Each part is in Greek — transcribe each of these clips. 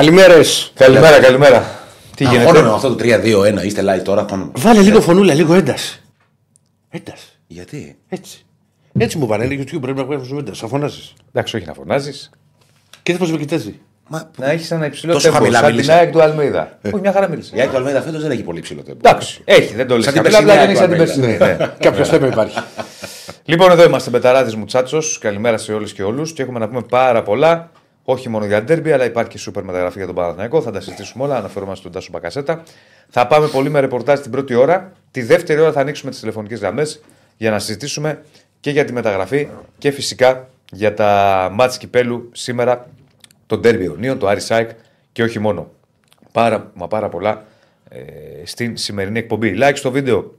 Καλημέρες. Καλημέρα, καλημέρα. Τι Αγχώνομαι γίνεται; με αυτό το 3-2-1. Είστε live τώρα. Αγχώνομαι. Βάλε λίγο φωνούλα, λίγο ένταση. Ένταση. Γιατί; Έτσι. Έτσι μου πάνε. Είναι YouTube πρέπει να βγάλει ένταση. Θα φωνάζεις. Εντάξει, όχι να φωνάζεις. Και δεν πώς με κοιτάζει. Μα, Να έχεις ένα υψηλό Τόσο τέμπο. χαμηλά Σαν την μίλησε. ΑΕΚ του Αλμίδα. Όχι, μια χαρά μίλησε. η Άκη Αλμέιδα φέτος δεν έχει πολύ ψηλό τέμπο. Εντάξει, έχει, δεν το λες. Σαν την Απλά περσινή δεν έχει σαν την ΑΕΚ του περσινή. ναι. Κάποιος θέμα υπάρχει. Λοιπόν, εδώ είμαστε Μπεταράδης Μουτσάτσος. Καλημέρα σε όλε και όλους. Και έχουμε να πούμε πάρα πολλά. Όχι μόνο για ντέρμπι, αλλά υπάρχει και σούπερ μεταγραφή για τον Παναθηναϊκό. Θα τα συζητήσουμε όλα. Αναφερόμαστε στον Τάσο Μπακασέτα. Θα πάμε πολύ με ρεπορτάζ την πρώτη ώρα. Τη δεύτερη ώρα θα ανοίξουμε τις τηλεφωνικές γραμμές για να συζητήσουμε και για τη μεταγραφή και φυσικά για τα μάτς κυπέλου σήμερα, τον ντέρμπι Ιωνίων, το Άρη Σάικ και όχι μόνο. Πάρα, μα πάρα πολλά ε, στην σημερινή εκπομπή. Like στο βίντεο,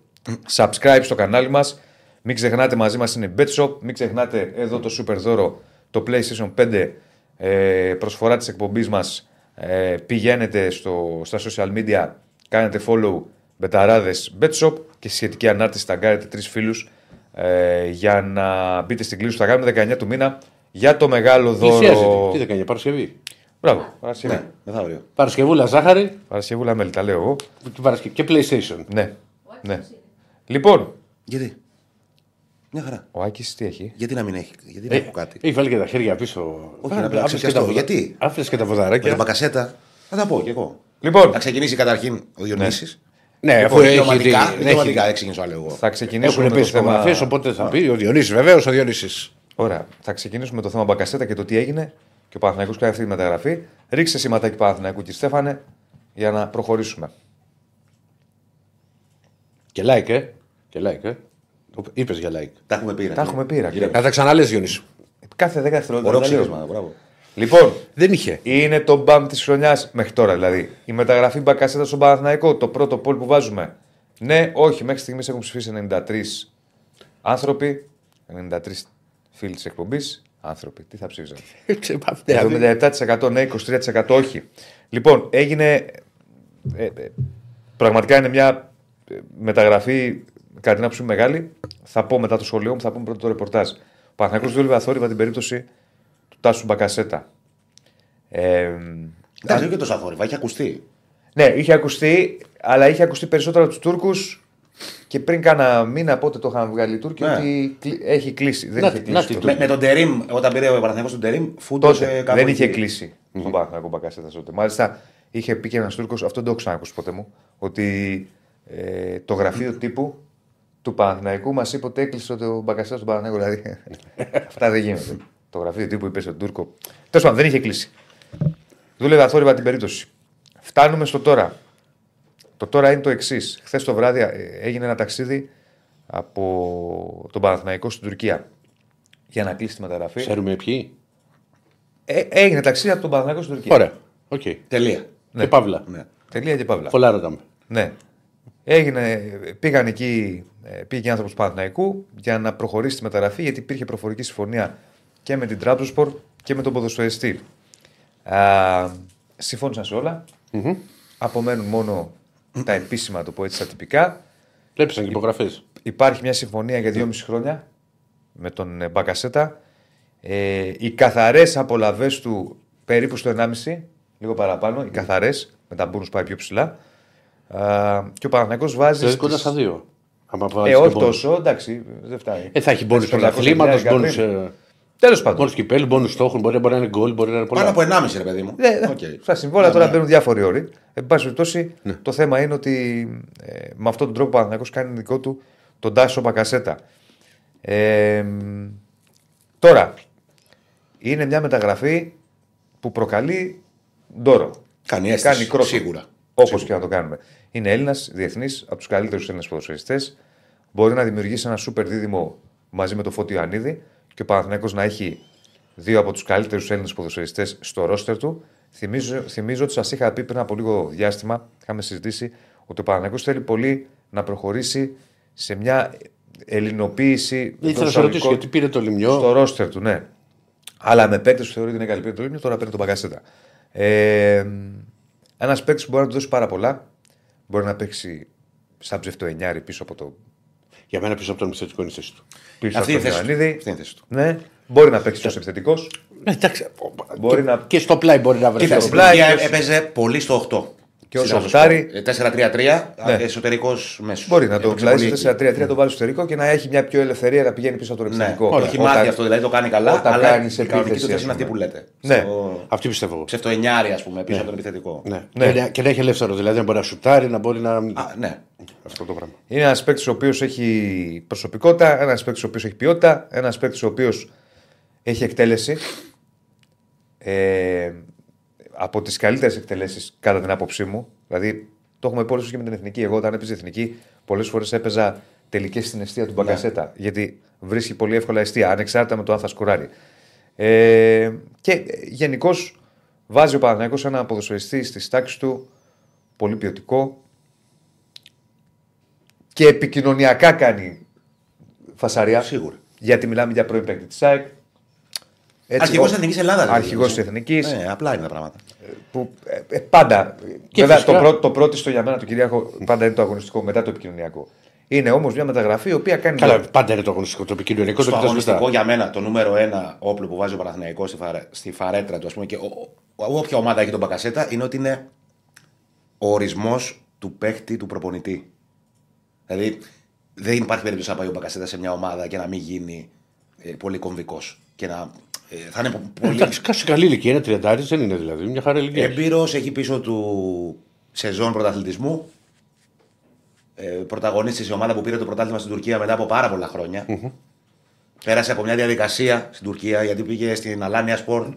subscribe στο κανάλι μας. Μην ξεχνάτε μαζί μας είναι η BetShop. Μην ξεχνάτε εδώ το super δώρο, το PlayStation 5 ε, προσφορά της εκπομπής μας. Ε, πηγαίνετε στο, στα social media, κάνετε follow μπεταράδες BetShop και σχετική ανάρτηση ταγκάρετε τρεις φίλους ε, για να μπείτε στην κλίση που θα κάνουμε 19 του μήνα για το μεγάλο δώρο. Πλησιάζεται. Τι δεν κάνει, Παρασκευή; Μπράβο, Παρασκευή. Ναι, μεθαύριο. Παρασκευούλα ζάχαρη Παρασκευούλα μέλη, τα λέω εγώ. και Παρασκευή- και PlayStation. Ναι. ναι. Λοιπόν, Γιατί; Μια χαρά. ο Άκης τι έχει; Γιατί να μην έχει. Γιατί Ε, να έχω κάτι; Έχει βάλει και τα χέρια πίσω. Όχι, να Άφησες ψεκιαστώ. και τα βοδα- Γιατί; Άφησες και τα Με βοδαράκια. τον Μπακασέτα. Θα τα πω κι εγώ. Λοιπόν, Θα ξεκινήσει καταρχήν ο Διονύσης. Ναι, αφού Λοιπόν, έχει. δικαιωματικά. έχει- Δικαιωματικά δεν ξεκινήσω άλλο εγώ. θα ξεκινήσουμε Έχουν με το πέσει θέμα. υπογραφέ, οπότε θα πει ο Διονύσης. Βεβαίως ο Διονύσης. Ωραία. Θα ξεκινήσουμε με το θέμα Μπακασέτα και το τι έγινε και ο Παναθηναϊκός κάνει αυτή τη μεταγραφή. Ρίξε σηματάκι Παναθηναϊκού και Στέφανε για να προχωρήσουμε. Και like, ε. Και like, ε. Είπες για like. Τα έχουμε πει. ρε. Τα έχουμε πει, ρε. Κύριε, Να τα ξαναλέ, Διονύση. Κάθε 10 δευτερόλεπτα. Ωραίο τα λέω. ψήφισμα. Μπράβο. Λοιπόν, Δεν είχε. είναι το μπαμ της χρονιάς μέχρι τώρα δηλαδή. Η μεταγραφή Μπακασέτα στον Παναθηναϊκό, το πρώτο πόλ που βάζουμε. Ναι, όχι, μέχρι στιγμής έχουν ψηφίσει 93 άνθρωποι, 93 φίλοι της εκπομπής. Άνθρωποι, τι θα ψήφισαν; 77% ναι, 23% όχι. Λοιπόν, έγινε. ε, ε, πραγματικά είναι μια ε, μεταγραφή κατά την άποψή μου μεγάλη. Θα πω μετά το σχολείο μου, θα πούμε πρώτο το ρεπορτάζ. Ο Παναθηναϊκός δούλευε αθόρυβα την περίπτωση του Τάσου Μπακασέτα. Ε, Εντάξει, όχι και τόσο αθόρυβα. Έχει ακουστεί. ναι, είχε ακουστεί, αλλά είχε ακουστεί περισσότερο από τους Τούρκους και πριν κάνα μήνα πότε το είχαν βγάλει οι Τούρκοι Ναι. ότι κλει- έχει κλείσει. Δεν Να είχε τη- κλείσει. να τη το- του- Με, με τον Τερήμ, όταν πήρε ο Παναθηναϊκός τον Τερήμ, φούντωσε Τότε κάπου δεν είχε εκεί. κλείσει στον Παναθηναϊκό Μπακασέτα τότε. Μάλιστα είχε πει και ένας Τούρκος, αυτό δεν το έχω ξανακούσει ποτέ μου, ότι ε, το γραφείο τύπου του Παναθηναϊκού μας είπε ότι έκλεισε το Μπακασέτα στον Παναθηναϊκό. Δηλαδή αυτά δεν γίνονται. το γραφείο τύπου είπε στον Τούρκο. Τέλος πάντων δεν είχε κλείσει. Δούλευε αθόρυβα την περίπτωση. Φτάνουμε στο τώρα. Το τώρα είναι το εξής. Χθες το βράδυ ε, έγινε ένα ταξίδι από τον Παναθηναϊκό στην Τουρκία για να κλείσει τη μεταγραφή. Ξέρουμε ποιοι; Ε, έγινε ταξίδι από τον Παναθηναϊκό στην Τουρκία. Ωραία. Οκ. Τελεία. Και παύλα. Ναι. Τελεία και παύλα. Πολλά ρωτάμε. Ναι. Έγινε, πήγαν εκεί, ε, πήγε άνθρωπος του Παναθηναϊκού για να προχωρήσει τη μεταγραφή γιατί υπήρχε προφορική συμφωνία και με την Τραμπζονσπόρ και με τον ποδοσφαιριστή. Α, συμφώνησαν σε όλα. Απομένουν μόνο τα επίσημα, το πω έτσι, τα τυπικά. Έπεσαν και υπογραφές. Υπάρχει μια συμφωνία για 2,5 χρόνια με τον ε, Μπακασέτα. Ε, οι καθαρές απολαβές του περίπου στο 1,5, λίγο παραπάνω. Οι καθαρές, με τα μπόνους πάει πιο ψηλά. Α, και ο Παναγιακό βάζει. Δηλαδή στις- κοντά στα δύο. Άμα Ε, βάλεις όχι και bonus. τόσο, εντάξει, δεν φτάνει. Ε, θα έχει μπόνους Στις πρωταθλήματος, 500.000 μπόνους. πριν. Τέλος πάντων. Μπόνους κυπέλλου, μπόνους στόχων. Μπορεί, μπορεί να είναι γκολ, μπορεί να είναι πολλά. Πάνω από 1,5 ρε παιδί μου. Ναι, ναι. Οκ. Στα συμβόλαια τώρα Ναι. μπαίνουν διάφοροι όροι. Εν πάση περιπτώσει, Ναι. το θέμα είναι ότι ε, με αυτόν τον τρόπο ο Παναθηναϊκός κάνει δικό του τον Τάσο Μπακασέτα. Ε, μ, τώρα, είναι μια μεταγραφή που προκαλεί ντόρο. Κάνει αίσθηση. Κάνει κρότο. Σίγουρα. Όπως και να το κάνουμε. Είναι Έλληνας, διεθνής, από τους καλύτερους Έλληνες ποδοσφαιριστές. Μπορεί να δημιουργήσει ένα σούπερ δίδυμο μαζί με το Φώτιο Ιωαννίδη και ο Παναθηναϊκός να έχει δύο από τους καλύτερους Έλληνες ποδοσφαιριστές στο ρόστερ του. Θυμίζω, θυμίζω ότι σας είχα πει πριν από λίγο διάστημα, είχαμε συζητήσει, ότι ο Παναθηναϊκός θέλει πολύ να προχωρήσει σε μια ελληνοποίηση. Ήθελα εντός να σε ρωτήσω εισαγωγικών γιατί πήρε το λιμιό; στο ρόστερ του, ναι. Αλλά με παίκτες που θεωρεί ότι είναι καλή παίκτη του τώρα παίρνει τον Μπαγκασέτα. Ε, Ένας παίκτης που μπορεί να του δώσει πάρα πολλά. Μπορεί να παίξει σαν ψευτο εννιάρι πίσω από το. Για μένα πίσω από τον μισθωτικό είναι η θέση του. Πίσω Αυτή από είναι τον η θέση του. Ιωαννίδη. Αυτή είναι η θέση του. Ναι. Μπορεί να παίξει ω επιθετικός. Ναι, εντάξει. Μπορεί και, να- και στο πλάι μπορεί να βρεθεί. Κοίτα, στο στην πλάι Τουρκία και ως- έπαιζε πολύ στο 8. Και ως Στην οχτάρι. Ατροσπορ. Ε, 4-3-3, Ναι. εσωτερικός μέσος. Μπορεί να το πλάσει 4-3-3, το βάλεις στο εσωτερικό και να έχει μια πιο ελευθερία να πηγαίνει πίσω από το Ναι, επιθετικό. το έχει μάθει αυτό, δηλαδή το κάνει καλά. όταν αλλά κάνεις η κανονική επίθεση, του θέση ας είναι αυτή πούμε. που λέτε. Ναι. Στο Αυτή πιστεύω εγώ. ψευτοεννιάρι, ας πούμε, πίσω από τον επιθετικό. Ναι. Ναι. Και, να, και να έχει ελεύθερο, δηλαδή να μπορεί να σουτάρει, να μπορεί να. Α, ναι. Αυτό το πράγμα. Είναι ένας παίκτης ο οποίος έχει προσωπικότητα, ένας παίκτης ο οποίος έχει ποιότητα, ένας παίκτης ο οποίος έχει εκτέλεση. Ε, από τις καλύτερες εκτελέσεις, κατά την άποψή μου. Δηλαδή, το έχουμε πει και με την εθνική. Εγώ, όταν έπαιζε εθνική, πολλές φορές έπαιζα τελικές στην αιστεία του Μπαγκασέτα. Γιατί βρίσκει πολύ εύκολα αιστεία, ανεξάρτητα με το αν θα σκουράρει. Ε, και γενικώς βάζει ο Παναγιώτο ένα ποδοσφαιριστή στη τάξη του πολύ ποιοτικό και επικοινωνιακά κάνει φασαρία. Σίγουρα. Γιατί μιλάμε για πρώην παίκτη της ΑΕΚ. Αρχηγός τη Εθνικής Ελλάδας. Αρχηγός τη Εθνικής. Ναι, απλά είναι τα πράγματα. Που ε, ε, πάντα. Και βέβαια, φυσικά- το, πρώτο, το πρώτο στο για μένα του Κυριάκο πάντα είναι το αγωνιστικό μετά το επικοινωνιακό. Είναι όμως μια μεταγραφή η οποία κάνει. Καλά, πάντα είναι το αγωνιστικό, το επικοινωνικό, το Στο κοιτάς αγωνιστικό μετά. για μένα το νούμερο ένα όπλο που βάζει ο Παναθηναϊκός στη, φαρέ, στη φαρέτρα του, ας πούμε, και ο, ο, όποια ομάδα έχει τον Μπακασέτα, είναι ότι είναι ο ορισμός του παίχτη του προπονητή. Δηλαδή δεν υπάρχει περίπτωση να πάει ο Μπακασέτα σε μια ομάδα και να μην γίνει ε, πολύ κομβικός. Και να. Ε, θα είναι πο- πολύ. Εντάξει, κάτσε καλή ηλικία, είναι τριαντάρις, δεν είναι δηλαδή. Μια χαρά ηλικία. Εμπειρός, έχει πίσω του σεζόν πρωταθλητισμού. Ε, πρωταγωνίστης σε ομάδα που πήρε το πρωτάθλημα στην Τουρκία μετά από πάρα πολλά χρόνια. Πέρασε από μια διαδικασία στην Τουρκία γιατί πήγε στην Αλάνια Σπορ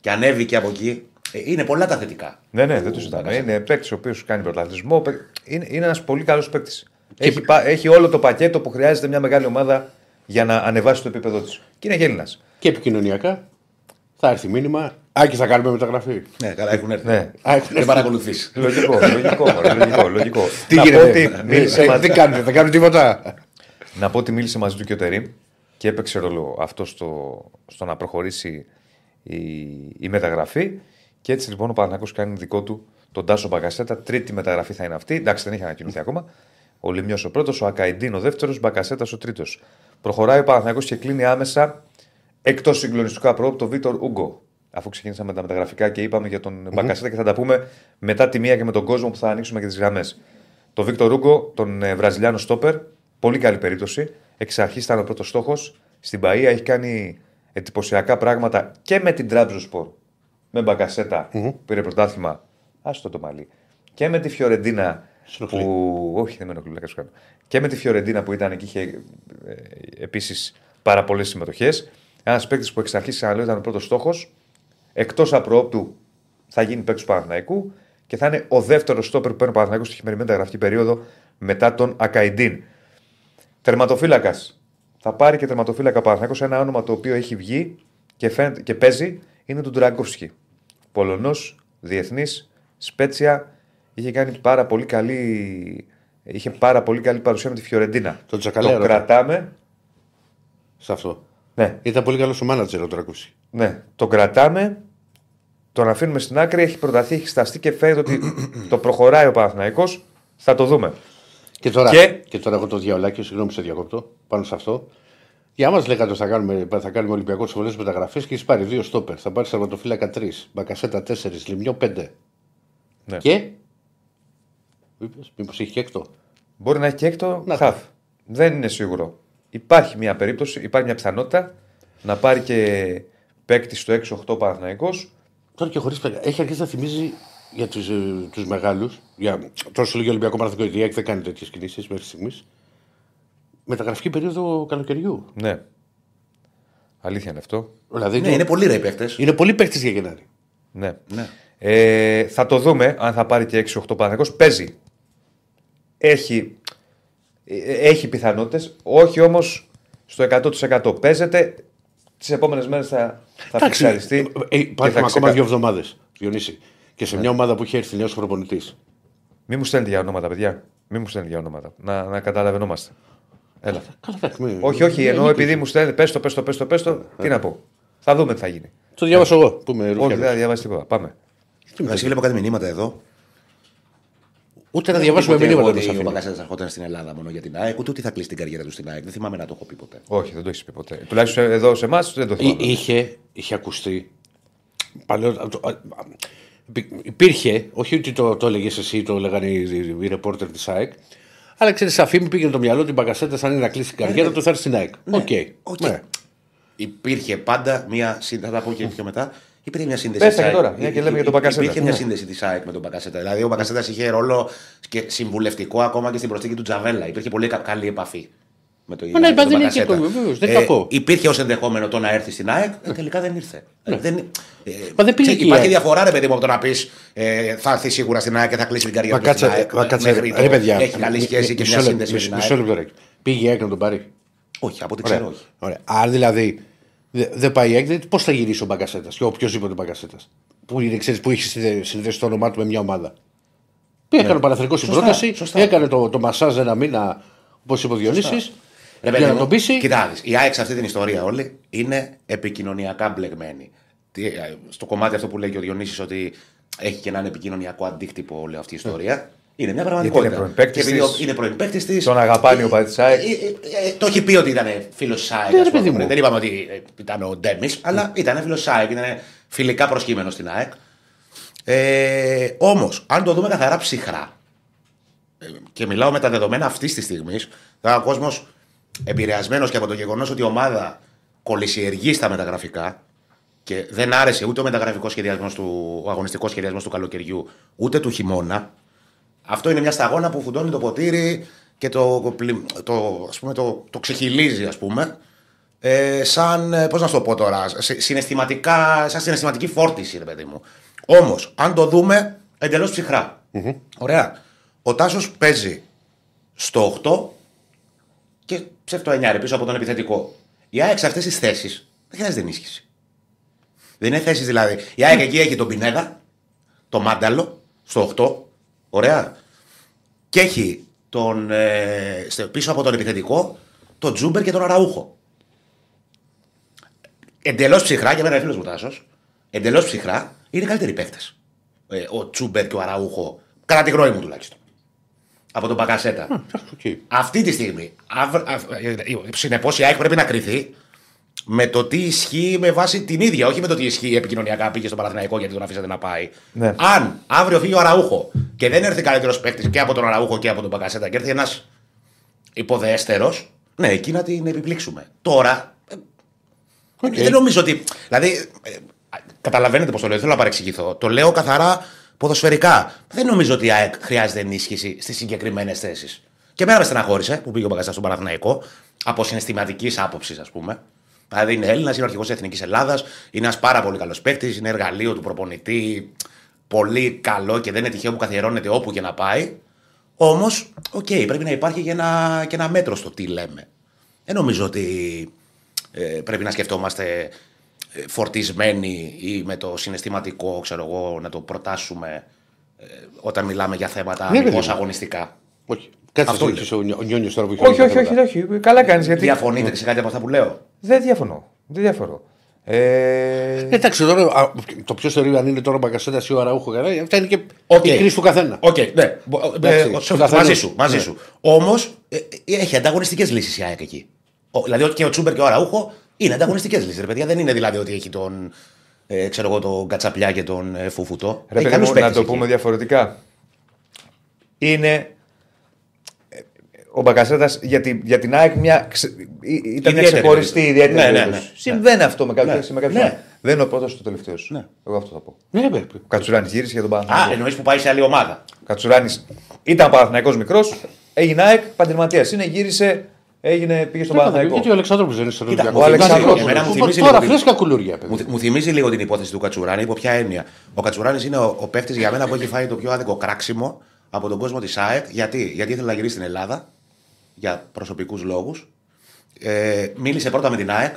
και ανέβηκε από εκεί. Ε, είναι πολλά τα θετικά. Ναι, ναι, δεν του το συζητάμε. Μπακασέτα. Είναι παίκτης ο οποίος κάνει πρωταθλητισμό. παί- Είναι, είναι ένας πολύ καλός παίκτης. Έχει, πα- έχει όλο το πακέτο που χρειάζεται μια μεγάλη ομάδα για να ανεβάσει το επίπεδό της. Και είναι και Έλληνα. Και επικοινωνιακά θα έρθει μήνυμα. Άκη, θα κάνουμε μεταγραφή. Ναι, καλά, έχουν έρθει. Ναι. Α, έχουν Δεν παρακολουθείς. Λογικό, λογικό, μωρέ, λογικό, λογικό. Τι να, πω γίνεται. ότι μίλησε Ε, μαζί, Δεν κάνετε, δεν κάνουν τίποτα; να πω ότι μίλησε μαζί του και ο Τερήμ και έπαιξε ρόλο αυτό στο, στο να προχωρήσει η, η μεταγραφή. Και έτσι λοιπόν ο Παναγιώτο κάνει δικό του τον Τάσο Μπακασέτα. Τρίτη μεταγραφή θα είναι αυτή. Εντάξει, δεν έχει ανακοινωθεί ακόμα. Ο Λιμιός ο πρώτος, ο Ακαϊντίν ο δεύτερος, Μπακασέτα ο τρίτος. Προχωράει ο Παναγιώτο και κλείνει άμεσα εκτός συγκλονιστικού απρόπου το Βίτορ Ούγκο. Αφού ξεκίνησαμε τα μεταγραφικά και είπαμε για τον Μπακασέτα και θα τα πούμε μετά τη μία και με τον κόσμο που θα ανοίξουμε και τις γραμμές. Το Βίκτορ Ούγκο, τον ε, Βραζιλιάνο Στόπερ, πολύ καλή περίπτωση. Εξ αρχής ήταν ο πρώτος στόχος. Στην Παία έχει κάνει εντυπωσιακά πράγματα και με την Τραμπζοσπορ. Με μπακασετα πήρε πρωτάθλημα. Άστο το μαλλί. Και με τη Φιωρεντίνα Συνοχλεί. που. Όχι, δεν με ενοχλεί, να κάνω. Και με τη Φιωρεντίνα που ήταν και είχε ε, επίσης πάρα πολλές συμμετοχές. Ένας παίκτης που εξ αρχής ξαναλέω ήταν ο πρώτος στόχος. Εκτός απροόπτου θα γίνει παίκτης του Παναθηναϊκού και θα είναι ο δεύτερος στόπερ που παίρνει ο Παναθηναϊκός στη χειμερινή μεταγραφική περίοδο μετά τον Ακαϊντίν. Τερματοφύλακας. Θα πάρει και τερματοφύλακα ο Παναθηναϊκός ένα όνομα το οποίο έχει βγει και, φαίνεται, και παίζει είναι του Ντραγκόφσκι. Πολωνός, διεθνής, σπέτσια. Είχε κάνει πάρα πολύ καλή. Είχε πάρα πολύ καλή παρουσία με τη Φιωρεντίνα. Τον Τζακαλέρο. Το κρατάμε. Σε αυτό. Ναι, Ήταν πολύ καλός ο μάνατζερ ο Τρακούση. ναι, τον κρατάμε. Τον αφήνουμε στην άκρη. Έχει προταθεί, έχει σταστεί και φαίνεται ότι το προχωράει ο Παναθηναϊκός. Θα το δούμε. Και τώρα, Και- και... τώρα έχω το διαολάκι, συγγνώμη σε διακόπτω, πάνω σε αυτό. Για μας λέγατε ότι θα κάνουμε, θα κάνουμε Ολυμπιακό τι πολλέ μεταγραφές και έχει πάρει δύο στόπερ. Θα πάρει τερματοφύλακα τρεις, μπακασέτα τέσσερις, λιμιό πέντε. Ναι. Και; Μήπω έχει και έκτο. Μπορεί να έχει και έκτο Να χαφ. Δεν είναι σίγουρο. Υπάρχει μια περίπτωση, υπάρχει μια πιθανότητα να πάρει και παίκτη στο 6-8 Παναθηναϊκός. Τώρα και χωρίς Έχει αρχίσει να θυμίζει για τους τους μεγάλους. Για... Τώρα σου λέγει Ολυμπιακό Παναθηνικό, η ΑΕΚ δεν κάνει τέτοιες κινήσεις μέχρι στιγμής. Μεταγραφική περίοδο καλοκαιριού. Ναι. Αλήθεια είναι αυτό. Δηλαδή Ναι, το- είναι πολύ ρε οι παίχτε. είναι πολύ παίκτης για Γενάρη. Ναι. Ναι. Ε, θα το δούμε αν θα πάρει και 6-8 Παναθηναϊκός. Παίζει. Έχει, ε, έχει πιθανότητες, όχι όμως στο 100%. Παίζεται, τις επόμενες μέρες θα, θα φιξαριστεί. ε, και υπάρχουν θα ακόμα ξεκα- δύο εβδομάδες. Διονύση. Και σε μια ομάδα που έχει έρθει νέος προπονητής. Μη μου στέλνετε για ονόματα, παιδιά. Μη μου στέλνετε για ονόματα. Να, να καταλαβαίνόμαστε. Έλα. Καλά, εντάξει, μην- όχι, όχι, μην- ενώ μην- επειδή μου στέλνετε, πες το, πες το, πες το, πες το, τι να πω. Θα δούμε τι θα γίνει. Το διάβασα εγώ που είμαι Όχι, Ρουφιάνος. δεν θα διαβάσεις τίποτα. Πάμε. Βασίλη, βλέπω κάτι μηνύματα εδώ. Ούτε να Δεν διαβάσουμε έχω πει ποτέ μηνύματα εγώ μας ότι ο αφήνει. Μπαγκασέτα θα ερχόταν στην Ελλάδα μόνο για την ΑΕΚ, ούτε ότι θα κλείσει την καριέρα του στην ΑΕΚ. Δεν θυμάμαι να το έχω πει ποτέ. Όχι, δεν το έχεις πει ποτέ. Τουλάχιστον εδώ σε εμάς δεν το Εί- θυμάμαι. Είχε, είχε ακουστεί. Παλαιότερα, το- α, α, υπή- υπήρχε, όχι ότι το, το έλεγες εσύ, το έλεγαν οι, οι, οι ρεπόρτερ της ΑΕΚ, αλλά ξέρεις, σε αφήμη πήγαινε το μυαλό ότι ο Μπακασέτας, αν είναι να κλείσει την καριέρα του, θα έρθει στην ΑΕΚ. Οκ. Οκ. Ναι. Υπήρχε πάντα μια σύνδεση. Θα τα πω και πιο μετά. Υπήρχε μια σύνδεση. Πες τα της και ΑΕΚ. τώρα, μια και λέμε για τον Μπακασέτα. Υπήρχε μια Ναι. σύνδεση της ΑΕΚ με τον Μπακασέτα. Δηλαδή, ο Μπακασέτα είχε ρόλο και συμβουλευτικό ακόμα και στην προσθήκη του Τζαβέλα. Υπήρχε πολύ κα- καλή επαφή με το, ναι, με τον δεν είναι Μπακασέτα. και κακό, βεβαίως, δεν είναι κακό. Υπήρχε ως ενδεχόμενο το να έρθει στην ΑΕΚ, ε, τελικά δεν ήρθε. Ε, δεν, ε, Ναι. Μα δεν πήγε ξέρεις, εκεί η υπάρχει ΑΕΚ. διαφορά, ρε παιδί μου, από το να πεις ε, θα έρθει σίγουρα στην ΑΕΚ και θα κλείσει την καριέρα Μα του στην κάτσε, ΑΕΚ. μα κάτσε, μέχρι το- ρε παιδιά. Έχει καλή μι- σχέση μι- και μισό μια λεπτό, σύνδεση με μισό- την Μισό ΑΕΚ. λεπτό, ρε. Πήγε η ΑΕΚ να τον πάρει; Όχι, από ό,τι Ωραία. ξέρω, όχι. Ωραία. Αν δηλαδή δεν δεν πάει η ΑΕΚ, πώς θα γυρίσει ο Μπαγκασέτας και οποιοδήποτε Μπαγκασέτας; Που, είναι, ξέρεις, που έχει συνδε- συνδέσει το όνομά του με μια ομάδα. Πήγε, έκανε ο Παναθρικό την Ναι. Σωστά, πρόταση, σωστά. έκανε το, το μασάζ ένα μήνα, όπως είπε ο Διονύσης, Ρε παιδί για να μου, τον πείσει. Κοιτάξτε, η ΑΕΚ σε αυτή την ιστορία όλη είναι επικοινωνιακά μπλεγμένη. Τι, ε, Στο κομμάτι αυτό που λέει και ο Διονύσης ότι έχει και έναν επικοινωνιακό αντίκτυπο όλη αυτή η ιστορία. Είναι μια πραγματικότητα. είναι πρώην παίκτης Και επειδή της, ο- είναι πρώην παίκτης της, τον αγαπάνει ο παδίτης ΑΕΚ. ε, ε, ε, Το έχει πει ότι ήταν φίλος τη ΑΕΚ. Ναι, ας ρε πούμε. παιδί μου. Δεν είπαμε ότι ε, ήταν ο Ντέμις, αλλά ήταν φίλος τη ΑΕΚ. Ήταν φιλικά προσκύμενος στην ΑΕΚ. Ε, Όμως, αν το δούμε καθαρά ψυχρά, ε, και μιλάω με τα δεδομένα αυτής της στιγμής, ο κόσμος επηρεασμένος και από το γεγονός ότι η ομάδα κολυσιεργεί στα μεταγραφικά και δεν άρεσε ούτε ο μεταγραφικός σχεδιασμός του, ο αγωνιστικός σχεδιασμός του καλοκαιριού, ούτε του χειμώνα. Αυτό είναι μια σταγόνα που φουντώνει το ποτήρι και το, πλη- το, ας πούμε, το, το ξεχυλίζει, ας πούμε. Ε, σαν, ε, πώς να σου το πω τώρα, σε- συναισθηματικά, σαν συναισθηματική φόρτιση, ρε παιδί μου. Όμως, αν το δούμε εντελώς ψυχρά. Ωραία. Ο Τάσος παίζει στο 8 και ψεύτο 9 ρε, πίσω από τον επιθετικό. Η ΑΕΚ σε αυτές τις θέσεις δεν χρειάζεται ενίσχυση. Δεν είναι θέσεις δηλαδή. Η ΑΕΚ εκεί έχει τον Πινέδα, το Μάνταλο, στο 8. Ωραία. Και έχει τον, ε, στο- πίσω από τον επιθετικό τον Τζούμπερ και τον Αραούχο. Εντελώς ψυχρά, για μένα είναι φίλος μου Τάσος. Εντελώς ψυχρά είναι καλύτεροι παίκτες. Ε, ο Τσούμπερ και ο Αραούχο. Κατά τη γνώμη μου τουλάχιστον. Από τον Πακασέτα. Οκ. Αυτή τη στιγμή. Συνεπώς η ΑΕΚ πρέπει να κριθεί με το τι ισχύει με βάση την ίδια, όχι με το τι ισχύει επικοινωνιακά. Πήγε στον Παναθηναϊκό γιατί τον αφήσατε να πάει. Ναι. Αν αύριο φύγει ο Αραούχο και δεν έρθει καλύτερος παίκτης και από τον Αραούχο και από τον Μπακασέτα και έρθει ένας υποδέστερος, ναι, εκεί να την επιπλήξουμε. Τώρα. ε, Οκ. Δεν νομίζω ότι. Δηλαδή. ε, καταλαβαίνετε πώς το λέω, δεν θέλω να παρεξηγηθώ. Το λέω καθαρά ποδοσφαιρικά. Δεν νομίζω ότι η ΑΕΚ χρειάζεται ενίσχυση στις συγκεκριμένες θέσεις. Και εμένα με στεναχώρησε που πήγε ο Μπακασέτας στον Παναθηναϊκό από συναισθηματικής άποψης, ας πούμε. Δηλαδή είναι Έλληνας, είναι ο αρχηγός Εθνικής Ελλάδας, είναι ένας πάρα πολύ καλός παίκτης, είναι εργαλείο του προπονητή, πολύ καλό και δεν είναι τυχαίο που καθιερώνεται όπου και να πάει. Όμως, οκ, πρέπει να υπάρχει και ένα, και ένα μέτρο στο τι λέμε. Δεν νομίζω ότι ε, πρέπει να σκεφτόμαστε ε, φορτισμένοι ή με το συναισθηματικό, ξέρω εγώ, να το προτάσσουμε ε, όταν μιλάμε για θέματα Ναι, παιδί αμιγώς μου. αγωνιστικά. Όχι. Κάτσε Αυτό να είναι. ο, Νιό- ο Νιόνιος τώρα που έχει Όχι, όλα τα όχι, όχι, θέματα. όχι. Καλά κάνεις γιατί. Διαφωνείτε σε κάτι από αυτά που λέω; Δεν διαφωνώ. Δεν διαφωνώ. Ε... Εντάξει, τώρα α, το πιο θεωρεί αν είναι τώρα ο Μπακασέτας ή ο Αραούχο καλά, αυτά είναι και Οκ. η κρίση του καθένα. Οκ, ναι. Μπο- ε, Εντάξει, ε, στο καθένα. μαζί σου. Μαζί Ναι. σου. Όμως έχει ανταγωνιστικές λύσεις η ΑΕΚ εκεί. Ο, δηλαδή και ο Τσούμπερ και ο Αραούχο είναι ανταγωνιστικές λύσεις. παιδιά. Δεν είναι δηλαδή ότι έχει τον, ε, ξέρω εγώ, τον Κατσαπλιά και τον ε, Φουφουτό. Ρε Έχει παιδί καλούς μου, να παίκτες το εκεί. πούμε διαφορετικά. Είναι. Ε, Ο Μπακασέτας για, την- για την ΑΕΚ μια, ξε- ή- ήταν μια Ιδιαίτερη ξεχωριστή περίπτωση. ιδιαίτερη Ναι, ναι, περίπτωση. ναι. Συμβαίνει αυτό με κάποιον. Ναι. με κάποιον. Ναι. Δεν είναι ο πρώτος και ο τελευταίος. Ναι. Εγώ αυτό θα πω. Ναι, ρε, Ο Κατσουράνης γύρισε για τον Α, Παναθηναϊκό. εννοείς που πάει σε άλλη ομάδα. Ο Κατσουράνης ήταν Παναθηναϊκός μικρός, έγινε ΑΕΚ, επαγγελματία. Είναι, γύρισε, έγινε, πήγε στον Παναθηναϊκό. Γιατί ο Αλεξάνδρου δεν είναι στον Κοίτα, Ολυμπιακό. ο Αλεξάνδρος- εμένα μου Οπότε θυμίζει Τώρα λίγο- φρέσκα κουλούρια, παιδί. Μου, μου θυμίζει λίγο την υπόθεση του Κατσουράνη. Υπό ποια έννοια. Ο Κατσουράνης είναι ο, ο παίκτης για μένα που έχει φάει το πιο άδικο κράξιμο από τον κόσμο της ΑΕΚ. Γιατί, Γιατί ήθελε να γυρίσει στην Ελλάδα για προσωπικούς λόγους. Ε, μίλησε πρώτα με την ΑΕΚ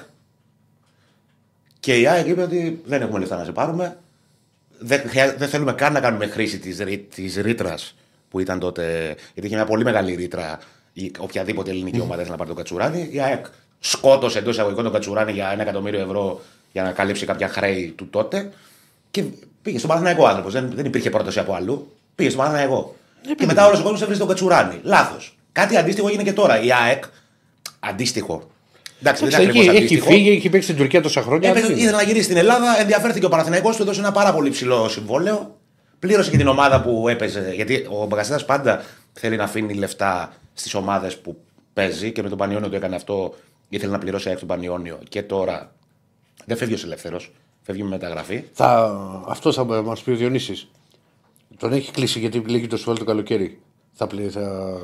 και η ΑΕΚ είπε ότι δεν έχουμε λεφτά να σε πάρουμε. Δεν, χρειά- δεν θέλουμε καν να κάνουμε χρήση της της ρήτρας που ήταν τότε. Γιατί είχε μια πολύ μεγάλη ρήτρα η οποιαδήποτε ελληνική ομάδα ήθελε να πάρει τον Κατσουράνη. Η ΑΕΚ σκότωσε εντός εισαγωγικών τον Κατσουράνη για ένα εκατομμύριο ευρώ για να καλύψει κάποια χρέη του τότε. Και πήγε στον Παναθηναϊκό άνθρωπος. Δεν, δεν υπήρχε πρόταση από αλλού. Πήγε στον Παναθηναϊκό. και μετά όλος ο κόσμος έβριζε τον Κατσουράνη. Λάθος. Κάτι αντίστοιχο έγινε και τώρα. Η ΑΕΚ. Αντίστοιχο. Εντάξει, δεν είναι Έχει, ακριβώς έχει αντίστοιχο. φύγει, έχει παίξει στην Τουρκία τόσα χρόνια. Έπαιζε, δεν είναι. ήθελε να γυρίσει στην Ελλάδα, ενδιαφέρθηκε ο Παναθηναϊκός, του έδωσε ένα πάρα πολύ ψηλό συμβόλαιο. Πλήρωσε και την ομάδα που έπαιζε. Γιατί ο Μπαγκασέτα πάντα θέλει να αφήνει λεφτά στις ομάδες που παίζει και με τον Πανιόνιο το έκανε αυτό. Ήθελε να πληρώσει έξω τον Πανιόνιο. Και τώρα δεν φεύγει ω ελεύθερο. Φεύγει με μεταγραφή. Θα, αυτό θα μας πει ο Διονύσης. Τον έχει κλείσει γιατί λέγει το συμβόλαιο το καλοκαίρι. Θα πλη, θα...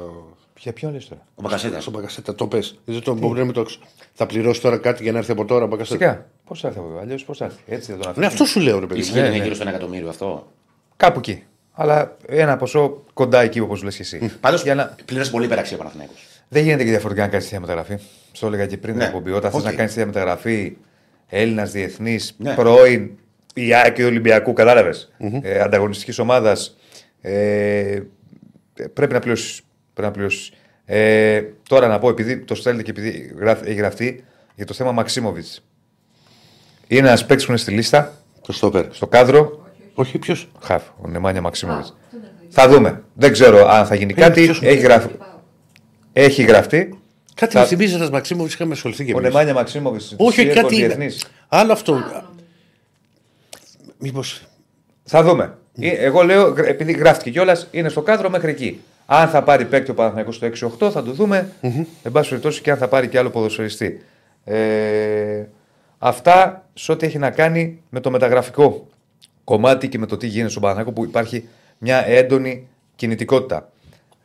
Για ποιον λες τώρα; Ο Μπακασέτας. Στον Μπακασέτα, το πες. Δεν το μπορεί να μην το έξω. Θα πληρώσει τώρα κάτι για να έρθει από τώρα ο Μπακασέτας. Φυσικά. Πώς θα έρθει από αλλιώς, πώς θα έρθει. Έτσι δεν τον αφήνει. Ναι, αυτό σου λέω, ρε παιδί. Ισχύει μου. ότι ναι, είναι ναι. γύρω στο ένα εκατομμύριο αυτό. Κάπου εκεί. Αλλά ένα ποσό κοντά εκεί όπως λες και εσύ. Πάντως Για να... πλήρωσε πολύ υπεραξία ο Παναθηναϊκός. Δεν γίνεται και διαφορετικά να κάνεις τέτοια μεταγραφή. Στο έλεγα και πριν την Ναι. εκπομπή. Όταν θες Οκ. να κάνεις τέτοια μεταγραφή Έλληνας διεθνής, Ναι. πρώην η ΑΕΚ και του Ολυμπιακού, κατάλαβες. Ε, Ανταγωνιστικής ομάδας. Ε, πρέπει να πληρώσεις. Πρέπει να πληρώσεις. Ε, τώρα να πω, επειδή το στέλνετε και επειδή γράφ- έχει γραφτεί για το θέμα Μαξίμοβιτς. Είναι ένας παίκτης που είναι στη λίστα, Το στόπερ. στο κάδρο. Όχι, ποιος; Χαφ, ο Νεμάνια Μαξίμοβιτς. Θα δούμε. Δεν ξέρω αν θα γίνει κάτι. ποιος- Έχει, γραφ... έχει γραφτεί. Κάτι Θα- μου θυμίζει ένα Μαξίμοβιτς είχαμε ασχοληθεί και Ο εμείς. Νεμάνια Μαξίμοβιτς. Όχι, κάτι. διεθνής. Άλλο αυτό. Μήπω. Θα δούμε. Ε, Εγώ λέω, γρα- επειδή γράφτηκε κιόλας, είναι στο κάδρο μέχρι εκεί. Αν θα πάρει παίκτη ο Παναθηναϊκός στο 6-8, θα το δούμε. Εν πάση περιπτώσει και αν θα πάρει και άλλο ποδοσφαιριστή. Ε, αυτά σε ό,τι έχει να κάνει με το μεταγραφικό κομμάτι και με το τι γίνεται στον Παναθηναϊκό που υπάρχει μια έντονη κινητικότητα.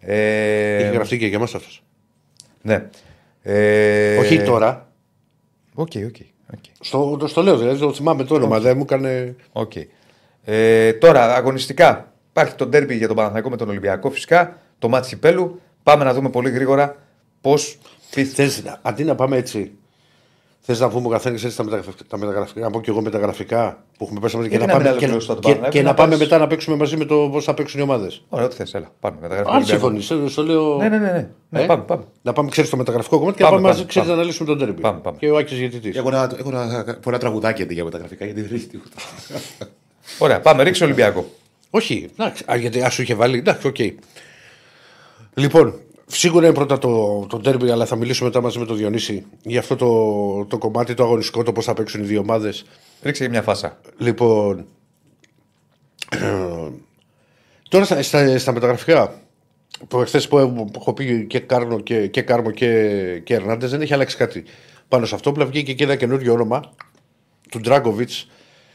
Ε, Έχει γραφτεί και για εμά αυτός. Ναι. Ε, Όχι τώρα. OK, OK. OK. Στο, το, στο λέω, δηλαδή το θυμάμαι το όνομα. Δεν μου έκανε. Οκ. Ε, τώρα, αγωνιστικά. Υπάρχει το ντέρμπι για τον Παναθηναϊκό με τον Ολυμπιακό φυσικά. Το ματς Κυπέλλου. Πάμε να δούμε πολύ γρήγορα πώς. Θες, αντί να πάμε έτσι, θες να πούμε ο καθένας έτσι τα, μεταγραφικά, τα μεταγραφικά, να πω και εγώ μεταγραφικά που έχουμε πέσει μαζί και, Γιατί να να μην πάμε, και, ολοκληρώσει το και, Παναθηναϊκό, και να να πάμε πας- μετά να παίξουμε μαζί με το πώς θα παίξουν οι ομάδες. Ωραία, ό,τι θες, έλα. Πάμε. Μεταγραφικό Αν Ολυμπιακό. συμφωνείς, στο λέω. Ναι, ναι, ναι. ναι. ναι Ε; πάμε, πάμε. Να πάμε, ξέρεις το μεταγραφικό κομμάτι και Πάμε, να πάμε μαζί, πάμε, ξέρεις να πάμε. αναλύσουμε το ντέρμπι. Πάμε, πάμε. Και ο Άκης γιατί. Έχω ένα, έχω ένα, πω ένα τραγουδάκι αντί για μεταγραφικά γιατί δεν έχει τίποτα. Ωραία, πάμε. Ρίξε Ολυμπιακό. Όχι, εντάξει, α, γιατί ας σου είχε βάλει. Εντάξει, οκ. Λοιπόν, σίγουρα είναι πρώτα το, το ντέρμπι, αλλά θα μιλήσουμε μετά μαζί με τον Διονύση για αυτό το, το κομμάτι, το αγωνιστικό, το πώς θα παίξουν οι δύο ομάδες. Ρίξε και μια φάσα. Λοιπόν. τώρα στα, στα, στα μεταγραφικά. Που εχθές που, που έχω πει και, Κάρνο και, και Κάρμο και, και Ερνάντες δεν έχει αλλάξει κάτι. Πάνω σε αυτό που βγήκε και ένα καινούριο όνομα του Ντράγκοβιτ.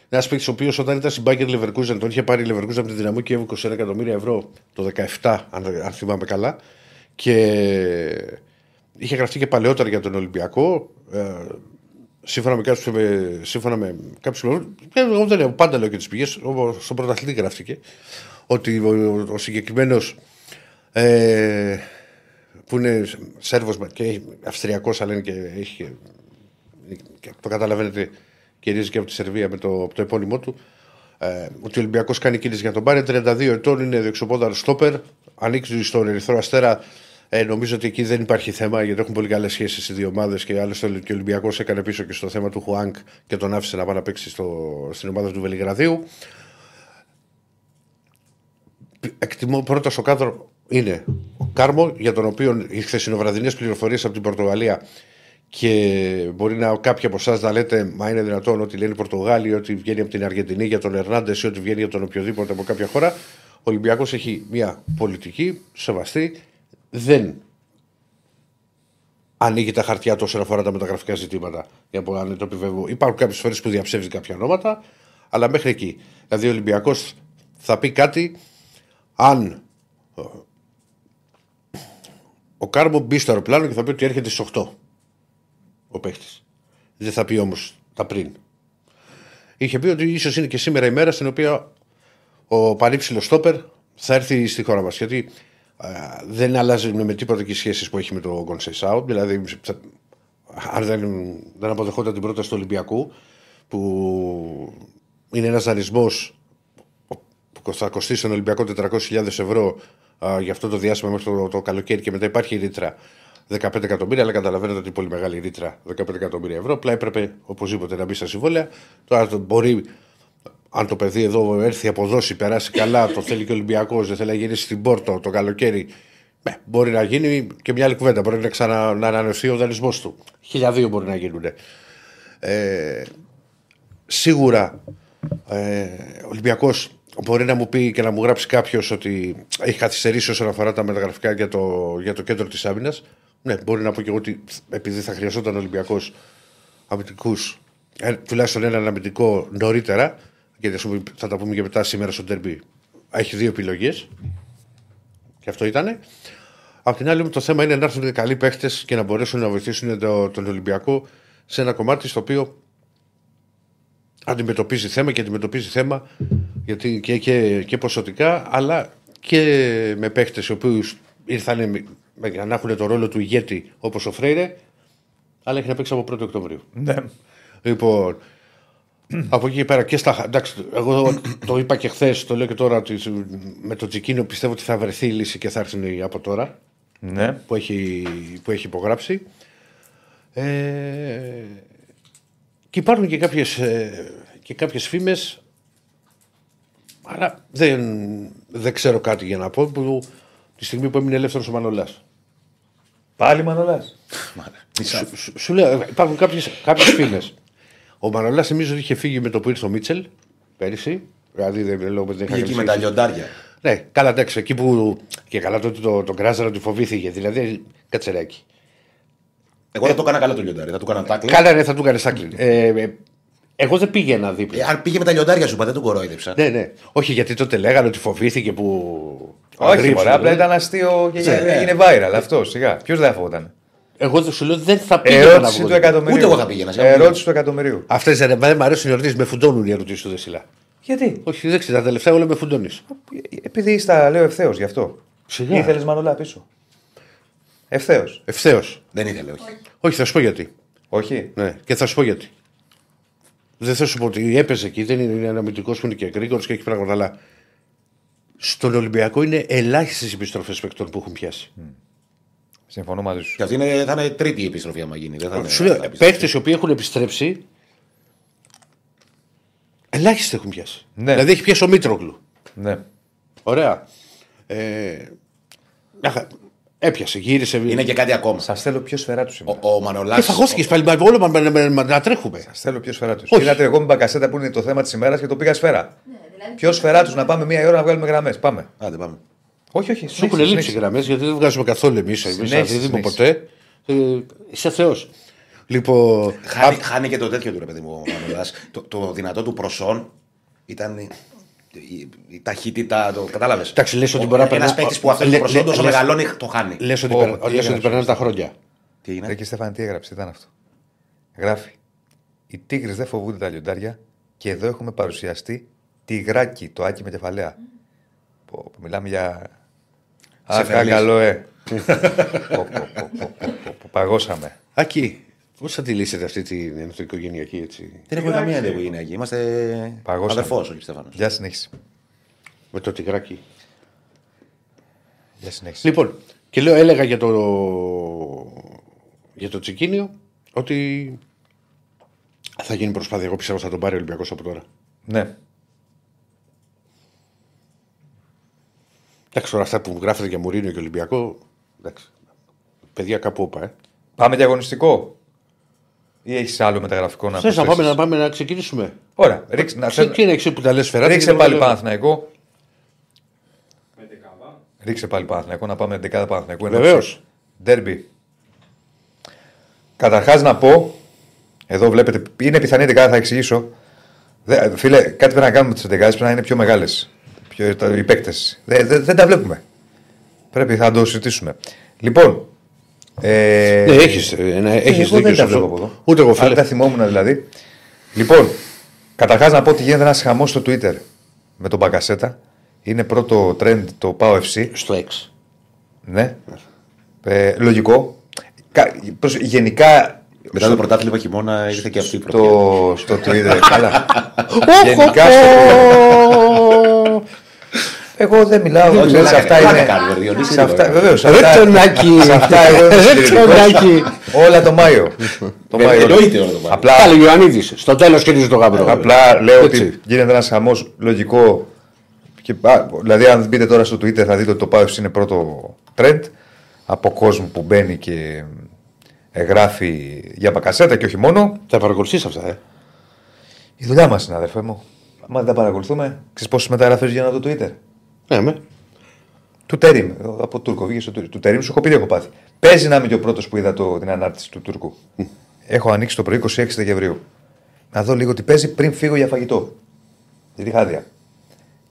Ένας παίκτης ο οποίος όταν ήταν στην Μπάγκερ Leverkusen, τον είχε πάρει η Leverkusen από τη δυναμό και έβγαλε 21 εκατομμύρια ευρώ το 17, αν, αν θυμάμαι καλά. Και είχε γραφτεί και παλαιότερα για τον Ολυμπιακό. Ε, σύμφωνα με κάποιους με, σύμφωνα με κάποιους, ε, εγώ δεν λέω, πάντα λέω και τις πηγές, στον πρωταθλητή γράφτηκε, ότι ο, ο, ο συγκεκριμένος ε, που είναι Σέρβος και έχει- Αυστριακός αλλά είναι και έχει και το καταλαβαίνετε κυρίζει και από τη Σερβία με το, από το επώνυμό του. Ε, ότι ο Ολυμπιακός κάνει κίνηση για τον Πάρε 32 ετών είναι δεξοπόδαρο στόπερ. Ανήκει στον Ερυθρό Αστέρα. Ε, νομίζω ότι εκεί δεν υπάρχει θέμα γιατί έχουν πολύ καλές σχέσεις οι δύο ομάδες και άλλωστε και ο Ολυμπιακός έκανε πίσω και στο θέμα του Χουάνκ και τον άφησε να πάει να παίξει στο, στην ομάδα του Βελιγραδίου. Εκτιμώ πρώτα στο κάδρο είναι ο Κάρμο, για τον οποίο οι χθεσινοβραδινές πληροφορίες από την Πορτογαλία και μπορεί να κάποιοι από εσάς να λέτε, Μα είναι δυνατόν ότι λένε οι Πορτογάλοι, ότι βγαίνει από την Αργεντινή για τον Ερνάντες ή ότι βγαίνει από τον οποιοδήποτε από κάποια χώρα. Ο Ολυμπιακός έχει μια πολιτική σεβαστή, δεν ανοίγει τα χαρτιά του όσον αφορά τα μεταγραφικά ζητήματα. Για να το επιβεβαιώ. Υπάρχουν κάποιες φορές που διαψεύδει κάποια ονόματα, αλλά μέχρι εκεί. Δηλαδή ο Ολυμπιακός θα πει κάτι αν ε, ο Κάρμο μπει στο αεροπλάνο και θα πει ότι έρχεται στις 8 ο παίχτης. Δεν θα πει όμως τα πριν. Είχε πει ότι ίσως είναι και σήμερα η μέρα στην οποία ο πανύψηλο στόπερ θα έρθει στη χώρα μας. Γιατί α, δεν αλλάζουν με τίποτα και οι σχέσεις που έχει με το Γκονσεϊσάου. Δηλαδή, θα- αν δεν, δεν αποδεχόταν την πρόταση του Ολυμπιακού, που είναι ένας δανεισμός που θα κοστίσει τον Ολυμπιακό 400.000 ευρώ α, για αυτό το διάστημα μέχρι το, το καλοκαίρι και μετά υπάρχει η ρήτρα 15 εκατομμύρια, αλλά καταλαβαίνετε ότι είναι πολύ μεγάλη η ρήτρα 15 εκατομμύρια ευρώ. Απλά έπρεπε οπωσδήποτε να μπει στα συμβόλαια. Τώρα το μπορεί αν το παιδί εδώ έρθει αποδώσει, περάσει καλά, το θέλει και ο Ολυμπιακός, δεν θέλει να γυρίσει στην Πόρτο το καλοκαίρι. Ναι, μπορεί να γίνει και μια άλλη κουβέντα. Μπορεί να ξανα να ανανεωθεί ο δανεισμός του. Χιλιαδίο μπορεί να γίνουν. Ε, σίγουρα ε, ο Ολυμπιακός μπορεί να μου πει και να μου γράψει κάποιος ότι έχει καθυστερήσει όσον αφορά τα μεταγραφικά για το, για το κέντρο της άμυνας. Ναι, μπορεί να πω και εγώ ότι επειδή θα χρειαζόταν ο Ολυμπιακός αμυντικούς, ε, τουλάχιστον έναν αμυντικό νωρίτερα, γιατί ας πούμε, θα τα πούμε και μετά σήμερα στο Derby, έχει δύο επιλογές. Και αυτό ήταν. Απ' την άλλη, το θέμα είναι να έρθουν καλοί παίχτες και να μπορέσουν να βοηθήσουν το, τον Ολυμπιακό σε ένα κομμάτι στο οποίο αντιμετωπίζει θέμα και αντιμετωπίζει θέμα γιατί και, και, και ποσοτικά αλλά και με παίχτες οι οποίοι ήρθαν για να έχουν το ρόλο του ηγέτη όπως ο Φρέιρε, αλλά έχει να παίξει από 1 Οκτωβρίου. Ναι. Λοιπόν, από εκεί και πέρα και στα. Εντάξει, εγώ το είπα και χθες, το λέω και τώρα ότι με το Τζικίνο πιστεύω ότι θα βρεθεί η λύση και θα έρθει από τώρα Ναι. που έχει, που έχει υπογράψει. Ε, και υπάρχουν και κάποιες, ε, και κάποιες φήμες αλλά δεν, δεν ξέρω κάτι για να πω που τη στιγμή που έμεινε ελεύθερος ο Μανολάς. Πάλι Μανολάς. Σου, σου- σου λέω, ε, υπάρχουν κάποιες, κάποιες φήμες. Ο Μανολάς νομίζω ότι είχε φύγει με το που ήρθε ο Μίτσελ πέρυσι. Δηλαδή δεν λέω ότι δεν είχα Πήγε εκεί καμία με τα σχέση. λιοντάρια. Ναι, καλά, εντάξει, εκεί που. και καλά τότε το, τον κράζαρα ότι φοβήθηκε. Δηλαδή, κατσεράκι. Εγώ θα το έκανα καλά το λιοντάρι. Θα του έκανα τάκλι. Καλά, ναι, θα του έκανες τάκλιν. Ε, ε, εγώ δεν πήγαινα δίπλα. Ε, αν πήγε με τα λιοντάρια σου, είπα, δεν τον κορόιδεψα. Ναι, ναι. Όχι, γιατί τότε λέγανε ότι φοβήθηκε που. Όχι, αγρίεψε, μωρέ, απλά δηλαδή. ήταν αστείο και Ναι, ναι. έγινε viral αυτός. Σιγά. Ποιος δεν θα φοβόταν; Εγώ δεν σου λέω δεν θα πήγαινα να Ερώτηση βγω. του εκατομμυρίου. Ούτε εγώ θα πήγαινα, σε Ερώτηση του εκατομμυρίου. Αυτές δεν δεν μ' αρέσουν οι ερωτήσεις, με φουντώνουν οι ερωτήσεις του Δεσίλα. Γιατί; Όχι, δεν ξέρω, τα τελευταία όλα με φουντώνεις. Επειδή στα λέω ευθέως γι' αυτό. Σιγά. Ήθελε Μανολά πίσω. Ευθέως. Ευθέως. Δεν ήθελε, όχι. Όχι, θα σου πω γιατί. Όχι. Ναι, και θα σου πω γιατί. Δεν θα σου πω ότι έπαιζε εκεί, δεν είναι, είναι ένα αμυντικό που είναι και γρήγορος και έχει πράγματα, αλλά στον Ολυμπιακό είναι ελάχιστες οι επιστροφές παικτών που έχουν πιάσει. Συμφωνώ μαζί σου. Και αυτή είναι, θα είναι τρίτη η επιστροφή άμα γίνει. Δεν θα είναι, Σου λέω, θα επιστρέψει. παίχτε οι οποίοι έχουν επιστρέψει, ελάχιστοι έχουν πιάσει. Ναι. Δηλαδή έχει πιάσει ο Μήτρογλου. Ναι. Ωραία. Ε, αχα, έπιασε, γύρισε. Είναι και κάτι ακόμα. Σας θέλω πιο σφαιρά τους σήμερα. Ο, ο Μανολάς, Και φαγώθηκε πάλι. μα- Όλο μα- μα- μα- μα- να τρέχουμε. Σας θέλω πιο σφαιρά τους. Όχι. Είδατε εγώ με μπακασέτα που είναι το θέμα της ημέρας και το πήγα σφαίρα. Δηλαδή Πιο σφαιρά τους να πάμε μία ώρα να βγάλουμε γραμμές. Πάμε. Άντε, πάμε. Όχι, όχι. Σου έχουν λείψει γραμμές γιατί δεν βγάζουμε καθόλου εμείς. Εμείς Συνέχισε, δεν δίδυμο συνέχισε. ποτέ. Ε, είσαι Θεός. Λοιπόν. Χάνει, α- χάνει και το τέτοιο του ρε παιδί μου ο Μανολάς. το, το δυνατό του προσόν ήταν η, η, η ταχύτητα. Το, Κατάλαβες; Εντάξει, λες ότι μπορεί να Ένας περνά- παίκτης που αυτό λε- το προσόν λε- όσο λες- μεγαλώνει το χάνει. Λες ότι, Ω, περ- τι λες ότι έγραψε περνάνε τα αυτό. χρόνια. Τι έγινε. Ρε και Στέφαν, τι έγραψε, ήταν αυτό. Γράφει. Οι τίγρες δεν φοβούνται τα λιοντάρια και εδώ έχουμε παρουσιαστεί τυγράκι, το άκι με κεφαλαία. Πω, πω, μιλάμε για. Α, Σεφερλής. καλό, ε. Πω, πω, πω, πω, πω, πω, πω, πω, Παγώσαμε. Ακή, πώς θα τη λύσετε αυτή την ενδοοικογενειακή έτσι; Δεν έχουμε καμία οικογενειακή. Είμαστε Παγώσαμε. αδερφός, όχι Στέφανος. Για συνέχιση. Με το τυγράκι. Για συνέχιση. Λοιπόν, και λέω, έλεγα για το, για το Τσικίνιο ότι θα γίνει προσπάθεια. Εγώ πιστεύω θα τον πάρει ο Ολυμπιακός από τώρα. Ναι. Εντάξει, τώρα αυτά που μου γράφετε για Μουρίνιο και Ολυμπιακό. Εντάξει. Παιδιά κάπου όπα, ε. Πάμε διαγωνιστικό. Ή έχεις άλλο μεταγραφικό να Θες να προσθέσεις; πάμε, να πάμε να ξεκινήσουμε; Ωραία. Ρίξε, να, Τι, τι είναι εσύ που τα λες φερά. ρίξε πάλι Παναθηναϊκό. Ρίξε πάλι Παναθηναϊκό να πάμε 11 Παναθηναϊκού. Βεβαίως. Ντέρμπι. Καταρχάς να πω, εδώ βλέπετε, είναι πιθανή 11, θα εξηγήσω. Δε, φίλε, κάτι πρέπει να κάνουμε με τις 11 πρέπει να είναι πιο μεγάλες. Πιο, τα- οι παίκτες. δεν τα βλέπουμε. Πρέπει θα το συζητήσουμε. Λοιπόν. Ε, Ναι, έχεις έχεις εγώ δεν δίκιο. σε τα αυτό. βλέπω από εδώ. Ούτε εγώ Αν φίλε. τα θυμόμουν δηλαδή. Λοιπόν, καταρχάς να πω ότι γίνεται ένας χαμός στο Twitter με τον Μπακασέτα. Είναι πρώτο trend το Power FC. Στο 6. Ναι. Ε, λογικό. Κα- προς- γενικά Μετά το πρωτάθλημα χειμώνα ήρθε και αυτή η πρωτιά. στο, στο Twitter. καλά. γενικά στο, Εγώ δεν μιλάω. Όχι, σε όχι, αυτά πλάκα είναι. κάνει, ρε, Διονύση, Σε αυτά, τίποτα. βεβαίως, σε Ρε αυτά- τον Άκη. σε αυτά εγώ είμαι Ρε συντηρητικός. τον Άκη. Όλα το Μάιο. Το Ε, Μάιο. εννοείται όλο το Μάιο. Απλά, Πάλι Ιωαννίδης. Στο τέλος κερδίζει το γαμπρό. απλά λέω Έτσι. ότι γίνεται ένας χαμός λογικό. Και, α, δηλαδή, αν μπείτε τώρα στο Twitter, θα δείτε ότι το Πάος είναι πρώτο trend από κόσμο που μπαίνει και ε, γράφει για μπακασέτα και όχι μόνο. Θα παρακολουθήσει αυτά, ε; Η δουλειά μας είναι, αδερφέ μου. Αν δεν τα παρακολουθούμε, ξέρεις πόσε μεταγραφέ γίνανε από το Twitter; Ναι, με. Του Τερίμ, από Τούρκο, βγήκε στο Τούρκο. Του Τερίμ, σου έχω πει τι έχω πάθει. Παίζει να είμαι και ο πρώτος που είδα το, την ανάρτηση του Τούρκου. έχω ανοίξει το πρωί 26 Δεκεμβρίου. Να δω λίγο τι παίζει πριν φύγω για φαγητό. Για τη χάδια.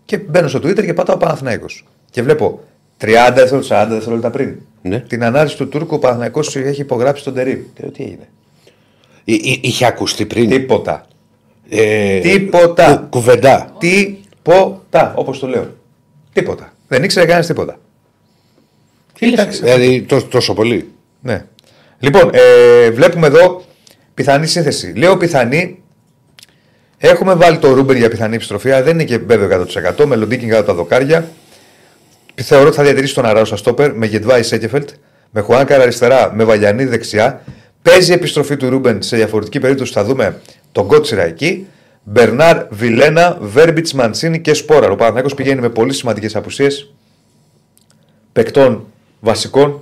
Και μπαίνω στο Twitter και πατάω Παναθηναϊκός. Και βλέπω 30 δευτερόλεπτα, 40 δευτερόλεπτα πριν. Ναι. Την ανάρτηση του Τούρκου ο Παναθηναϊκός έχει υπογράψει τον Τερίμ. Και λέω τι έγινε; Εί- εί- Είχε ακουστεί πριν; Τίποτα. Ε, Τίποτα. κου- Κουβεντά. Τίποτα. Όπως το λέω. Τίποτα. Δεν ήξερε κανένας τίποτα. Εντάξει, Δηλαδή τό- τόσο πολύ. Ναι. Λοιπόν, ε, βλέπουμε εδώ πιθανή σύνθεση. Λέω πιθανή. Έχουμε βάλει το Ρούμπεν για πιθανή επιστροφή, αλλά δεν είναι και βέβαιο 100%. Με Λοντίγκιν κάτω από τα δοκάρια. Θεωρώ ότι θα διατηρήσει τον Αράο στα στόπερ με Γεντβάι Σένκεφελντ, με Χουάνκαρ αριστερά, με Βαγιαννίδη δεξιά. Παίζει η επιστροφή του Ρούμπεν σε διαφορετική περίπτωση. Θα δούμε τον Κότσιρα εκεί. Μπερνάρ, Βιλένα, Βέρμπιτς, Μαντσίνη και Σπόρα. Ο Παναθηναϊκός πηγαίνει με πολύ σημαντικές απουσίες παικτών βασικών.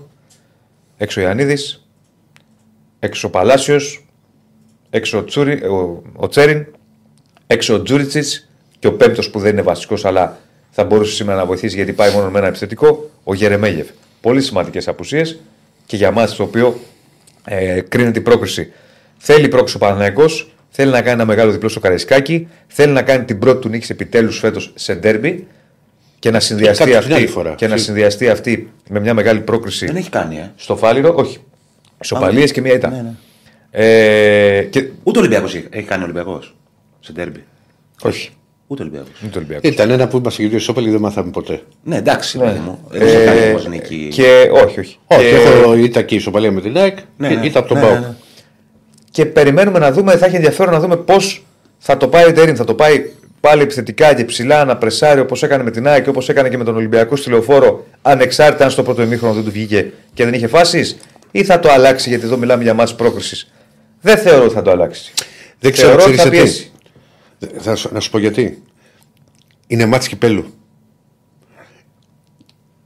Έξω Ιαννίδη, έξω ο Παλάσιος, έξω ο, Τσούρι, ο, ο Τσέριν, έξω ο Τζούριτσιτς και ο πέμπτος που δεν είναι βασικός αλλά θα μπορούσε σήμερα να βοηθήσει γιατί πάει μόνο με ένα επιθετικό, ο Γερεμέγιεφ. Πολύ σημαντικές απουσίες και για μας το οποίο ε, κρίνεται η πρόκριση. Θέλει πρόκριση ο Παναναϊκός, θέλει να κάνει ένα μεγάλο διπλό στο Καραϊσκάκι, θέλει να κάνει την πρώτη του νίκη επιτέλους φέτος σε ντέρμπι και να συνδυαστεί, κάτι την άλλη αυτή, φορά. και να Συ- συνδυαστεί αυτή με μια μεγάλη πρόκριση Δεν έχει κάνει, ε. στο Φάληρο, όχι. Ισοπαλίε και μία ήττα. Ναι, ναι. Ε, και... Ούτε ο Ολυμπιακός έχει κάνει ο Ολυμπιακός. Σε ντέρμπι. Όχι. Ούτε ο Ολυμπιακός. Είναι το Ολυμπιακός. Ήταν ένα που είμαστε και δύο ισόπαλοι δεν μάθαμε ποτέ. Ναι, εντάξει, Ναι. παιδί μου. Δεν έχει κάνει όμως νίκη. και όχι, όχι. Όχι, και, έχω ήττα και ισοπαλία με την ΑΕΚ, Ναι, και ναι. ήττα από τον Ναι, Πάο. ναι, ναι. Και περιμένουμε να δούμε, θα έχει ενδιαφέρον να δούμε πώς θα το πάει ο Τερίν. Θα το πάει πάλι επιθετικά και ψηλά να πρεσάρει όπως έκανε με την ΑΕΚ και όπως έκανε και με τον Ολυμπιακό στη λεωφόρο, ανεξάρτητα αν στο πρώτο ημίχρονο δεν του βγήκε και δεν είχε φάσεις, ή θα το αλλάξει γιατί εδώ μιλάμε για μάτς πρόκρισης. Δεν θεωρώ ότι θα το αλλάξει. Δεν ξέρω, θεωρώ ότι ξέρεις θα τι. πιέσει. Θα σου- να σου πω γιατί. Είναι μάτς κυπέλου.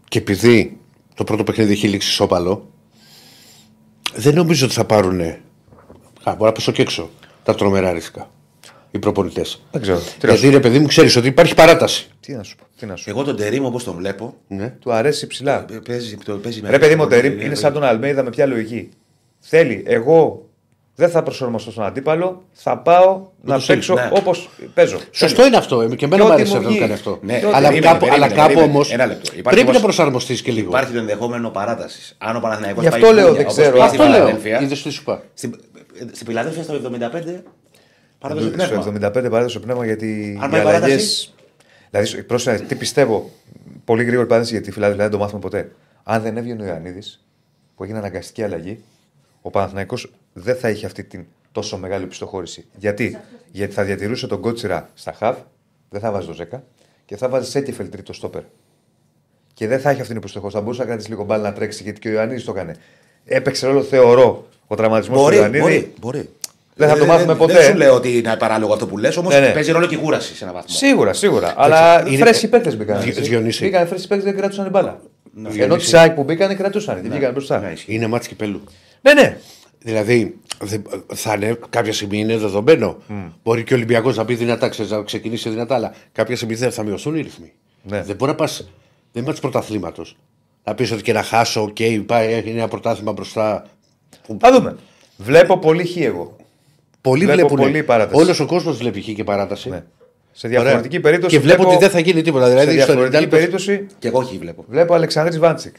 Και επειδή το πρώτο παιχνίδι έχει λήξει σώπαλο, δεν νομίζω ότι θα πάρουν. Α, μπορεί να πέσω και έξω τα τρομερά ρίσκα. Οι προπονητές. Δεν ξέρω. Τι να, σου, Γιατί ρε παιδί μου, ξέρεις ότι υπάρχει παράταση. τι να σου πω. Τι να σου πω. Εγώ τον Τερήμ όπως τον βλέπω. Ναι. Του αρέσει ψηλά. ε, Παίζει, το, παίζει με Ρε παιδί μου, ο πολύ- Τερίμ είναι σαν τον Αλμέιδα με ποια λογική. Θέλει, εγώ δεν θα προσαρμοστώ στον αντίπαλο, θα πάω να Ούτως παίξω ναι. όπως παίζω. Σωστό είναι αυτό. ε, Και εμένα Και μου ό,τι αρέσει μου αυτό να βγει. κάνει αυτό. Ναι, αλλά περίμενε, κάπου, περίμενε, αλλά κάπου περίμενε. όμως Ένα λεπτό. Υπάρχει πρέπει να όμως- προσαρμοστείς και λίγο. Υπάρχει το ενδεχόμενο παράτασης. Αν ο Παναθηναϊκός Γι' πάει αυτό λέω, μπούνια, δεν όπως ξέρω. πήγε στη Αυτό λέω. Φιλαδέλφια, Είδες τι σου είπα. Στην, στην Φιλαδέλφια στο 75 παράδοση πνεύμα. Στο 75 παράδοση πνεύμα γιατί Αν οι πάει αλλαγέ. παράταση. Δηλαδή, πρόσεχε, τι πιστεύω. Πολύ γρήγορη παρένθεση γιατί τη Φιλαδέλφια δεν το μάθουμε ποτέ. Αν δεν έβγαινε ο Ιωαννίδης, που έγινε αναγκαστική αλλαγή, ο Παναθηναϊκός δεν θα είχε αυτή την τόσο μεγάλη πιστοχώρηση. Γιατί, γιατί θα διατηρούσε τον Κότσιρα στα χαβ, δεν θα βάζει το Ζέκα και θα βάζει Σέκεφελ τρίτο στόπερ. Και δεν θα έχει αυτή την πιστοχώρηση. Θα μπορούσε να κρατήσει λίγο μπάλα να τρέξει γιατί και ο Ιωαννίδης το έκανε. Έπαιξε ρόλο, θεωρώ, ο τραυματισμός του Μπορεί, Ιωαννίδη. μπορεί, μπορεί. Δεν θα το Ε, μάθουμε ποτέ. Δεν σου λέω ότι είναι παράλογο αυτό που λες, όμως Ναι, ναι. παίζει ρόλο και η κούραση σε έναν βαθμό. Σίγουρα, σίγουρα. Αλλά είναι- φρέσχοι παίκτες μπήκαν. Δι- Διονύση. Μπήκαν φρέσχοι παίκτες δεν κρατούσαν την μπάλα. Ενώ Διονύση. τη ΣΑΚ που μπήκαν κρατούσαν. Δεν βγήκαν μπροστά. Ναι, Ναι, ισχύει. Είναι μάτς κυπέλου. ναι. Δηλαδή, δεν- θα είναι, κάποια στιγμή είναι δεδομένο. Μπορεί και ο Ολυμπιακός να πει δυνατά, ξέρεις, να ξεκινήσει δυνατά, αλλά κάποια στιγμή δεν θα μειωθούν οι ρυθμοί. Ναι. Δεν μπορεί να πα. Δεν είναι ματς πρωταθλήματος. Να πεις ότι και να χάσω, οκ, πάει, έχει ένα πρωτάθλημα μπροστά. Θα δούμε. Βλέπω πολύ χ εγώ. Πολλοί Βλέπω βλέπουν. πολύ παράταση. Όλος ο κόσμος βλέπει χ και παράταση. Ναι. Σε διαφορετική Ωραία. περίπτωση. Και βλέπω βλέπω- ότι δεν θα γίνει τίποτα. Σε Δηλαδή, στο 90 διαφορετική λεπτό- περίπτωση Και εγώ όχι βλέπω. βλέπω Αλεξανδρή Βάντσικ.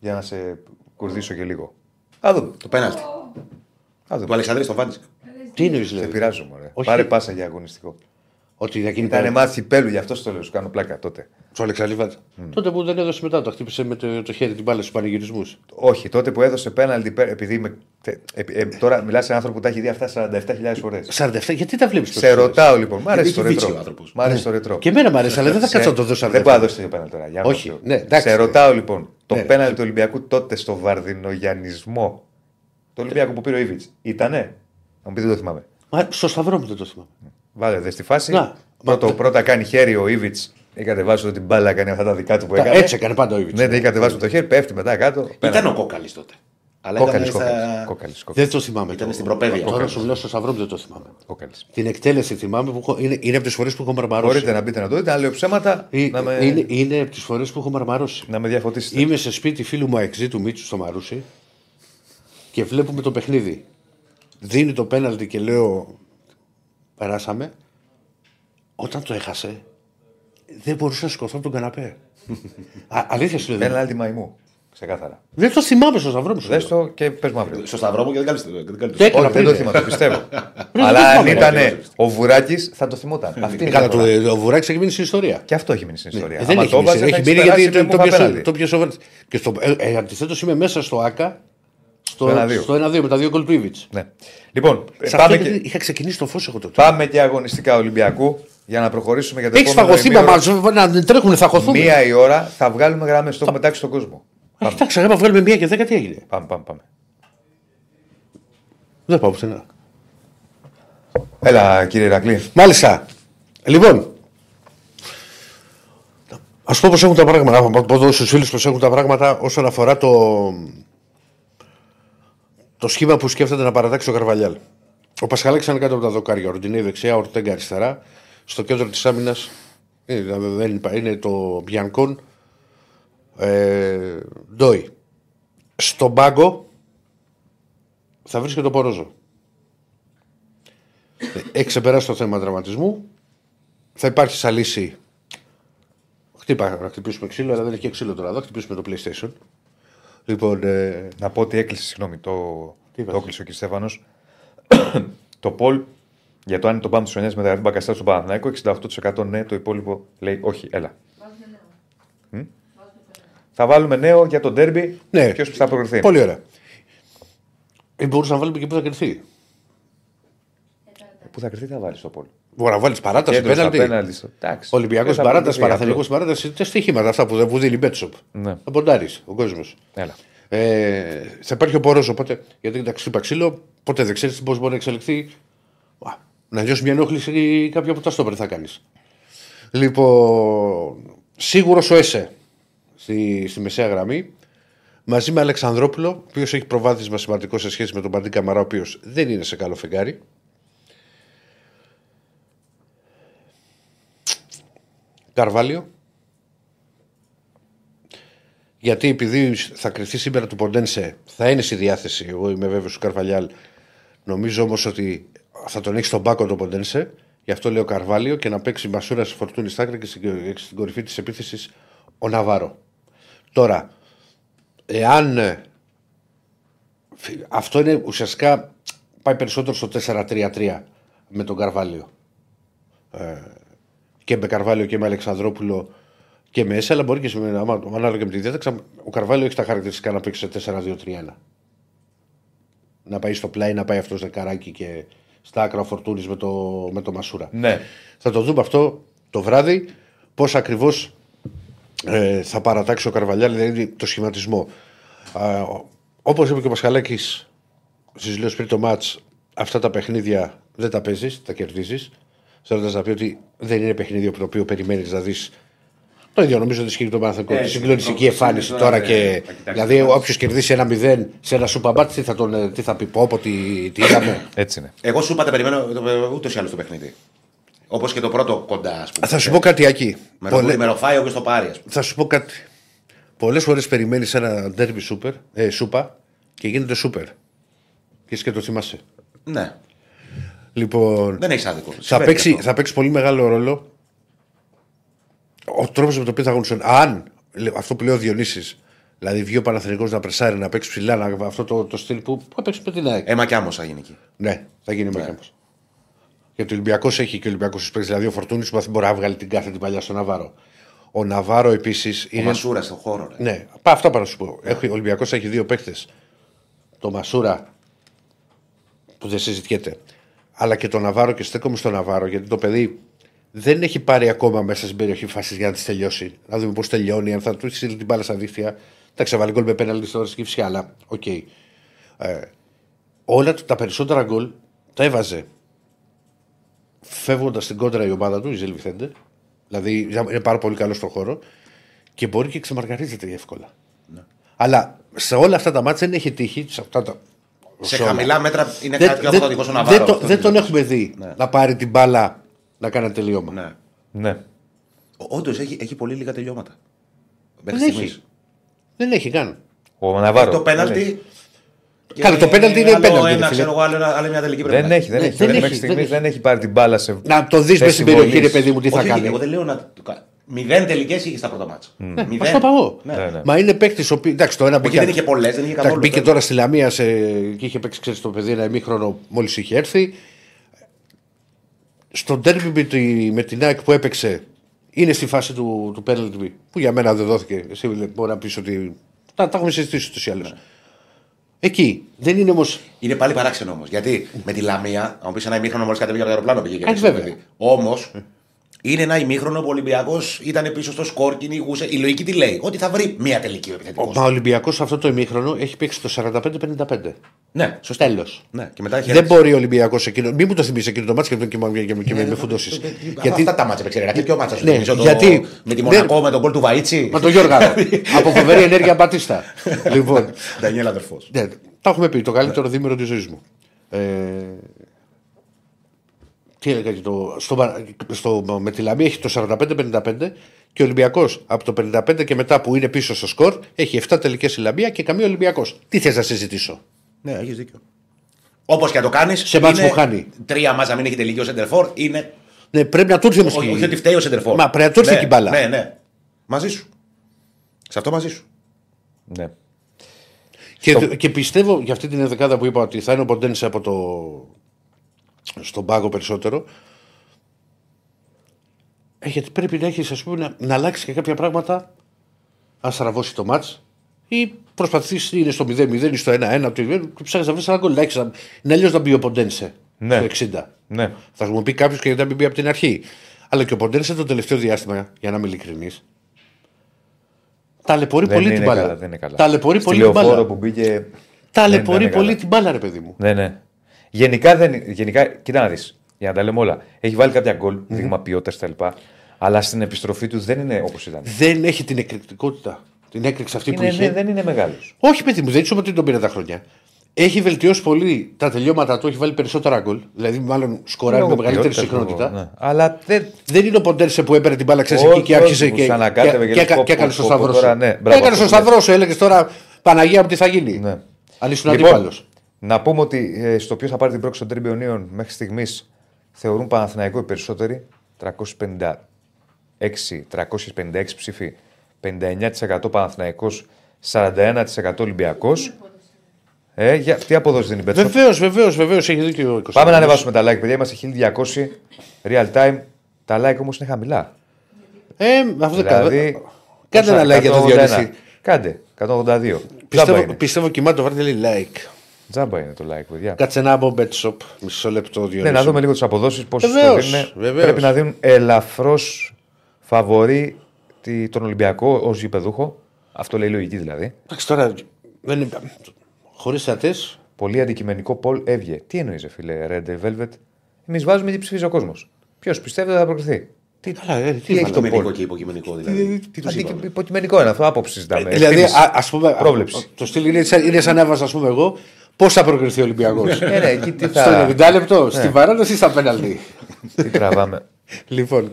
Για να σε κουρδίσω και λίγο. Θα δούμε. Το πέναλτι. Θα Του δούμε. Αλεξανδρή στο Βάντζικ. Τι είναι, Σε δηλαδή. πειράζω, μωρέ. Όχι. Πάρε πάσα για αγωνιστικό. Ότι θα γίνει Ήταν μάθη κυπέλου, γι' αυτό το λέω, σου κάνω πλάκα τότε. Στο Αλεξανδρία. Τότε που δεν έδωσε μετά, το χτύπησε με το, το χέρι την μπάλα στους πανηγυρισμούς. Όχι, τότε που έδωσε πέναλτι, πέ- επειδή είμαι, τε- ε, ε, τώρα μιλάς σε άνθρωπο που τα έχει δει αυτά 47.000 φορές. 47, γιατί τα βλέπεις Σε ρωτάω λοιπόν, μ' αρέσει το έχει βίτσιο ο ρετρό. άνθρωπος. Μ' αρέσει το ρετρό. Και εμένα μου αρέσει, αλλά δεν θα Σε- κάτσω να το δώσω Δεν μπορεί να δώσει το πέναλτι τώρα. για Όχι, να το- ναι, εντάξει. Σε ρωτάω λοιπόν, το Ναι. πέναλτι του Ολυμπιακού τότε στο Βαρδινογιανισμό. Το Ολυμπιακό που πήρε ο Ιβιτς. Ήτανε; Να μου πει δεν το θυμάμαι. Μα στο σταυρό μου δεν το θυμάμαι. Βάλε δες στη φάση. Να. Πρώτο, Μα- πρώτα κάνει χέρι ο Ιβιτς. Έχει κατεβάσει ότι την μπάλα, κάνει αυτά τα δικά του που Τα- έκανε. Έτσι έκανε πάντα ο Ιβιτς. Ναι, δεν έχει κατεβάσει το χέρι, πέφτει μετά κάτω. Ήταν ο κόκαλης τότε. Αλλά Κόκαλης, ήταν στα... κόκαλης. Δεν το θυμάμαι. Ήταν το- στην προπαίδεια. Τώρα σου λέω στο σταυρό μου δεν το θυμάμαι. Κόκαλης. Την εκτέλεση θυμάμαι που έχω, είναι, είναι από τις φορές που έχω μαρμαρώσει. Μπορείτε να μπείτε να το δείτε, αν λέω ψέματα, Ε, να με, Είναι, είναι από τις φορές που έχω μαρμαρώσει. να με διαφωτίσετε. Είμαι σε σπίτι φίλου μου αεξή του Μίτσου στο Μαρούσι και βλέπουμε το παιχνίδι. Δίνει το πέναλτι και λέω περάσαμε. Όταν το έχασε δεν μπορούσα να σηκωθώ από τον καναπέ. Α, αλήθεια σου λέω. δεν- Πέναλτι μαϊμού. Ξεκάθαρα. Δεν το θυμάμαι στο σταυρό μου. σου Δες λέω. το και πες μου αύριο. Στο σταυρό μου και δεν κάνεις το. δεν κάνεις Το το. έκανα Όχι, δεν πριν. το θυμάμαι, το πιστεύω. δεν Αλλά το αν θυμάμαι, ήταν ρε. ο Βουράκης, θα το θυμόταν. Αυτή είναι η Καλά, το, διαφορά. ο Βουράκης έχει μείνει στην ιστορία. Και αυτό έχει μείνει στην ιστορία. Ε, δεν Άμα έχει το μείνει, έβαζε, έχει θα μείνει έχεις γιατί περάσει το, με το, που πιο, θα σοβα- πέναλτι. το πιο σοβαρό. Και στο, ε, ε, αντιθέτως είμαι μέσα στο ΑΚΑ στο, Στο 1-2. στο 1-2 με τα δύο γκολ του Ήβιτ. Ναι. Λοιπόν, ε, Σε πάμε αυτό και, είχα ξεκινήσει το φω εγώ τότε. πάμε και αγωνιστικά Ολυμπιακού για να προχωρήσουμε για το Έχει επόμενο φαγωθεί με ημίωρο. μα, να τρέχουν, θα χωθούμε. Μία η ώρα θα βγάλουμε γράμμε στο μετάξι στον κόσμο. Α, Κοιτάξτε, άμα βγάλουμε μία και δέκα, τι έγινε. Πάμε, πάμε, πάμε. Δεν πάω πουθενά. Έλα, κύριε Ηρακλή. Μάλιστα. Λοιπόν, α πω πώ έχουν τα πράγματα. Να πω εδώ στου φίλου πώ έχουν τα πράγματα όσον αφορά το, το σχήμα που σκέφτεται να παρατάξει ο Καρβαλιάλ. Ο Πασχαλάκης είναι κάτω από τα δοκάρια. Ο Ροντινέη δεξιά, ο Ορτέγκα αριστερά. Στο κέντρο της άμυνας δεν υπά- είναι το Μπιανκόν ε, Ντόι. Στον πάγκο θα βρίσκεται το Πορόζο. Έχει ξεπεράσει το θέμα τραυματισμού. Θα υπάρχει σαν λύση. Χτύπα να χτυπήσουμε ξύλο, αλλά δεν έχει και ξύλο τώρα. Θα χτυπήσουμε το PlayStation. Λοιπόν, ε, Να πω ότι έκλεισε, συγγνώμη, το, Τι το είπες; έκλεισε ο κ. Στέφανος. το Πολ για το αν τον πάμε στου 9 μεταγραφή Μπακαστά στον Παναθηναϊκό 68% ναι, το υπόλοιπο λέει όχι, έλα. Μμ; Θα βάλουμε νέο για το ντέρμπι. Ναι. Ποιος θα προκριθεί; πολύ ωραία. Ε, μπορούσα να βάλουμε και πού θα κρυθεί. Πού θα κρυθεί, θα βάλεις το Πολ. Μπορεί να βάλει παράταση, Κέντρος στα πέναλτι. πέναλτι, στο- εντάξει. Ολυμπιακός Δεν θα παράταση, προκριθεί Παραθενικό αυτό. παράταση. Τα στοιχήματα αυτά που, δεν- που δίνει η Μπέτσοπ. Ναι. Θα ποντάρεις ο κόσμος. Έλα. Ε, θα υπάρχει ο Πορόζο. Οπότε, γιατί τα ξύπα ξύλο, ποτέ δεν ξέρεις πώς μπορεί να εξελιχθεί. Α, να νιώσεις μια ενόχληση κάποιο από τα στόπερ θα κάνεις. Λοιπόν, σίγουρος ο Έσε στη, στη μεσαία γραμμή. Μαζί με Αλεξανδρόπουλο, ο οποίος έχει προβάδισμα σημαντικό σε σχέση με τον Παντή Καμαρά, ο οποίος δεν είναι σε καλό φεγγάρι. Καρβάλιο. Γιατί επειδή θα κρυφτεί σήμερα του Ποντένσε, θα είναι στη διάθεση. Εγώ είμαι βέβαιος του Καρβαλιάλ. Νομίζω όμως ότι θα τον έχει στον πάκο τον Ποντένσε. Γι' αυτό λέω Καρβάλιο και να παίξει Μασούρα στη φορτούνη στάκρη και στην, στην κορυφή της επίθεσης ο Ναβάρο. Τώρα, εάν. ε, φι- Αυτό είναι ουσιαστικά πάει περισσότερο στο 4-3-3 με τον Καρβάλιο. Ε, και με Καρβάλιο και με Αλεξανδρόπουλο και με Έσα, αλλά μπορεί και σε, άμα, ανάλογα και με τη διάταξη. Ο Καρβάλιο έχει τα χαρακτηριστικά να παίξει σε 4-2-3-1. Να πάει στο πλάι, να πάει αυτός δεκαράκι και στα άκρα ο Φορτούνης με το, με το Μασούρα. Ναι. Θα το δούμε αυτό το βράδυ, πώς ακριβώς ε, θα παρατάξει ο Καρβαλιάλ, δηλαδή το σχηματισμό. Όπως είπε και ο Πασχαλάκης στι λέω πριν το μάτ, αυτά τα παιχνίδια δεν τα παίζεις, τα κερδίζεις. Θέλοντα να πει ότι δεν είναι παιχνίδι από το οποίο περιμένεις να δεις. Το ίδιο νομίζω ότι ισχύει το Παναθηνικό. Ε, Τη συγκλονιστική το- εμφάνιση τώρα τώρα δεν και. θα κοιτάξει Δηλαδή, το μάτς. όποιος κερδίσει ένα 0 σε ένα σουπαμπάτ, τι θα, τον, ε, τι θα πει, πω, πω, τι, τι είδαμε. Έτσι είναι. Εγώ σου είπα τα περιμένω ούτως ή άλλως το παιχνίδι. Όπως και το πρώτο κοντά, ας πούμε. θα σου πω κάτι εκεί. Με το με ροφάει όποιο το πάρει, ας πούμε. Θα σου πω κάτι. Πολλές φορές περιμένεις ένα ντέρμπι σούπερ, ε, σούπα και γίνεται σούπερ. Και εσύ και το θυμάσαι. Ναι, Λοιπόν, δεν έχεις άδικο. θα Συμβαίνει παίξει, αυτό. θα παίξει πολύ μεγάλο ρόλο ο τρόπος με τον οποίο θα αγωνιστούν. Αν λέ- αυτό που λέει ο Διονύσης, δηλαδή βγει ο Παναθηνικός να πρεσάρει, να παίξει ψηλά, να, αυτό το, το στυλ που, που θα παίξει με την ΑΕΚ. Έμα κι άμμος θα γίνει εκεί. Ναι, θα γίνει με Γιατί ο Ολυμπιακός έχει και ο Ολυμπιακός παίξει. Δηλαδή ο Φορτούνης που μπορεί να βγάλει την κάθε την παλιά στον Ναβάρο. Ο Ναβάρο επίσης. Ο Μασούρα στον χώρο. Ρε. Ναι, πά, αυτό πάνω να σου πω. Έχει, ο Ολυμπιακός έχει δύο παίκτες. Το Μασούρα που δεν συζητιέται. Αλλά και το Ναβάρο και στέκομαι στο Ναβάρο γιατί το παιδί δεν έχει πάρει ακόμα μέσα στην περιοχή φάσης για να της τελειώσει. Να δούμε πώς τελειώνει, αν θα του στείλει την μπάλα στα δίχτυα. Τα ξεβάλει γκολ με πέναλτι στο και φυσικά, αλλά ok. Okay. Ε, όλα του- τα περισσότερα γκολ τα έβαζε φεύγοντας στην κόντρα η ομάδα του, η Ζελβιθέντε. Δηλαδή είναι πάρα πολύ καλό στον χώρο και μπορεί και ξεμαργαρίζεται εύκολα. Αλλά σε όλα αυτά τα μάτια δεν έχει τύχει. Σε, αυτά τα, Σε όλα. χαμηλά μέτρα είναι Δεν- κάτι πιο δεν- αποδοτικό στον δεν Ναβάρος. το- αυτό Δεν το τον λέω. έχουμε δει Ναι. να πάρει την μπάλα να κάνει ένα τελείωμα. Ναι. Ναι. Όντως έχει, έχει πολύ λίγα τελειώματα. Μέχρι Δεν έχει. στιγμής. Δεν έχει καν. Ο Ναβάρος. Το πέναλτι. Καλά, το πέναλτι είναι άλλο πέναλτι, ρε Ένα, φίλε. ξέρω εγώ, άλλο, άλλο μια τελική πρέπει Δεν να έχει, δεν Ναι, έχει. δεν Μέχρι έχει, στιγμής δεν δεν έχει πάρει την μπάλα σε. Να το δεις μέσα θέση στην περιοχή, ρε βολής. παιδί μου, τι θα Όχι, κάνει. εγώ δεν λέω να το κάνει. Μηδέν τελικές είχε στα πρώτα μάτσα. Μα Μηδέν. στο παγώ. Ναι. Ναι, ναι. Μα είναι παίκτης ο οποίο. Εντάξει, το ένα Όχι, μπήκε. δεν είχε πολλές, δεν είχε εντάξει, καθόλου. μπήκε τώρα στη Λαμία σε... και είχε παίξει ξέρεις, το παιδί ένα ημίχρονο μόλις είχε έρθει. Στο ντέρμπι με, τη, με την ΑΕΚ που έπαιξε είναι στη φάση του, του penalty που για μένα δεν δόθηκε. Εσύ μπορεί να πεις ότι. Τα, τα έχουμε συζητήσει ούτως ή άλλως. Εκεί. Δεν είναι όμω. Είναι πάλι παράξενο όμως. Γιατί με τη Λαμία, αν μου πεις ένα ημίχρονο μόλις κατέβηκε από το αεροπλάνο πήγε. Ε, βέβαια. Όμως είναι ένα ημίχρονο που ο Ολυμπιακός ήταν πίσω στο σκορ, κυνηγούσε. Η λογική τι λέει, Ότι θα βρει μία τελική ο επιθετικός. Μα ο Ολυμπιακός αυτό το ημίχρονο έχει παίξει το 45-55. Ναι, σωστά. Τέλος. Ναι, και μετά έχει Δεν μπορεί ο Ολυμπιακός εκείνο. Μην μου το θυμίσεις εκείνο το μάτσο και, και, και, και, και με φουντώσεις. Γιατί... Αυτά τα μάτια παίξει. Και ποιο μάτσα σου Ναι, θυμίζω, το... γιατί- Με τη Ναι. Μονακό, με τον κόλ του Βαΐτσι. Μα το Γιώργα. από φοβερή ενέργεια Μπατίστα. λοιπόν. Ντανιέλ αδερφός. Ναι, τα έχουμε πει. Το καλύτερο δίμηνο της ζωής μου. Ε, τι έλεγα και το. Στο, στο, με τη Λαμία έχει το 45-55 και ο Ολυμπιακός από το 55 και μετά που είναι πίσω στο σκορ έχει 7 τελικές η Λαμία και καμία Ολυμπιακός. Τι θες να συζητήσω; Ναι, έχεις δίκιο. Όπως και να το κάνεις. Σε μάτς που χάνει. Τρία μάτσα μην έχει τελική ο Σεντερφόρ είναι. Ναι, πρέπει να του έρθει όμως Όχι, και- όχι ότι φταίει ο Σεντερφόρ. Μα πρέπει να του έρθει ναι, και η μπάλα. Ναι, ναι. Μαζί σου. Σε αυτό μαζί σου. Ναι. Και, και πιστεύω για αυτή την δεκάδα που είπα ότι θα είναι ο Ποντένσε από το. Στον πάγκο περισσότερο. Ε, γιατί πρέπει να έχεις ας πούμε, να, να αλλάξεις και κάποια πράγματα. Αν στραβώσει το μάτς ή προσπαθήσει είναι στο 0-0 ή στο 1-1 του ψάχνεις να βρεις ένα γκολ. Να έχεις- Είναι αλλιώ να μπει ο Ποντένσε Ναι. στο 60. Ναι. Θα μου πει κάποιος και γιατί να μην μπει από την αρχή. Αλλά και ο Ποντένσε το τελευταίο διάστημα, για να είμαι ειλικρινής, ταλαιπωρεί Δεν πολύ είναι την μπάλα. καλά, δεν είναι καλά. Ταλαιπωρεί Στη πολύ την λεωφόρο μπάλα. που μπήκε. Ταλαιπωρεί δεν είναι πολύ καλά. την μπάλα, ρε παιδί μου. Ναι, ναι. Γενικά, δεν, γενικά κοίτα να δεις. Για να τα λέμε όλα. Έχει βάλει κάποια γκολ, δείγμα ποιότητας κτλ. Αλλά στην επιστροφή του δεν είναι όπως ήταν. Δεν έχει την εκρηκτικότητα. Την έκρηξη αυτή που Είναι, είχε. ναι, δεν είναι μεγάλος. Όχι, παιδί μου, δεν είσαι ότι τον πήρε τα χρόνια. Έχει βελτιώσει πολύ τα τελειώματα του, έχει βάλει περισσότερα γκολ. Δηλαδή, μάλλον σκοράρει με μεγαλύτερη συχνότητα. Ναι. Αλλά δεν. Δεν είναι ο Ποντέρσε που έπαιρνε την μπάλα ξέρεις, Όχι, εκεί και όχι, άρχισε που και. σου ανακάτευε και, και και, λες, και, πω, έκανε πω, το πω, σταυρός τώρα, σου. ναι, μπράβο, Έκανε το αυτό που σταυρός σου, έλεγες τώρα Παναγία μου τι θα γίνει. Ναι. Αν ήσουν Λοιπόν, αντίπαλος. Να πούμε ότι ε, στο ποιος θα πάρει την πρόκληση των Τριμπιονίων μέχρι στιγμής θεωρούν Παναθηναϊκό οι περισσότεροι. 356, 356 ψήφοι, 59% Παναθηναϊκός, 41% Ολυμπιακός. Ε, για, τι αποδόση δίνει η Betshop. Βεβαίως, βεβαίως, βεβαίως έχει δίκιο ο 20. Πάμε να ανεβάσουμε τα like, παιδιά. Είμαστε 1200 real time. Τα like όμως είναι χαμηλά. Ε, αυτό δεν Δηλαδή. Κάντε πόσα, ένα like για το 181. Διονύση. Κάντε. 182. Τζάμπα Πιστεύω, είναι. πιστεύω κοιμάται το βάλτε λέει like. Τζάμπα είναι το like, παιδιά. Κάτσε να μπω bet shop. Μισό λεπτό, Διονύση. Ναι, να δούμε λίγο τις αποδόσεις. Πώ Βεβαίως, δίνουν. βεβαίως. Πρέπει να δίνουν ελαφρώς φαβορή τη- τον Ολυμπιακό ως γηπεδούχο. Αυτό λέει η λογική δηλαδή. Εντάξει, τώρα δεν είναι. Χωρίς θεατέ. Πολύ αντικειμενικό Πολ έβγε. Τι εννοείς, φίλε, Red Velvet; Εμείς βάζουμε τι ψηφίζει ο κόσμος. Ποιος πιστεύει ότι θα προκριθεί; Τι, Καλά, ε, τι τι έχει βάλαμε. το Υποκειμενικό Πολ. και υποκειμενικό δηλαδή. Τι τους Αντικει- είπαμε. Υποκειμενικό είναι αυτό, άποψης συζητάμε. Δηλαδή, Εκτίμηση. α ας πούμε. Πρόβλεψη. Το στυλ είναι, σαν- είναι σαν να έβαζα, ας πούμε, εγώ πώς θα προκριθεί ο Ολυμπιακός. Ε, ναι, εκεί τι θα- Στο 90 λεπτό, στην παράδοση ή στα πέναλτι. Τι τραβάμε. λοιπόν,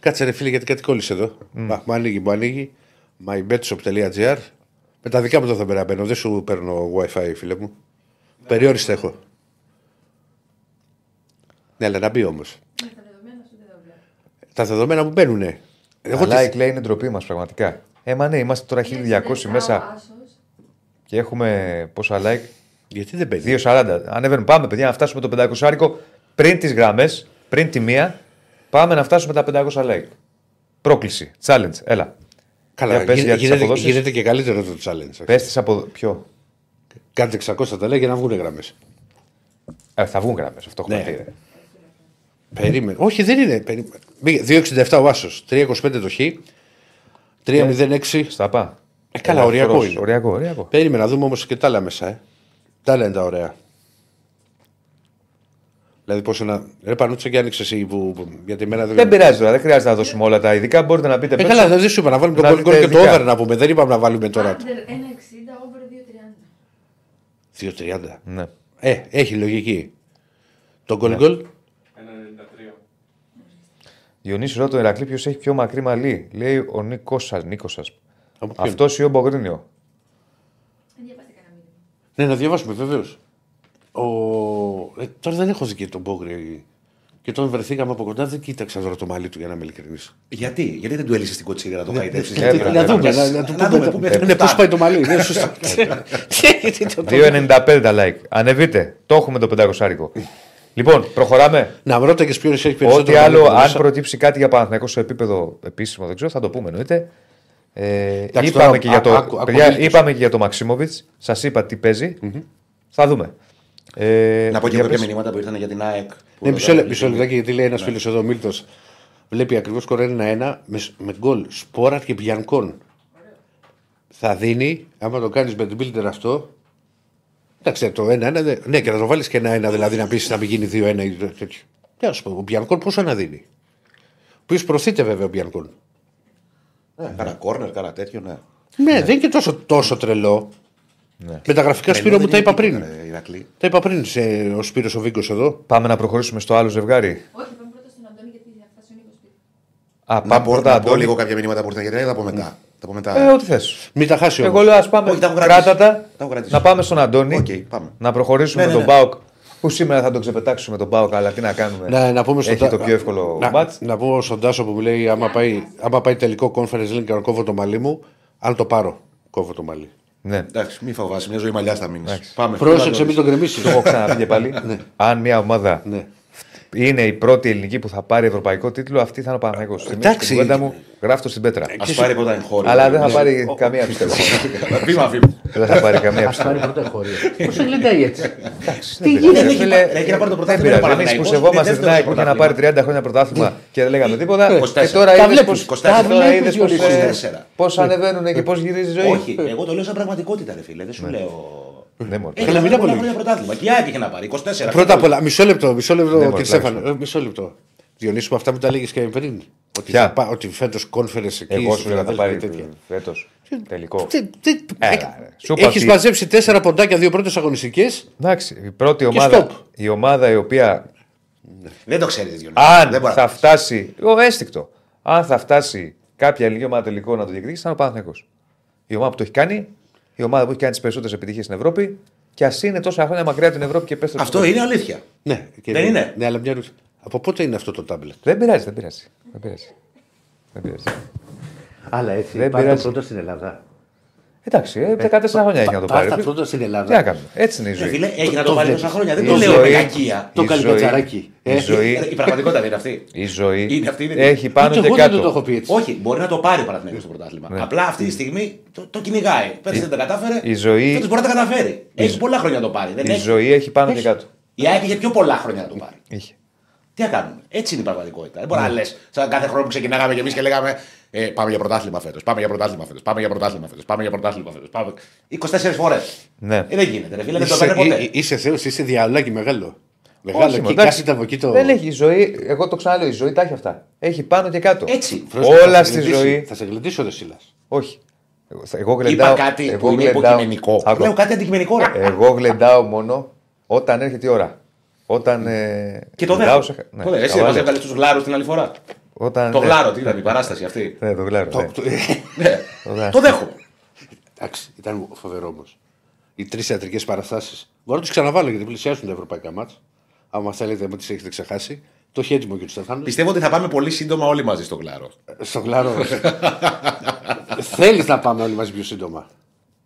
κάτσε ρε φίλε, γιατί κάτι κόλλησε εδώ. Μα, μου ανοίγει, μου ανοίγει. mybetshop.gr Με τα δικά μου δεν θα περαμπαίνω. Δεν σου παίρνω WiFi, φίλε μου. Περιόριστα έχω. Ναι, αλλά να μπει όμως. Τα δεδομένα μου μπαίνουνε. Εγώ Τα τι- like λέει είναι ντροπή μας πραγματικά. Ε, μα ναι, είμαστε τώρα 1200 μέσα και έχουμε πόσα like; Γιατί δεν παίζει; 2,40. Ανέβαινε, πάμε παιδιά, να φτάσουμε το 500 άρικο. πριν τις γραμμές, πριν τη μία, πάμε να φτάσουμε τα 500 like. Πρόκληση. Challenge. Έλα. Καλά, Για πες γίνε- για τις γίνεται, αποδόσεις. γίνεται και καλύτερο το challenge. Πες τις από. Ποιο; Κάντε 600 τα λέει για να βγουν γραμμές. Ε, θα βγουν γραμμές. Αυτό έχουμε Ναι. πει. Ρε. Περίμενε. Όχι, δεν είναι. Περίμενε. Πήγε 2,67 ο Άσος. 3,25 το Χ. 3,06. Στα πά. Ε, καλά, Ελαφρώς. οριακό είναι. Οριακό, οριακό. Περίμενα να δούμε όμως και τα άλλα μέσα. Ε. Τα άλλα είναι τα ωραία. Δηλαδή πόσο να. Ρε Πανούτσα και άνοιξε εσύ που, που, για τη μέρα δεν. Δεν πειράζει τώρα, δεν χρειάζεται να δώσουμε όλα τα ειδικά. Μπορείτε να πείτε Ε, πέστε. καλά, δεν σου είπα να βάλουμε το Να goal goal δείτε και το ειδικά. over να πούμε. Δεν είπαμε να βάλουμε τώρα. Under 1,60 over 2,30. 2,30. Ναι. Ε, έχει λογική. Το goal goal. Διονύσης ρώτα τον Ηρακλή ποιος έχει πιο μακρύ μαλλί. Λέει ο Νίκο σα. Νίκο σας. Από ποιον; Αυτός ή ο Μπογρίνιο. Δεν διαβάστε κανένα μήνυμα. Ναι, να διαβάσουμε βεβαίως. Ο... Ε, τώρα δεν έχω δει και τον Μπόγκρι. Και όταν βρεθήκαμε από κοντά δεν κοίταξα τώρα το μαλλί του για να είμαι ειλικρινής. Γιατί, γιατί δεν του έλυσε την κοτσίδα να το χαϊδεύσει. ε, Να δούμε, να, να του Να πούμε. δούμε πού Ναι, πέφτει. πώ πάει το μαλλί. Ναι, σωστά. Τι το- 2,95 τα like. Ανεβείτε. Το έχουμε το 500 άρικο. Λοιπόν, προχωράμε. Να με ρώτα και ποιο έχει Ό,τι περισσότερο. άλλο, μαλλί από αν μέσα. προτύψει κάτι για Παναθηναϊκό σε επίπεδο επίσημο, δεν ξέρω, θα το πούμε εννοείται. Ε, τώρα, είπαμε, και για το, α- άκου- άκου παιδιά, Μίλτος. είπαμε και για το Μαξίμοβιτς. Σας είπα τι παίζει. Θα δούμε. Ε, Να πω και για κάποια πες. μηνύματα που ήρθαν για την ΑΕΚ. που Ναι, ρωτάνε μισό, λε- για μισό την- λεπτάκι γιατί λέει ένας φίλος εδώ, Μίλτος. Βλέπει ακριβώς κορένα ένα με, με γκολ Σπόρατ και Μπιανκόν. Θα δίνει, άμα το κάνεις με την builder αυτό. Εντάξει, το 1-1. δεν- Ναι, και να το βάλεις και ένα-ένα, δηλαδή να πεις να μην γίνει 2-1 ή τέτοιο. Τι να σου πω, ο Μπιανκόν πόσο να δίνει. Ο οποίος προωθείται βέβαια ο Μπιανκόν. Ναι, Κάνα κόρνερ, κάνα τέτοιο, ναι. Ναι, δεν είναι και τόσο, τόσο τρελό. Ναι. Με τα γραφικά Σπύρο μου τα είπα πριν. Ηρακλή. Τα είπα πριν σε, ο Σπύρος ο Βίγκος εδώ. Πάμε να προχωρήσουμε στο άλλο ζευγάρι. Όχι, πάμε πρώτα στον Αντώνη γιατί θα φτάσει ο Νίκος σπίτι. Α, Να πάμε πω, πρώτα. να πω Αντώνη. λίγο κάποια μηνύματα που ήρθαν γιατί δεν θα πω μετά. Θα πω μετά. Ε, ό,τι θες. Μην τα χάσει Εγώ όμως. λέω ας πάμε. Όχι, τα έχω κρατήσει. Κράτα τα. Τα έχω κρατήσει. Να πάμε στον Αντώνη. Οκ, πάμε. Να προχωρήσουμε Ναι, με ναι, τον ναι. ΠΑΟΚ. Που σήμερα θα τον ξεπετάξουμε τον ΠΑΟΚ, αλλά τι να κάνουμε. Να, να πούμε στον Έχει Τα- το πιο εύκολο να, ματς. Να πω στον Τάσο που μου λέει: άμα πάει, άμα πάει τελικό Conference League και να κόβω το μαλλί μου, αν το πάρω, κόβω το μαλλί. Ναι. Εντάξει, μη φοβάσαι, μια ζωή μαλλιά θα μείνεις. Εντάξει. Πάμε. Πρόσεξε, μην τον κρεμίσεις. Το έχω ξαναπεί και πάλι. Αν μια ομάδα ναι. Είναι η πρώτη ελληνική που θα πάρει ευρωπαϊκό τίτλο, αυτή θα είναι ο Παναγιώ. Εντάξει. Στην κουβέντα μου, γράφω το στην πέτρα. Α πάρει πρώτα εγχώριο. Αλλά δεν θα Ναι. πάρει καμία πιστεύω. Βήμα, βήμα. Δεν θα πάρει καμία Α πιστεύω. πάρει πρώτα χωρί. Πώς σε γλεντάει έτσι. Τι γίνεται, έχει πα- έχει να πάρει το Δεν πρωτάθλημα, πειράζει. ο Εμείς που Παναθηναϊκός σεβόμαστε είναι την ΑΕΚ που είχε να πάρει δεύτερος 30 χρόνια πρωτάθλημα και δεν λέγαμε τίποτα. Και 24. τώρα Τα είδες βλέπεις, πώ 24. τώρα βλέπεις, είδες Διονύση. πώς, ε, 24. πώς ανεβαίνουν και πώς γυρίζει η ζωή. Όχι, εγώ το λέω σαν πραγματικότητα, ρε φίλε. Δεν σου λέω. Ναι, μωρέ. Έχει Καλά, να μην πάρει πολλά απολύεις. χρόνια πρωτάθλημα. Και η ΑΕΚ είχε να πάρει 24. Πρώτα απ' όλα, μισό λεπτό, μισό λεπτό, Ναι, κύριε μωρέ, Στέφανο. ε, Μισό λεπτό. Διονύση μου, αυτά που τα έλεγε και πριν. Ότι, Ποια; θα πά- ότι φέτος conference εκεί. Εγώ στη σου λέγα θα Φιλαδέλφια πάρει και τέτοια. φέτος. Τελικό. Τι- τι- Έλα, έχ- ρε. Σου είπα Έχεις ότι- μαζέψει τέσσερα ποντάκια, δύο πρώτες αγωνιστικές; Εντάξει, η πρώτη ομάδα, stop. η ομάδα η οποία Δεν το ξέρεις, Διονύση. αν Δεν μπορεί θα να- φτάσει. Ο έστικτο. Αν θα φτάσει κάποια ελληνική ομάδα τελικό να το διεκδικήσει, θα είναι ο Παναθηναϊκός. Η ομάδα που το έχει κάνει, η ομάδα που έχει κάνει τις περισσότερες επιτυχίες στην Ευρώπη και ας είναι τόσα χρόνια μακριά από την Ευρώπη και πέστε Αυτό είναι αλήθεια. Ναι, και Δεν είναι. Ναι, αλλά μια ερώτηση. Από πότε είναι αυτό το τάμπλετ. Δεν πειράζει, δεν πειράζει. Δεν πειράζει. Δεν πειράζει. Αλλά έτσι. Δεν πάρε πειράζει. το πρώτα στην Ελλάδα. Εντάξει, ε, 14 χρόνια έχει να το Πάρε πάρει. τα πρώτα στην Τι να Ελλάδα. κάνουμε. Έτσι είναι η Ρε ζωή. φίλε, έχει να το το πάρει βλέπεις. τόσα χρόνια. Δεν Η το λέω με ζωή- κακία. Το Η κάνει ζωή- κατσαράκι. Η Ε, ζωή, Η πραγματικότητα δεν είναι αυτή. η ζωή Είναι αυτή, είναι. έχει πάνω Ούτε και εγώ δεν το έχω κάτω. πει έτσι. Όχι, μπορεί να το πάρει ο Παναθηναϊκός στο πρωτάθλημα. Απλά αυτή τη στιγμή το, το κυνηγάει. Πέρσι δεν τα κατάφερε. η ζωή- Φέτος μπορεί να τα καταφέρει. Έχει πολλά χρόνια να το πάρει. Δεν Η έχει. ζωή έχει πάνω και κάτω. Η ΑΕΚ είχε πιο πολλά χρόνια να το πάρει. Είχε. Τι να κάνουμε; Έτσι είναι η πραγματικότητα. Δεν μπορεί να λες, σαν κάθε χρόνο που ξεκινάγαμε κι εμείς και λέγαμε ε, Πάμε για πρωτάθλημα φέτος. Πάμε για πρωτάθλημα φέτος. Πάμε για πρωτάθλημα φέτος. Πάμε για πρωτάθλημα φέτος. Πάμε... 24 φορές. Ναι. Ε, δεν γίνεται. Ρε, φίλε, δεν το Είσαι, παίρνει ποτέ. εί- είσαι Θεός, είσαι διαολάκι μεγάλο. Μεγάλο. Όχι, και μα, εντάξει. κάθεται από εκεί το. Δεν έχει η ζωή, εγώ το ξαναλέω, η ζωή τα έχει αυτά. Έχει πάνω και κάτω. Έτσι. Πρόσεξε, όλα θα σε στη γλεντήσει. ζωή- Θα σε γλεντήσει ο Δεσίλα. Όχι. Εγώ, θα- εγώ γλεντάω, Είπα κάτι εγώ που είναι γλεντάω- υποκειμενικό. Άκου. Λέω κάτι αντικειμενικό. ρε. Εγώ γλεντάω μόνο όταν έρχεται η ώρα. Όταν. Ε, Και το γλεντάω δέχομαι. σε- ναι, Το δέχομαι. Εσύ καβάλες. δεν έβγαλες τους γλάρου την άλλη φορά. Όταν, Το ναι. γλάρο, τι ήταν η παράσταση αυτή. Ναι, το γλάρο. ναι. Ναι. Ωραία. Το δέχομαι. Εντάξει, ήταν φοβερό όμως. Οι τρεις θεατρικέ παραστάσεις. Μπορώ να του ξαναβάλω γιατί πλησιάζουν τα ευρωπαϊκά μάτια. Άμα θέλετε, μην τις έχετε ξεχάσει. Το έχει έτοιμο και τους Στεφάνου. Πιστεύω ότι θα πάμε πολύ σύντομα όλοι μαζί στο γλάρο. Στο γλάρο. Θέλεις να πάμε όλοι μαζί πιο σύντομα.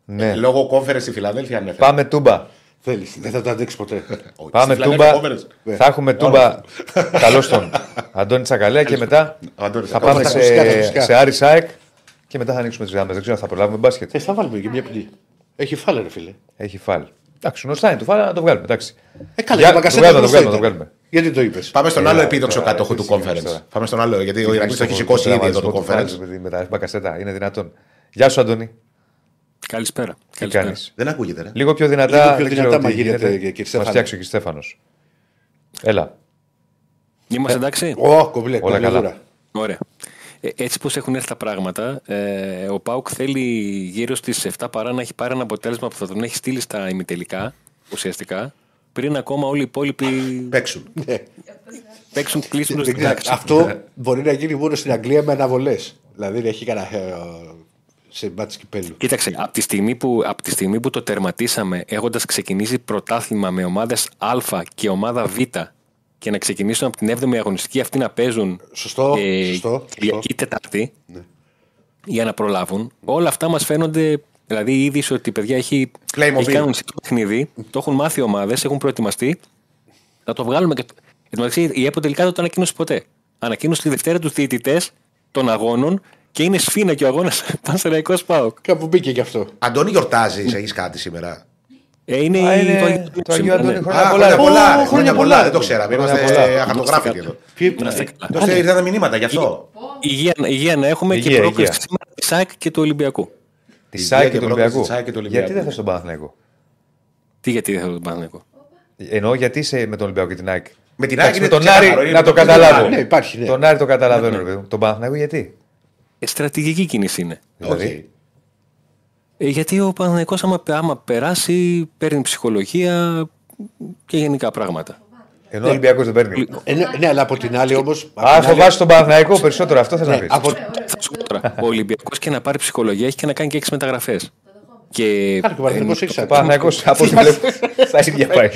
Ναι. Λόγω conference στη Φιλαδέλφια, ναι. Πάμε τούμπα. Θέλει. Δεν θα το αντέξει ποτέ. Όχι, Πάμε στις τούμπα. επόμενες. Θα έχουμε τούμπα. Καλώ τον Αντώνη Τσακαλέα και μετά Ο Αντώνης θα Τσακαλέας. πάμε τα ακουστικά, τα ακουστικά. σε, σε Άρη Σάεκ και μετά θα ανοίξουμε τι γράμμε. Δεν ξέρω αν θα προλάβουμε μπάσκετ. Ε, θα βάλουμε και μια ποινή. Έχει φάλε, ρε φίλε. Έχει φάλ. Εντάξει, γνωστά είναι το φάλ, να το βγάλουμε. Εντάξει. Ε, καλά, Για- η το Μπακασέτα βγάλουμε, το γνωστό βγάλουμε, το ήταν. βγάλουμε. Γιατί το είπε. Πάμε στον Ε, άλλο τώρα, επίδοξο τώρα, κάτοχο τι του σημαίνει conference. τώρα. Πάμε στον άλλο, γιατί ο Ηρακλής το έχει σηκώσει ήδη εδώ το conference. Με τα μπακασέτα, είναι δυνατόν. Γεια σου, Αντώνη. Καλησπέρα. Τι Καλησπέρα. κάνεις; Δεν ακούγεται, ρε. Λίγο πιο δυνατά. Λίγο πιο δεν δυνατά ξέρω μα τι γίνεται, γίνεται. κύριε Θα Στέφανο. φτιάξει ο κ. Στέφανος. Έλα. Είμαστε εντάξει; Ω, κομπλέ, Όλα καλά. κομπλεδούρα. Ωραία. Ε, έτσι πως έχουν έρθει τα πράγματα, ε, ο Πάουκ θέλει γύρω στις 7 παρά να έχει πάρει ένα αποτέλεσμα που θα τον έχει στείλει στα ημιτελικά, ουσιαστικά, πριν ακόμα όλοι οι υπόλοιποι Παίξουν. παίξουν κλείσιμο Δεν στην ξέρω, τάξη. Αυτό μπορεί να γίνει μόνο στην Αγγλία με αναβολές. Δηλαδή δεν έχει κανένα ε, σε μπάτς κυπέλου. Κοίταξε, από τη, στιγμή που, από τη στιγμή που το τερματίσαμε έχοντας ξεκινήσει πρωτάθλημα με ομάδες Α και ομάδα Β και να ξεκινήσουν από την 7η αγωνιστική αυτή να παίζουν Σωστό, ε, σωστό, Κυριακή σωστό. Τετάρτη για να προλάβουν. Όλα αυτά μας φαίνονται. Δηλαδή η είδηση ότι παιδιά έχει, Playmobil. έχει κάνει το παιχνίδι, το έχουν μάθει οι ομάδες, έχουν προετοιμαστεί. Θα το βγάλουμε και. Εν τω μεταξύ, η ΕΠΟ τελικά δεν το ανακοίνωσε ποτέ. Ανακοίνωσε τη Δευτέρα τους διαιτητές των αγώνων και είναι σφίνα και ο αγώνας Πανσεραϊκό Πάοκ. Κάπου μπήκε κι αυτό. Αντώνη, γιορτάζεις, έχεις κάτι σήμερα; Ε, είναι Α, η- είναι το Αγίου το Αγίου σήμερα, Αντώνη. ναι. Χρόνια Α, πολλά. Χρόνια πολλά, ρε, Ω, χρόνια πολλά. Δεν το ξέραμε. Χρόνια Είμαστε πολλά. αχαρτογράφητοι εδώ. Ποιοι- Να είστε καλά. Τότε ήρθαν μηνύματα γι' αυτό. Υγεία, υγεία να έχουμε Υγεία, και πρόκληση υγεία. σήμερα της ΣΑΚ και του Ολυμπιακού. Τη Υγεία ΣΑΕ και και του πρόκληση Ολυμπιακού. της ΣΑΕ και του Ολυμπιακού. Γιατί δεν θε τον Παναθηναϊκό; Τι γιατί δεν θέλω τον Παναγενικό. Εννοώ γιατί είσαι με τον Ολυμπιακό και την ΑΕΚ. Με την Εντάξει, ΑΕΚ με είναι τον Άρη ξεκάθαρο, είναι να το το καταλάβω. Ναι, υπάρχει, ναι. Τον Άρη το καταλαβαίνω, ρε παιδί μου. Τον Παναθηναϊκό γιατί; Ε, στρατηγική κίνηση είναι. Δηλαδή; Ε, γιατί ο Παναγενικό, άμα, άμα περάσει, παίρνει ψυχολογία και γενικά πράγματα. Ενώ ο Ολυμπιακός δεν παίρνει. Ε, ναι, ναι, αλλά από την άλλη όμω. Α, φοβάσαι τον Παναθηναϊκό περισσότερο, αυτό θε να πεις. από... Θα σου πω τώρα. Ο Ολυμπιακός και να πάρει ψυχολογία έχει και να κάνει και έξι μεταγραφές. Και Κάτι και ο Παναθηναϊκός έχει Ο σαν. Παναθηναϊκός από ό,τι βλέπω στα ίδια πάει.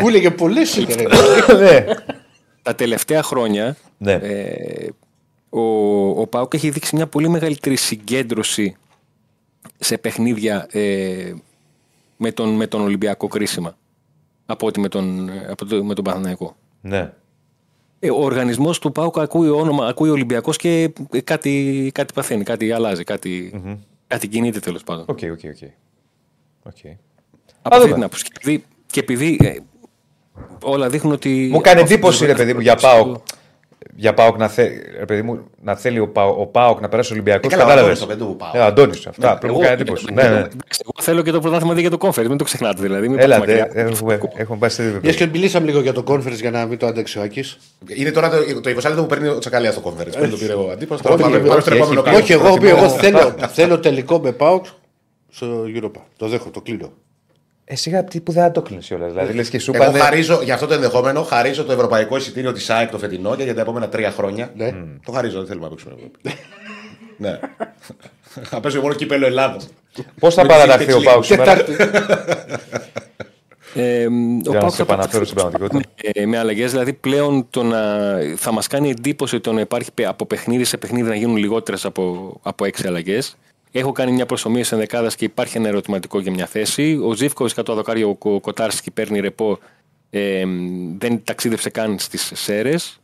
Μου έλεγε πολλές σήμερα. Ναι. τα τελευταία χρόνια Ναι. ε, ο, ο ΠΑΟΚ έχει δείξει μια πολύ μεγαλύτερη συγκέντρωση σε παιχνίδια ε, με, τον, με τον Ολυμπιακό κρίσιμα από ότι με τον, από το, με τον Παναθηναϊκό. Ναι. Ε, ο οργανισμός του ΠΑΟΚ ακούει όνομα, ακούει Ολυμπιακός και ε, κάτι, κάτι παθαίνει, κάτι αλλάζει, κάτι, κάτι κινείται τέλος πάντων. Ok, ok, ok. Ok. Από Α, αυτή δούμε. την άποψη. Και επειδή, και επειδή ε, όλα δείχνουν ότι. Μου κάνει από εντύπωση, αυτή ρε την παιδί μου, για άποψη ΠΑΟΚ. Για ΠΑΟΚ να, θε, ρε παιδί μου, να θέλει ο ΠΑΟΚ, ο ΠΑΟΚ να περάσει ο Ολυμπιακός. Ε, καλά, ο Κατάλαβες. Αντώνης το πέντε του ΠΑΟΚ. Ε, Αντώνης, αυτά. Πρέπει να μου Εγώ, κάνει εντύπωση. ε, Ναι, ε, ναι. εντάξει, Εγώ θέλω και το πρωτάθλημα δει για το conference, μην το ξεχνάτε δηλαδή. Μην πάτε Έλατε, μακριά. έχουμε, έχουμε πάει σε τέτοιο Μια επίπεδο. και μιλήσαμε λίγο για το conference για να μην το αντέξει ο Άκης. Είναι τώρα το, το 20 λεπτό που παίρνει ο Τσακαλέας στο conference. Πριν το πήρε ο αντίπαλος. Τώρα Όχι, πάμε όχι, πάμε στο όχι, επόμενο έχει- καλό. Όχι, εγώ, οποίο εγώ θέλω, θέλω τελικό με πάω στο Europa. Το δέχω, το κλείνω. Ε, σιγά τι που δεν το κλείνει όλα. Δηλαδή λες και σου Εγώ πάνε. χαρίζω, για αυτό το ενδεχόμενο, χαρίζω το ευρωπαϊκό εισιτήριο της ΑΕΚ το φετινό και για τα επόμενα τρία χρόνια. Ναι. Το χαρίζω, δεν θέλουμε να παίξουμε Ευρώπη. ναι. Θα παίζουμε μόνο κύπελο Ελλάδα. Πώς θα Με παραταχθεί τις ο League. Πάουκ σήμερα; Ε, ο Για να Πάουκ σε θα επαναφέρω στην πραγματικότητα. ε, με αλλαγές. Δηλαδή πλέον το να, θα μας κάνει εντύπωση το να υπάρχει πε- από παιχνίδι σε παιχνίδι να γίνουν λιγότερες από, από έξι αλλαγές. Έχω κάνει μια προσωμία σε δεκάδα και υπάρχει ένα ερωτηματικό για μια θέση. Ο Ζήφκοβιτ κάτω από το δοκάριο, ο Κοτάρσκι παίρνει ρεπό. Ε, δεν ταξίδευσε καν στις Σέρες.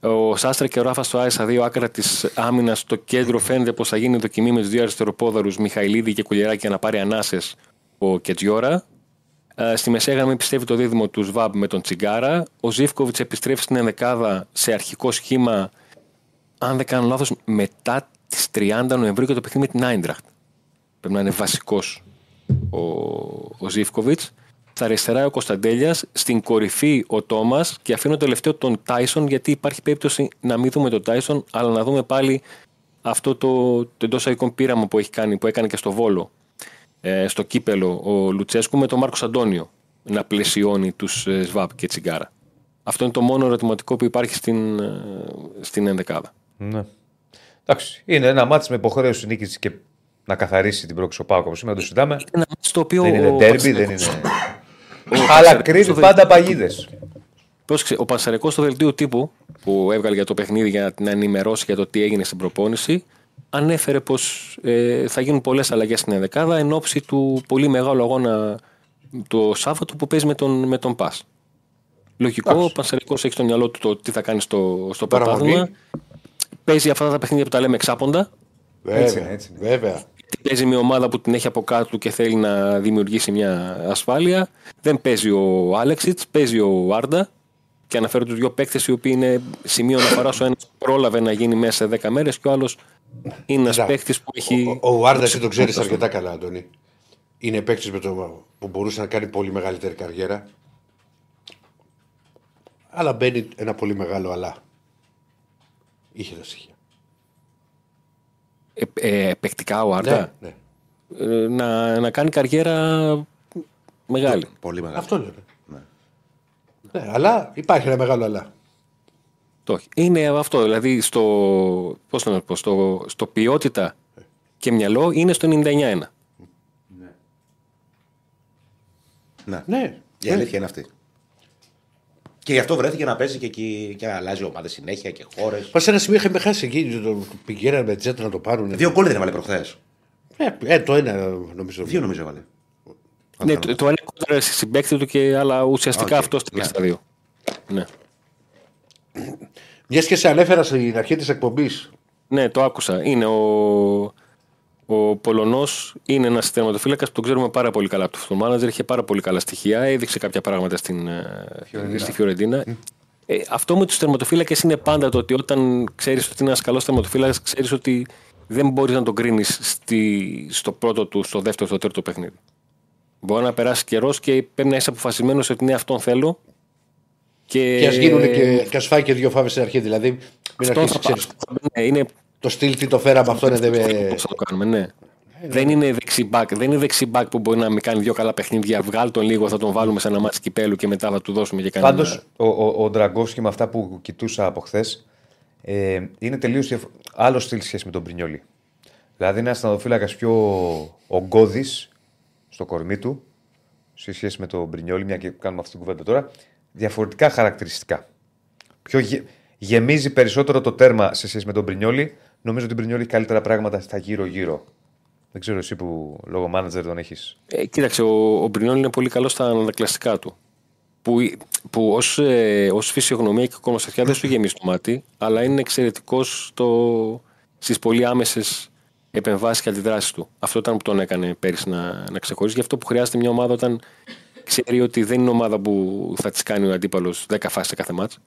Ο Σάστρα και ο Ράφα στο στα δύο άκρα της άμυνας στο κέντρο φαίνεται πως θα γίνει δοκιμή με τους δύο αριστεροπόδαρους Μιχαηλίδη και Κουλιεράκη για να πάρει ανάσες ο Κετζιόρα. Ε, Στη μεσαία γραμμή πιστεύει το δίδυμο του Σβάμπ με τον Τσιγκάρα. Ο Ζήφκοβιτς επιστρέφει στην ενδεκάδα σε αρχικό σχήμα, αν δεν κάνω λάθος, μετά τι 30 Νοεμβρίου και το παιχνίδι με την Άιντραχτ. Πρέπει να είναι βασικός ο, ο Ζήφκοβιτς. Στα αριστερά ο Κωνσταντέλιας, στην κορυφή ο Τόμας και αφήνω το τελευταίο τον Τάισον γιατί υπάρχει περίπτωση να μην δούμε τον Τάισον, αλλά να δούμε πάλι αυτό το, το εντός αγικών πείραμα που, έχει κάνει, που έκανε και στο Βόλο ε, στο κύπελο ο Λουτσέσκου με τον Μάρκος Αντώνιο να πλαισιώνει τους ε, Σβάπ και Τσιγκάρα. Αυτό είναι το μόνο ερωτηματικό που υπάρχει στην, ε, στην ενδεκάδα. Ναι. Εντάξει, είναι ένα μάτι με υποχρέωση νίκης και να καθαρίσει την πρόκληση ο Πάουκ όπως σήμερα το συζητάμε. Ένα μάτς στο οποίο Δεν είναι ο ντέρμπι, δεν είναι. Πανσεραϊκός- ο Αλλά Πανσεραϊκός κρύβει στο πάντα δελτίο- παγίδες. Πρόσεξε, ο Πανσεραϊκό στο δελτίο τύπου που έβγαλε για το παιχνίδι για να ενημερώσει για το τι έγινε στην προπόνηση, ανέφερε πως ε, θα γίνουν πολλές αλλαγές στην ενδεκάδα εν ώψη του πολύ μεγάλου αγώνα το Σάββατο που παίζει με τον, με τον Πας. Λογικό, ο Πανσερικό έχει στο μυαλό του το τι θα κάνει στο, στο Παραμονή. πρωτάθλημα. Παίζει αυτά τα παιχνίδια που τα λέμε εξάποντα. Βέβαια, Έτσι είναι, έτσι είναι. βέβαια. Παίζει μια ομάδα που την έχει από κάτω του και θέλει να δημιουργήσει μια ασφάλεια. Δεν παίζει ο Άλεξιτς, παίζει ο Άρντα. Και αναφέρω τους δύο παίκτες οι οποίοι είναι σημείο αναφοράς. Ο ένας πρόλαβε να γίνει μέσα σε 10 μέρες και ο άλλος είναι ένας Κοίτα, παίκτης που έχει. Ο, ο Άρντα, εσύ το ξέρεις αρκετά καλά, Αντώνη. Είναι παίκτης που μπορούσε να κάνει πολύ μεγαλύτερη καριέρα. Αλλά μπαίνει ένα πολύ μεγάλο αλλά. Είχε τα στοιχεία. Ε, ε, παικτικά ο Άρντα. Ναι, ναι. ε, να, να κάνει καριέρα μεγάλη. Πολύ μεγάλο. Αυτό λέμε. Ναι, αλλά υπάρχει ένα μεγάλο αλλά. Το έχει. Είναι αυτό, δηλαδή στο, πώς να το πω, στο, στο ποιότητα και μυαλό είναι στο 99-1. Ναι. Ναι. Η αλήθεια είναι αυτή. Και γι' αυτό βρέθηκε να παίζει και εκεί και να αλλάζει ομάδα συνέχεια και χώρες. Μα σε ένα σημείο είχαμε χάσει εκεί. Το, πηγαίνανε με τζέτ να το πάρουν. Δύο γκολ δεν έβαλε προχθές. Ε, ε, το ένα νομίζω. Δύο νομίζω έβαλε. Ναι, το, το ένα κόντρα στη συμπαίκτη του και αλλά ουσιαστικά Οκ, αυτό στην ναι. στα δύο. Ναι. Μιας και σε ανέφερα στην αρχή της εκπομπής. ναι, το άκουσα. Είναι ο, ο Πολωνός είναι ένας τερματοφύλακας που τον ξέρουμε πάρα πολύ καλά από το football manager. Είχε πάρα πολύ καλά στοιχεία. Έδειξε κάποια πράγματα στην, ε, στη Φιωρεντίνα. Ε, αυτό με τους τερματοφύλακες είναι πάντα το ότι όταν ξέρεις ότι είναι ένας καλός τερματοφύλακας, ξέρεις ότι δεν μπορείς να τον κρίνεις στο πρώτο του, στο δεύτερο, στο τρίτο παιχνίδι. Μπορεί να περάσει καιρός και πρέπει να είσαι αποφασισμένος ότι ναι, αυτόν θέλω. Και, Και ας γίνουν και, και ας φάει και δύο φάβες στην αρχή. Δηλαδή, μην αυτόν αρχίσεις, θα, ξέρεις, αυτό- ναι, είναι το στυλ τι το φέραμε αυτό είναι. δε- Πώς θα το κάνουμε, ναι. Δεν είναι δεξιμπάκ, δεν είναι δεξιμπάκ που μπορεί να μην κάνει δύο καλά παιχνίδια. Βγάλει τον λίγο, θα τον βάλουμε σε ένα μάτι κυπέλου και μετά θα του δώσουμε και κανένα. Πάντως, ο, ο, ο Ντραγκόφσκι με αυτά που κοιτούσα από χθες ε, είναι τελείως άλλο στυλ σχέση με τον Πρινιόλη. Δηλαδή, είναι ένας αστυνομοφύλακα πιο ογκώδης στο κορμί του σε σχέση με τον Πρινιόλη, μια και κάνουμε αυτή την κουβέντα τώρα. Διαφορετικά χαρακτηριστικά. Πιο γε- γεμίζει περισσότερο το τέρμα σε σχέση με τον Πρινιόλη. Νομίζω ότι ο Πρινιόλη έχει καλύτερα πράγματα στα γύρω-γύρω. Δεν ξέρω εσύ που λόγω manager τον έχεις. Ε, κοίταξε, ο, ο Μπρινιόλ είναι πολύ καλός στα ανακλαστικά του. Που, που ως, ε, ως φυσιογνωμία και κομμοσταθιά δεν σου γεμίζει το μάτι, αλλά είναι εξαιρετικός στο, στις πολύ άμεσες επεμβάσεις και αντιδράσεις του. Αυτό ήταν που τον έκανε πέρυσι να, να ξεχωρίσει. Γι' αυτό που χρειάζεται μια ομάδα όταν ξέρει ότι δεν είναι ομάδα που θα της κάνει ο αντίπαλος 10 φάσεις σε κάθε μάτς.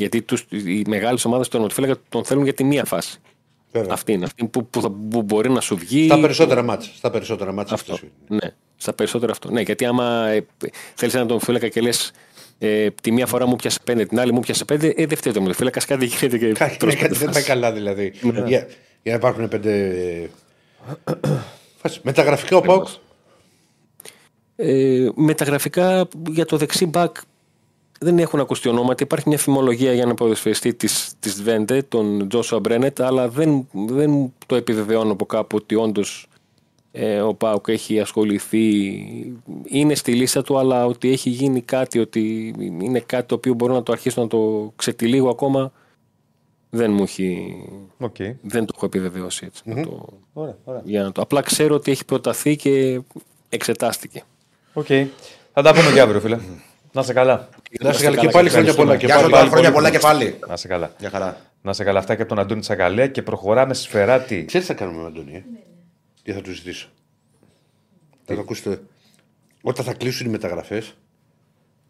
Γιατί τους, οι μεγάλες ομάδες του τερματοφύλακα τον θέλουν για τη μία φάση. Βέβαια. Αυτή είναι. Αυτή που, που, θα- που μπορεί να σου βγει. Στα περισσότερα μάτσα. Στα περισσότερα μάτσα Αυτό. αυτός είναι. Ναι, στα περισσότερα αυτό. Ναι, γιατί άμα ε, θέλεις να τον φύλακα και λες ε, τη μία φορά μου πιάσε πέντε, την άλλη μου πιάσε πέντε, ε, δεν φταίει το μου. Φύλακα κάτι γίνεται και Κάτι, προς κάτι πέντε δεν πάει φάσεις. καλά δηλαδή. για, για να υπάρχουν πέντε. φάσεις. Μεταγραφικά ο Πάουκ. Ε, μεταγραφικά για το δεξί μπακ δεν έχουν ακουστεί ονόματα. Υπάρχει μια φημολογία για ένα ποδοσφαιριστή της, της Βέντε, τον Τζόσουα Μπρένετ, αλλά δεν, δεν το επιβεβαιώνω από κάπου ότι όντως ε, ο ΠΑΟΚ έχει ασχοληθεί. Είναι στη λίστα του, αλλά ότι έχει γίνει κάτι, ότι είναι κάτι το οποίο μπορώ να το αρχίσω να το ξετυλίγω ακόμα, δεν μου έχει. Οκ. Δεν το έχω επιβεβαιώσει έτσι. να το, Ωραία, ωραία. για να το, απλά ξέρω ότι έχει προταθεί και εξετάστηκε. Οκ. Θα τα πούμε και αύριο, φίλε. Να σε καλά. Να σε καλά και πάλι χρόνια πολλά. Και Γεια σου, πάλι, πάλι, πάλι χρόνια πολύ. πολλά και πάλι. Να 'σαι καλά. Γεια χαρά. Να 'σαι καλά. Αυτά και από τον Αντώνη Τσαγκαλέα και προχωράμε σφαιράτοι. Ξέρεις τι θα κάνουμε με Αντώνη, ε; Τι θα του ζητήσω. Θα το ακούσετε. Όταν θα κλείσουν οι μεταγραφές,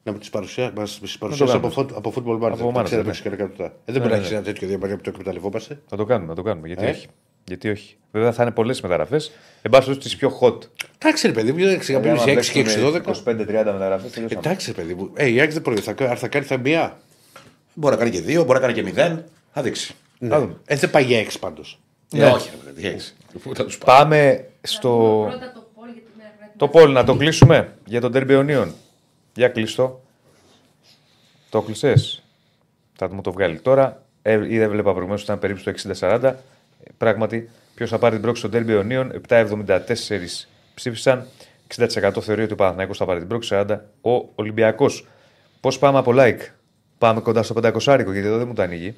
να μου τις παρουσιάσει κάνουμε. από, φω- από football manager. Από Δεν ξέρω manager, παίξει κανένα Ε, δεν μπορεί να έχεις ένα τέτοιο διαμέρισμα που το εκμεταλλευόμαστε. Θα το κάνουμε, θα το κάνουμε. Γιατί Ε; Όχι. Γιατί όχι. Βέβαια θα είναι πολλές μεταγραφές. Εν πάση περιπτώσει τις πιο hot. Εντάξει, ρε παιδί μου, δεν ξεκαπίνει 6 και 6-12. 25-30 μεταγραφές. Εντάξει, ρε παιδί μου. Ε, η Άκη δεν πρόκειται. Θα, θα κάνει θα μία. Μπορεί να κάνει και δύο, μπορεί να κάνει και μηδέν. Θα δείξει. Ναι. Ε, δεν πάει για 6 πάντως. Ε, όχι, ρε παιδί, έχεις. Πού θα τους πάει. Πάμε στο. Πρώτα το πόλ για τη μέρα πρέπει Το πόλ να το κλείσουμε για τον Derby Onion. Για κλείστο. Το κλεισέ. Θα μου το βγάλει τώρα. Ε, είδα, έβλεπα προηγουμένως ότι ήταν περίπου στο 60-40. Ε, Πράγματι, ποιος θα πάρει την πρόξη στο Derby Onion. 7,74 ψήφισαν. 60% θεωρεί ότι ο Παναθηναϊκός θα πάρει την πρόξη. 40 ο Ολυμπιακός. Πώς πάμε από like; Πάμε κοντά στο 500 άρικο, γιατί εδώ δεν μου τα ανοίγει.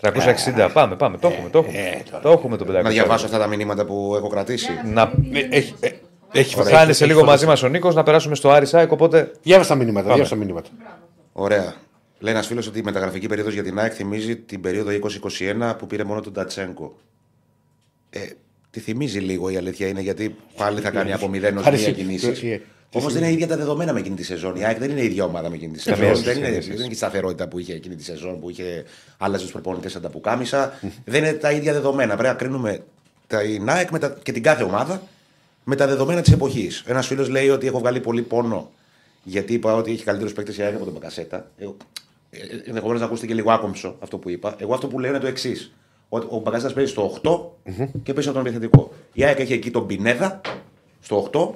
360. Πάμε, πάμε. Το έχουμε, το έχουμε. το έχουμε το 500. Να διαβάσω αυτά τα μηνύματα που έχω κρατήσει. Να, να... έχει- ε, Έχει Θα φωτογραφία. είναι σε λίγο μαζί μας ο Νίκος να περάσουμε στο Άρη Σάικ. Οπότε Διάβασα τα μηνύματα. Διάβασα τα μηνύματα. Ωραία. Λέει ένας φίλος ότι η μεταγραφική περίοδος για την ΑΕΚ θυμίζει την περίοδο 2021 που πήρε μόνο τον Τατσέγκο. Ε, τη θυμίζει λίγο η αλήθεια είναι γιατί πάλι θα κάνει από μηδέν ως Άρεσε- μία ε, κινήσει. ε, Όμως δεν είναι ίδια τα δεδομένα με εκείνη τη σεζόν. Η ΑΕΚ δεν είναι η ίδια ομάδα με εκείνη τη σεζόν. Καμία Δεν σχέση, είναι, καμία δεν σχέση. είναι και η σταθερότητα που είχε εκείνη τη σεζόν που είχε άλλαζε τους προπονητές σαν τα πουκάμισα. δεν είναι τα ίδια δεδομένα. Πρέπει να κρίνουμε τα, η ΑΕΚ με τα, και την κάθε ομάδα με τα δεδομένα της εποχής. Ένας φίλος λέει ότι έχω βγάλει πολύ πόνο γιατί είπα ότι έχει καλύτερους παίκτες η ΑΕΚ από τον Μπακασέτα. Εγώ, Ενδεχομένως να ακούσετε και λίγο άκομψο αυτό που είπα. Εγώ αυτό που λέω είναι το εξής. Ο, ο Μπακασέτα παίζει στο 8 και παίζει από τον επιθετικό. Η ΑΕΚ έχει εκεί τον Πινέδα στο 8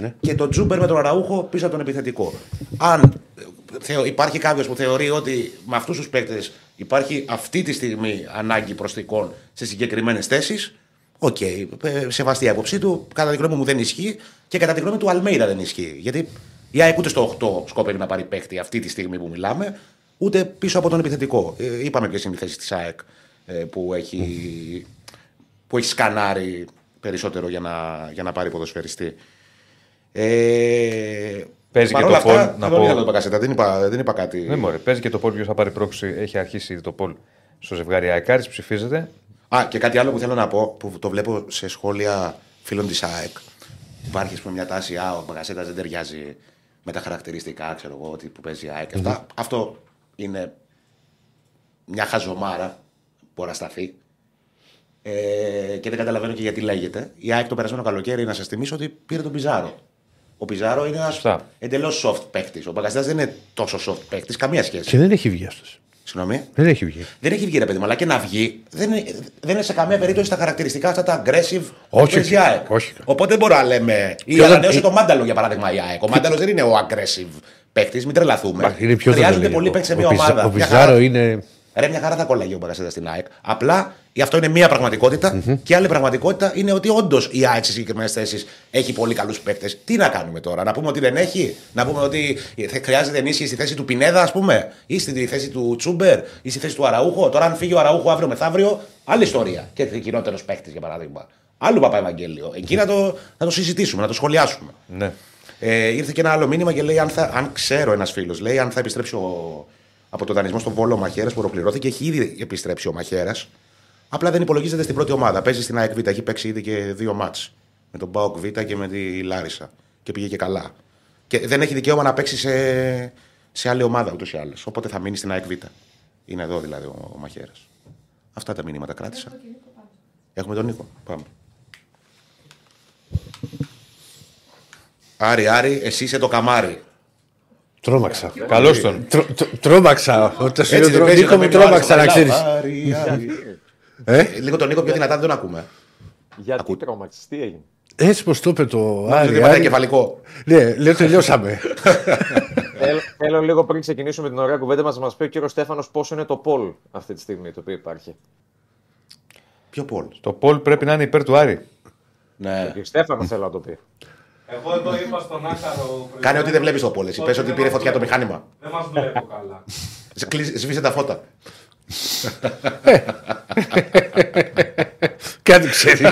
Ναι. και τον Τσούμπερ με τον Αραούχο πίσω από τον επιθετικό. Αν ε, θεω, υπάρχει κάποιος που θεωρεί ότι με αυτούς τους παίκτες υπάρχει αυτή τη στιγμή ανάγκη προσθήκων σε συγκεκριμένες θέσεις, οκ, ε, σεβαστή η άποψή του. Κατά τη γνώμη μου δεν ισχύει και κατά τη γνώμη του Αλμέιδα δεν ισχύει. Γιατί η ΑΕΚ ούτε στο 8 σκόπευε να πάρει παίκτη αυτή τη στιγμή που μιλάμε, ούτε πίσω από τον επιθετικό. Ε, είπαμε ποιες είναι οι θέσεις της ΑΕΚ ε, που έχει, που έχει σκανάρει περισσότερο για να, για να πάρει ποδοσφαιριστή. Ε, Παίζει και παρόλα το αυτά, Πολ, να θα τον πω- είδα τον Μπακασέτα, δεν είπα, δεν είπα κάτι. ναι, μωρέ, παίζει και το Πολ ποιος θα πάρει πρόξη. Έχει αρχίσει ήδη το Πολ στο ζευγάρι Αεκάρη, ψηφίζεται. Α, και κάτι άλλο που θέλω να πω, που το βλέπω σε σχόλια φίλων της ΑΕΚ. Υπάρχει ας πούμε, μια τάση, α, ο Μπακασέτα δεν ταιριάζει με τα χαρακτηριστικά, ξέρω εγώ, ότι που παίζει η ΑΕΚ. Αυτά. Αυτό είναι μια χαζομάρα που μπορεί να σταθεί. Ε, και δεν καταλαβαίνω και γιατί λέγεται. Η ΑΕΚ το περασμένο καλοκαίρι, να σας θυμίσω ότι πήρε τον Πιζάρο. Ο Πιζάρο είναι ένας Σωστά. εντελώς soft παίκτης. Ο Μπακασέτα δεν είναι τόσο soft παίκτης, καμία σχέση. Και δεν έχει βγει αυτός. Συγγνώμη. Δεν έχει βγει. Δεν έχει βγει ρε παιδί μου, αλλά και να βγει δεν είναι, δεν είναι σε καμία περίπτωση τα χαρακτηριστικά αυτά τα aggressive Όχι, που παίζει η όχι, ΑΕΚ. όχι. Οπότε δεν μπορώ να λέμε. Ή Πιο ανανέωσε δεν- το Μάνταλο για παράδειγμα η ΑΕΚ. Ο Μάνταλος δεν είναι ο aggressive παίκτη, μην τρελαθούμε. Μα, Είναι πιο Χρειάζονται δεδομένο. πολλοί παίκτε σε Ο μια Πιζα- ομάδα. Ο Μια Πιζάρο χαρά- είναι. Ρε, μια χαρά θα κόλλαγε ο Μπακασέτα στην ΑΕΚ. Απλά γι' αυτό είναι μία πραγματικότητα και άλλη πραγματικότητα είναι ότι όντως η ΑΕΚ σε συγκεκριμένες θέσεις έχει πολύ καλούς παίκτες. Τι να κάνουμε τώρα, να πούμε ότι δεν έχει, να πούμε ότι θε- χρειάζεται ενίσχυση στη θέση του Πινέδα, ας πούμε, ή στη θέση του Τσούμπερ, ή στη θέση του Αραούχο; Τώρα, αν φύγει ο Αραούχο αύριο μεθαύριο, άλλη ιστορία. Και κοινότερος παίκτης, για παράδειγμα. Άλλο Παπα Ευαγγέλιο. Εκεί να το, να το συζητήσουμε, να το σχολιάσουμε. Ναι. Ε, ήρθε και ένα άλλο μήνυμα και λέει: Αν, θα, αν ξέρω ένας φίλος, λέει αν θα επιστρέψει ο, από το δανεισμό στον Βόλο ο Μαχαίρας που ολοκληρώθηκε. Έχει ήδη επιστρέψει ο Μαχαίρας. Απλά δεν υπολογίζεται στην πρώτη ομάδα. Παίζει στην ΑΕΚ Β. Έχει παίξει ήδη και δύο μάτς. Με τον Μπάουκ Β και με τη Λάρισα. Και πήγε και καλά. Και δεν έχει δικαίωμα να παίξει σε, σε άλλη ομάδα ούτως ή άλλως. Οπότε θα μείνει στην ΑΕΚ Β. Είναι εδώ δηλαδή ο, ο Μαχαίρας. Αυτά τα μηνύματα κράτησα. Έχουμε τον Νίκο. Πάμε. Άρη, Άρη, εσύ είσαι το καμάρι. Τρόμαξα. Καλώς τον. Τρό- τρό- Τρόμαξα. Όταν σου Έτσι λέω δεν παίζει Νίκο να μου παίζει ο άλλος, τρόμαξα να αλλά ξέρεις. Άρη, Άρη. Ε, Λίγο τον Νίκο πιο δυνατά δεν τον ακούμε. Γιατί Ακούτε. τρόμαξες, τι έγινε; Έτσι πως το είπε το Νομίζω Άρη. ότι πατάει Άρη. κεφαλικό. Ναι, λέω τελειώσαμε. θέλω, θέλω λίγο πριν ξεκινήσουμε την ωραία κουβέντα μας να μας πει ο κύριος Στέφανος πόσο είναι το Πολ αυτή τη στιγμή το οποίο υπάρχει. Ποιο πόλ. Το Πολ πρέπει να είναι υπέρ του Άρη. Ναι. Ο Στέφανος θέλω να το πει. Εγώ εδώ είπα στον Άκαρο. πριν- Κάνε ό,τι δεν βλέπεις το πόλ. Εσύ ότι πες ότι δεν πήρε μας φωτιά το βλέπω. μηχάνημα. Δεν μας βλέπω καλά. Σε κλείς- Σβήσε τα φώτα. Κάτι ξέρει.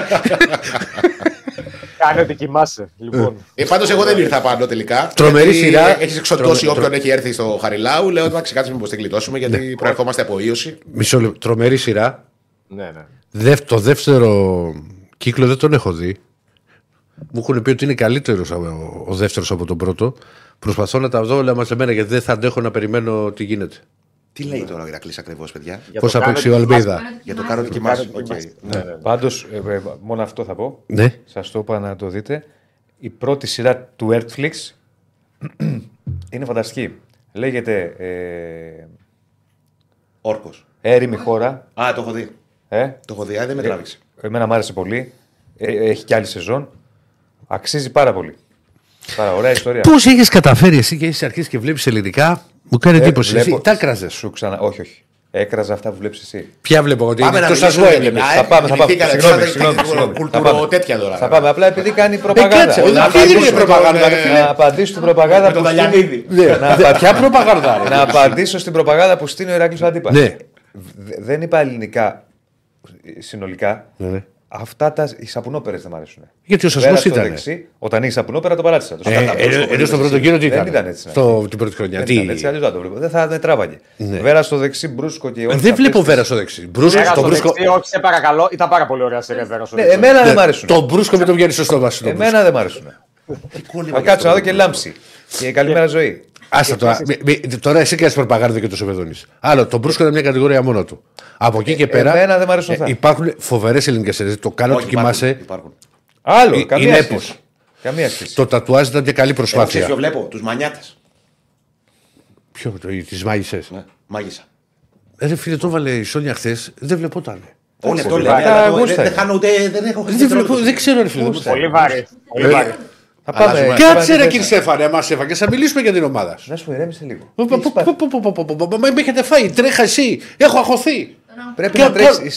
Κάνε ότι κοιμάσαι. Λοιπόν, Ε, Πάντως εγώ δεν ήρθα πάνω τελικά. Τρομερή γιατί σειρά. Έχεις εξοντώσει Τρομε- όποιον έχει έρθει στο Χαριλάου. Λέω εντάξει, κάτσε μήπω την γλιτώσουμε γιατί προερχόμαστε από ίωση. Μισό λεπτό. Τρομερή σειρά. ναι, ναι. Δεύ- το δεύτερο κύκλο δεν τον έχω δει. Μου έχουν πει ότι είναι καλύτερος ο, ο δεύτερος από τον πρώτο. Προσπαθώ να τα δω όλα μαζεμένα γιατί δεν θα αντέχω να περιμένω τι γίνεται. Τι λέει τώρα ο Ηρακλής ακριβώς, παιδιά; Για Πώς το θα κάνω παίξει ότι ο κοιμάσαι. Αλμέιδα. Για το κάνω ότι Κάνω κοιμάσαι. ότι Οκ. κοιμάσαι. Ναι, ναι. Πάντως, μόνο αυτό θα πω. Ναι. Σας το είπα να το δείτε. Η πρώτη σειρά του Netflix είναι φανταστική. Λέγεται ε, Όρκος. Έρημη χώρα. Α, το έχω δει. Ε, Το έχω δει. Α, δεν με τράβηξε. εμένα μου άρεσε πολύ. Ε, έχει και άλλη σεζόν. Αξίζει πάρα πολύ. Πάρα ωραία ιστορία. Πώς έχεις καταφέρει εσύ και έχεις αρχίσει και βλέπεις ελληνικά, μου κάνει Ε, εντύπωση. βλέπω- Εσύ, τα κράζε. Σου ξανα... Όχι, όχι. Έκραζα αυτά που βλέπεις εσύ. Ποια βλέπω ότι Πάμε είναι να εκτός μιλήσουμε αγώνα. για την έβλεπες. ΑΕΚ. Θα πάμε, θα πάμε. Θυμηθήκατε, Συγγνώμη, σαν συγγνώμη, τέτοια συγγνώμη. κουλτούρο Θα πάμε. τέτοια τώρα. Θα πάμε. Απλά επειδή κάνει προπαγάνδα. κάτσε, όχι, Να αυτή δεν είναι απαντήσω προπαγάνδα, τον, ρε ε, φίλε. Να απαντήσω στην προπαγάνδα Με τον που στείλει- Δαλιανίδη. Ναι, δε- Ποια προπαγάνδα. ρε. Να απαντήσω στην προπαγάνδα που στείνει ο Ηράκλειο Αντίπας. Ναι. Δεν είπα ελληνικά ε, συνολικά. Ναι, ναι. Αυτά τα. Οι σαπουνόπερες δεν μ' αρέσουν. Γιατί ο Βέρα Σασμός στο ήταν. δεξί, όταν είχε σαπουνόπερα το παράτησα. Το Ε, σκατά. ε, Ενώ στον πρώτο γύρο τι Δεν ήταν. ήταν έτσι, ναι. Στο, την πρώτη χρονιά. Δεν Τι- ήταν έτσι, αλλιώς δεν το βλέπω. Δεν θα δεν τράβαγε. Ναι. Βέρα στο δεξί, μπρούσκο και όλες Δεν αυτές βλέπω τις- βέρα στο δεξί. Μπρούσκο, Βέρα το στο μπρούσκο. δεξί, όχι, σε παρακαλώ. Ήταν πάρα πολύ ωραία σειρά Βέρα στο Ναι, δεξί. εμένα δεν μ' Ναι, αρέσουν. Το μπρούσκο με το βγαίνει στο στόμα σου. το μπρούσκο. Εμένα δεν μ' αρέσουν. Θα κάτσω να δω και λάμψη. Και καλημέρα ζωή. Άστα τώρα. Μη- μη- Τώρα εσύ κάνει προπαγάνδα και το Σεβεδόνη. Άλλο, το μπρούσκο είναι μια κατηγορία μόνο του. Από εκεί και πέρα. εμένα δεν μ' αρέσουν αυτά. Υπάρχουν φοβερές ελληνικές σειρέ. Το κάνω ότι Όχι, υπάρχουν, κοιμάσαι. υπάρχουν. Άλλο, Ε, καμία είναι σχέση. έπος. Καμία σχέση. Το τατουάζ ήταν και καλή Εγώ ξέρεις προσπάθεια. ποιο βλέπω, τους μανιάτες. Ποιο, τις μάγισσες. Ναι, μάγισσα. Ρε φίλε, το έβαλε η Σόνια χθες. Δεν βλέπω όταν. Όλοι αυτό πολύ λένε. βαρύ. αλλά Τα το- γούστα Δεν δεν είναι. χάνω ούτε. Δεν έχω Δεν, βλέπω, δεν ξέρω, ρε φίλε. δεν ξέρω. Πολύ βάρη. Θα πάμε. Κάτσε ρε κύριε Στέφανε, μα έφαγες. Θα μιλήσουμε για την ομάδα. Να σου ηρέμησε λίγο. Μα με έχετε φάει, τρέχα εσύ. Έχω αχωθεί. Πρέπει να τρέξεις.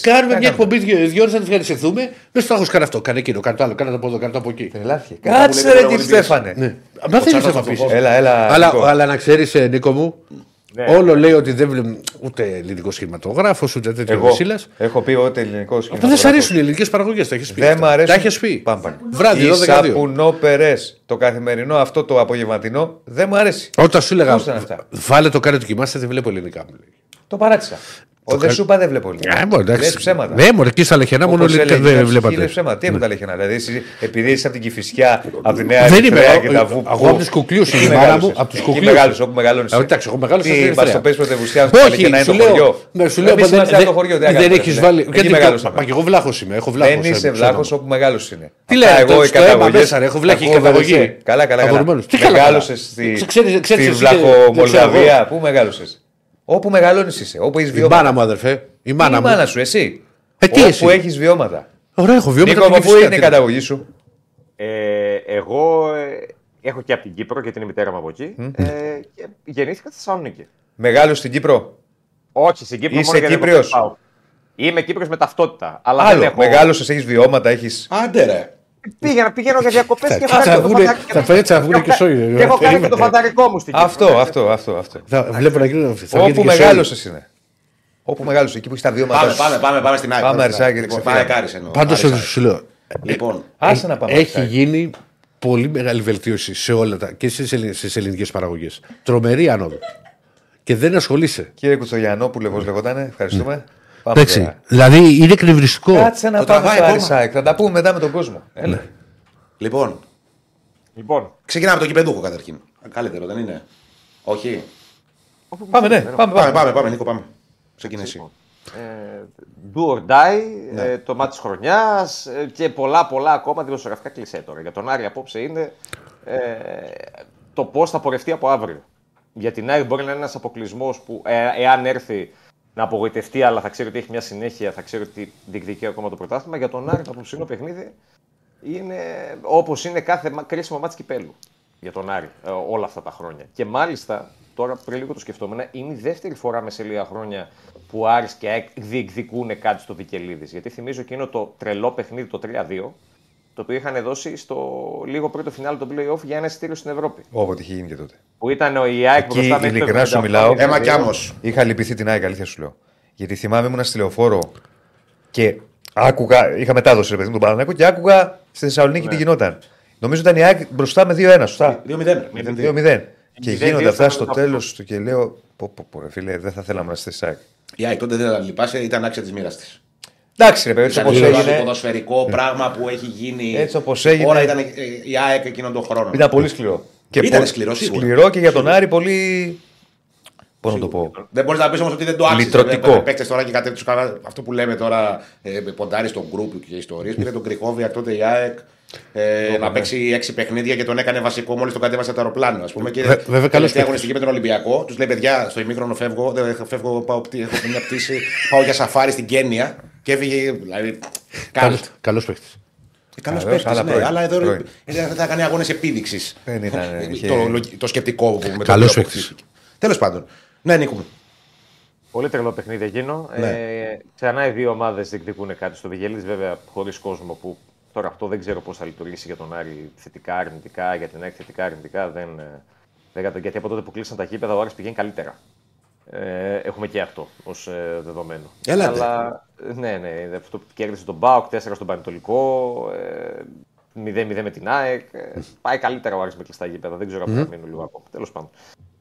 Κάνουμε μια εκπομπή δύο ώρες να τη ευχαριστηθούμε. Δεν στο έχω κάνει αυτό. Κάνε εκείνο, κάνε το άλλο, κάνε το από εδώ, κάνε το από εκεί. Κάτσε ρε κύριε Στέφανε. Ναι. Μα δεν Έλα, έλα. Αλλά να ξέρεις, ε, Νίκο μου, ναι. όλο λέει ότι δεν βλέπει ούτε ελληνικός σχηματογράφο, ούτε τέτοιο Εγώ Βασίλας. έχω πει ότι ελληνικός Αυτό δεν σ' αρέσουν οι ελληνικές παραγωγές, τα έχεις πει. Δεν αυτά. μ' αρέσουν. Τα έχεις πει. Πάμε πάλι. Βράδυ, Οι 12-2. σαπουνόπερε, το καθημερινό αυτό το απογευματινό δεν μου αρέσει. Όταν σου έλεγα, Πώς ήταν αυτά; βάλε το κάνε του κοιμάστε, δεν βλέπω ελληνικά. μου λέει. Το παράτησα. Ο Δε Σούπα δεν βλέπω λίγο. Λες ψέματα. Ναι, μόνο εκεί στα λεχενά μόνο δεν βλέπατε. Δεν ψέματα. Τι έχουν τα λεχενά. Δηλαδή, επειδή είσαι από την κυφισιά, από την Νέα και τα Βούπα. Από τους κουκλίους είμαι μάνα μου. Από τους κουκλίους. Μεγάλο, όπου μεγάλωνε. Εντάξει, μεγάλο. Μας το πέσει πρωτευουσιά είναι ναι, το χωριό. Σου λέω δεν έχεις βάλει. Ναι. Γιατί μεγάλο. Μα βλάχος. Δεν ε, είσαι βλάχος όπου μεγάλος είναι. Τι λέω εγώ η καταγωγή. Έχω βλάχη καταγωγή. Καλά, καλά. Μεγάλωσες στη μεγάλωσες; Όπου μεγαλώνεις είσαι. Όπου έχεις Η βιώματα. μάνα μου, αδερφέ. Η Η μάνα μου. μάνα σου, εσύ; Ε, τι εσύ; Όπου έχεις βιώματα. Ωραία, έχω βιώματα. Νίκο, από από την πού Κυφσιά, είναι η τι να- καταγωγή σου; Ε, εγώ ε, έχω και από την Κύπρο γιατί είναι η μητέρα μου από εκεί. Ε, και γεννήθηκα στη Θεσσαλονίκη. Μεγάλο στην Κύπρο; Όχι, στην Κύπρο Είσαι μόνο γιατί Κύπριος; δεν πάω. Είμαι Κύπρος με ταυτότητα. Αλλά δεν Άλλο. έχω... Μεγάλωσες, έχεις βιώματα, έχει. Άντε ρε. Πήγαινα, πηγαίνω για διακοπές και Θα έχω κάνει το βγουνε- φανταρικό- θα φέρει- θα βγουνε και σόγια. Και έχω κάνει και το φανταρικό μου στην Κύπρο. Αυτό, αυτό, αυτό. αυτό. Θα βλέπω να γίνω. θα βγαίνει Όπου και σόγια. μεγάλωσες είναι. Όπου μεγάλωσες, εκεί που έχεις τα βιώματα. Πάμε, σου. πάμε, πάμε, πάμε στην ΑΕΚ. Πάμε, πάμε στην Αρισάκη, ΑΕΚ. Λοιπόν, ξεφύγαμε. Πάμε Κάρις εννοώ. Πάντως Αρισάκη. σου λέω. Λοιπόν, Άσε να πάμε. Έχει Αρισάκη. γίνει πολύ μεγάλη βελτίωση σε όλα τα και στις ελληνικές παραγωγές. Τρομερή άνοδο. Και δεν ασχολείσαι. Κύριε Κουτσογιανόπουλε, πώ λεγότανε, ευχαριστούμε. Πάμε Εντάξει. τώρα. Δηλαδή είναι εκνευριστικό. Κάτσε να Το πάμε τραβάει στο ακόμα. Αρισάκ. Θα τα πούμε μετά με τον κόσμο. Έλα. λοιπόν, Λοιπόν, ξεκινάμε από το κυπεδούχο καταρχήν. Καλύτερο, δεν είναι; Όχι; Πάμε, ναι, πάμε. Πάμε, πάμε. πάμε, πάμε, Νίκο, πάμε. Ξεκινήσει. εσύ. ε, do or die, ε, το μάτι της χρονιάς και πολλά πολλά ακόμα δημοσιογραφικά κλεισέ τώρα. Για τον Άρη απόψε είναι ε, το πώς θα πορευτεί από αύριο. Για την Άρη μπορεί να είναι ένας αποκλεισμός που ε, εάν έρθει να απογοητευτεί, αλλά θα ξέρει ότι έχει μια συνέχεια, θα ξέρει ότι διεκδικεί ακόμα το πρωτάθλημα. Για τον Άρη το απόψινό παιχνίδι είναι όπως είναι κάθε μα- κρίσιμο μάτι κυπέλου για τον Άρη ε, όλα αυτά τα χρόνια. Και μάλιστα, τώρα πριν λίγο το σκεφτόμουν, είναι η δεύτερη φορά με σε λίγα χρόνια που ο Άρης και ΑΕΚ διεκδικούν κάτι στο Βικελίδης. Γιατί θυμίζω εκείνο το τρελό παιχνίδι το 3-2, το οποίο είχαν δώσει στο λίγο πριν το φινάλ των play-off για ένα εισιτήριο στην Ευρώπη. Όποτε είχε γίνει και τότε. Που ήταν ο η ΑΕΚ Εκεί, μπροστά μέχρι το ειλικρινά σου 78, μιλάω. και Έμα το κι 2. άμμος. Είχα λυπηθεί την ΑΕΚ, αλήθεια σου λέω. Γιατί θυμάμαι ήμουν στη λεωφόρο και άκουγα, είχα μετάδοση ρε παιδί μου τον Παναναναϊκό και άκουγα στη Θεσσαλονίκη τι γινόταν. Νομίζω ήταν η ΑΕΚ μπροστά με 2-1, σωστά; 2-0. 2-0. Και 0-2 γίνονται αυτά στο ήταν τέλος του και λέω. Πω, πω, πω, ρε φίλε, δεν θα θέλαμε να είστε στη ΑΕΚ. Η ΑΕΚ τότε δεν θα λυπάσαι, ήταν άξια της μοίρας της. Εντάξει, ρε παιδί, έτσι Ήταν όπως το έγινε. ποδοσφαιρικό πράγμα που έχει γίνει. Έτσι όπως έγινε. Τώρα ήταν ε, η ΑΕΚ εκείνον τον χρόνο. Ήταν πολύ σκληρό. Και Ήταν πο- σκληρό, σίγουρα. Σκληρό και για τον Άρη πολύ. Πώς να το πω; Δεν μπορείς να πεις όμως ότι δεν το άξιζε. Λυτρωτικό. Παίκτες τώρα και κάτι του καλά. Αυτό που λέμε τώρα, ε, ποντάρεις στον γκρουπ και ιστορίες. Πήρε τον Κρυχόβιακ τότε η ΑΕΚ. Ε, να παίξει έξι παιχνίδια και τον έκανε βασικό μόλις τον κατέβασε το αεροπλάνο. Ας πούμε, και Βε- βέβαια, καλός τελευταία παίκτης. αγωνιστική με τον Ολυμπιακό. Τους λέει: Παιδιά, στο ημίχρονο φεύγω, δεν φεύγω πάω, πτή- έχω μια πτήση, πάω για σαφάρι στην Κένια. Και έφυγε. Δηλαδή, Καλός Καλός παίκτης. Καλός Βεβαίως, παίκτης, αλλά ναι, πρώην. αλλά εδώ Πρώην. ε, θα κάνει αγώνες επίδειξης. Δεν ήταν, ε, είχε- το, λογι- το σκεπτικό που με το Καλός οποίο παίκτης. αποκτήθηκε. Τέλος πάντων. Ναι, Νίκο μου. Πολύ τρελό παιχνίδι εκείνο. Ναι. Ε, ξανά οι δύο ομάδες διεκδικούν κάτι στο Βιγελίδη, βέβαια χωρίς κόσμο που τώρα αυτό δεν ξέρω πώς θα λειτουργήσει για τον Άρη θετικά, αρνητικά, για την ΑΕΚ θετικά, αρνητικά. Δεν, ε, δεν κατα- γιατί από τότε που κλείσαν τα γήπεδα ο Άρης πηγαίνει καλύτερα. Ε, έχουμε και αυτό ως ε, δεδομένο. Έλατε. Αλλά, ναι, ναι, αυτό που κέρδισε τον Μπάουκ, 4 στον Πανετολικό, ε, 0-0 με την ΑΕΚ. Ε, πάει καλύτερα ο Άρης με κλειστά γήπεδα. Δεν ξέρω αν θα μείνουν λίγο ακόμα. Τέλος πάντων.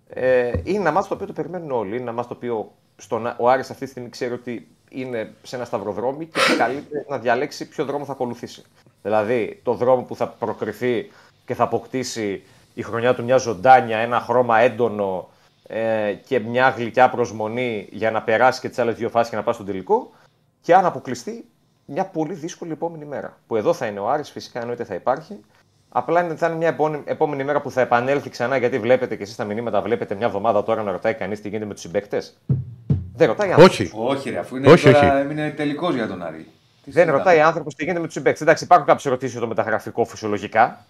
Ε, είναι ένα μάτι το οποίο το περιμένουν όλοι. Είναι ένα μάτι το οποίο στον, ο Άρης αυτή τη στιγμή ξέρει ότι είναι σε ένα σταυροδρόμι και καλείται να διαλέξει ποιο δρόμο θα ακολουθήσει. Δηλαδή, το δρόμο που θα προκριθεί και θα αποκτήσει η χρονιά του μια ζωντάνια, ένα χρώμα έντονο ε, και μια γλυκιά προσμονή για να περάσει και τις άλλες δύο φάσεις και να πάει στον τελικό. Και αν αποκλειστεί, μια πολύ δύσκολη επόμενη μέρα. Που εδώ θα είναι ο Άρης, φυσικά εννοείται θα υπάρχει. Απλά είναι, θα είναι μια επόμενη, επόμενη μέρα που θα επανέλθει ξανά, γιατί βλέπετε και εσείς τα μηνύματα, βλέπετε μια εβδομάδα τώρα να ρωτάει κανείς τι γίνεται με τους συμπαίκτες. Δεν ρωτάει άνθρωπος. Όχι. Όχι, ρε, αφού είναι, Όχι, τώρα, όχι. έμεινε τελικός για τον Άρη. Τι Δεν συζητάμε; ρωτάει άνθρωπος τι γίνεται με τους συμπαίκτες. Εντάξει, υπάρχουν κάποιες ερωτήσεις για το μεταγραφικό φυσιολογικά.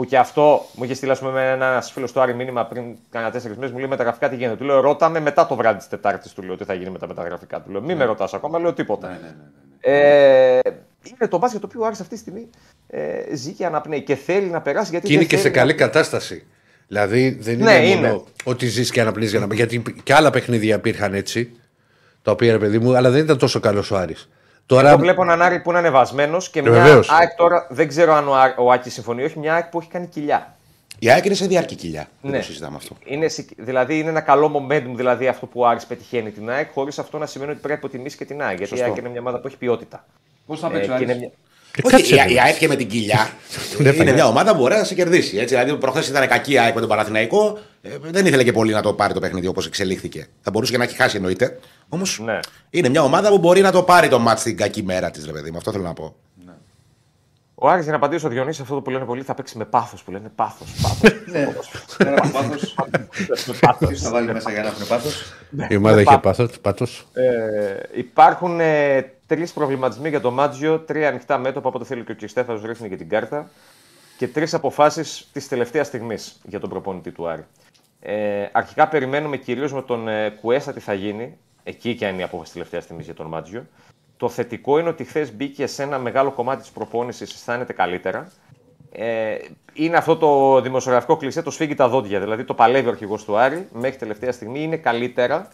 Που και αυτό μου είχε στείλει ας πούμε, ένα φίλος του Άρη μήνυμα πριν κάνα τέσσερις μέρε. Μου λέει μεταγραφικά τι γίνεται. Του λέω ρώτα μετά το βράδυ της Τετάρτης. Του λέω τι θα γίνει με τα μεταγραφικά. Του λέω μη με ρωτάς ακόμα, λέω τίποτα. Ναι, ναι, ναι, ναι. Ε, είναι το μπάσκετ το οποίο ο Άρης αυτή τη στιγμή ε, ζει και αναπνέει και θέλει να περάσει γιατί Και είναι δεν και σε θέλει καλή να- κατάσταση. Δηλαδή δεν είναι Ναι, μόνο είναι. ότι ζεις και αναπνείς για να Γιατί και άλλα παιχνίδια υπήρχαν έτσι. Τα οποία ρε παιδί μου, αλλά δεν ήταν τόσο καλός ο Άρης. Τώρα. Εγώ βλέπω έναν Άρη που είναι ανεβασμένος και μια Βεβαίως. ΑΕΚ τώρα δεν ξέρω αν ο, Ά- ο Άκης συμφωνεί, όχι μια ΑΕΚ που έχει κάνει κοιλιά. Η ΑΕΚ είναι σε διάρκεια κοιλιά. Δεν Ναι. το συζητάμε αυτό. Είναι, συ- δηλαδή είναι ένα καλό momentum δηλαδή αυτό που ο Άρης πετυχαίνει την ΑΕΚ, χωρίς αυτό να σημαίνει ότι πρέπει να υποτιμήσει και την ΑΕΚ. Γιατί Σωστό. η ΑΕΚ είναι μια ομάδα που έχει ποιότητα. Πώς θα Ε, παίξει ο και είναι Άρης; μια- Ε, Όχι, κάτσε, η, ρε. η ΑΕΚ και με την κοιλιά είναι μια ομάδα που μπορεί να σε κερδίσει. Έτσι. Δηλαδή, προχθές ήταν κακή η ΑΕΚ με τον Παναθηναϊκό. Ε, δεν ήθελε και πολύ να το πάρει το παιχνίδι όπως εξελίχθηκε. Θα μπορούσε και να έχει χάσει εννοείται. Όμως Ναι. είναι μια ομάδα που μπορεί να το πάρει το μάτς στην κακή μέρα της, ρε παιδί μου. Αυτό θέλω να πω. Ο Άρης για να απαντήσω στο Διονύση αυτό που λένε πολλοί θα παίξει με πάθος που λένε πάθος. Πάθος. Ναι. Ένα από πάθος. Με πάθος. Ποιος θα βάλει μέσα για να έχουν πάθος. Η ομάδα με είχε πάθος. πάθος, πάτος. Ε, υπάρχουν ε, τρεις προβληματισμοί για το Μάτζιο, τρία ανοιχτά μέτωπα από ό,τι θέλει και ο Κριστέφανο ρίχνει και την κάρτα και τρεις αποφάσεις της τελευταίας στιγμής για τον προπονητή του Άρη. Ε, αρχικά περιμένουμε κυρίως με τον ε, Κουέστα τι θα γίνει. Εκεί και αν είναι η απόφαση τελευταία στιγμής για τον Μάτζιο. Το θετικό είναι ότι χθες μπήκε σε ένα μεγάλο κομμάτι της προπόνησης, αισθάνεται καλύτερα. Ε, είναι αυτό το δημοσιογραφικό κλισέ, το σφίγγει τα δόντια. Δηλαδή το παλεύει ο αρχηγός του Άρη μέχρι τελευταία στιγμή είναι καλύτερα.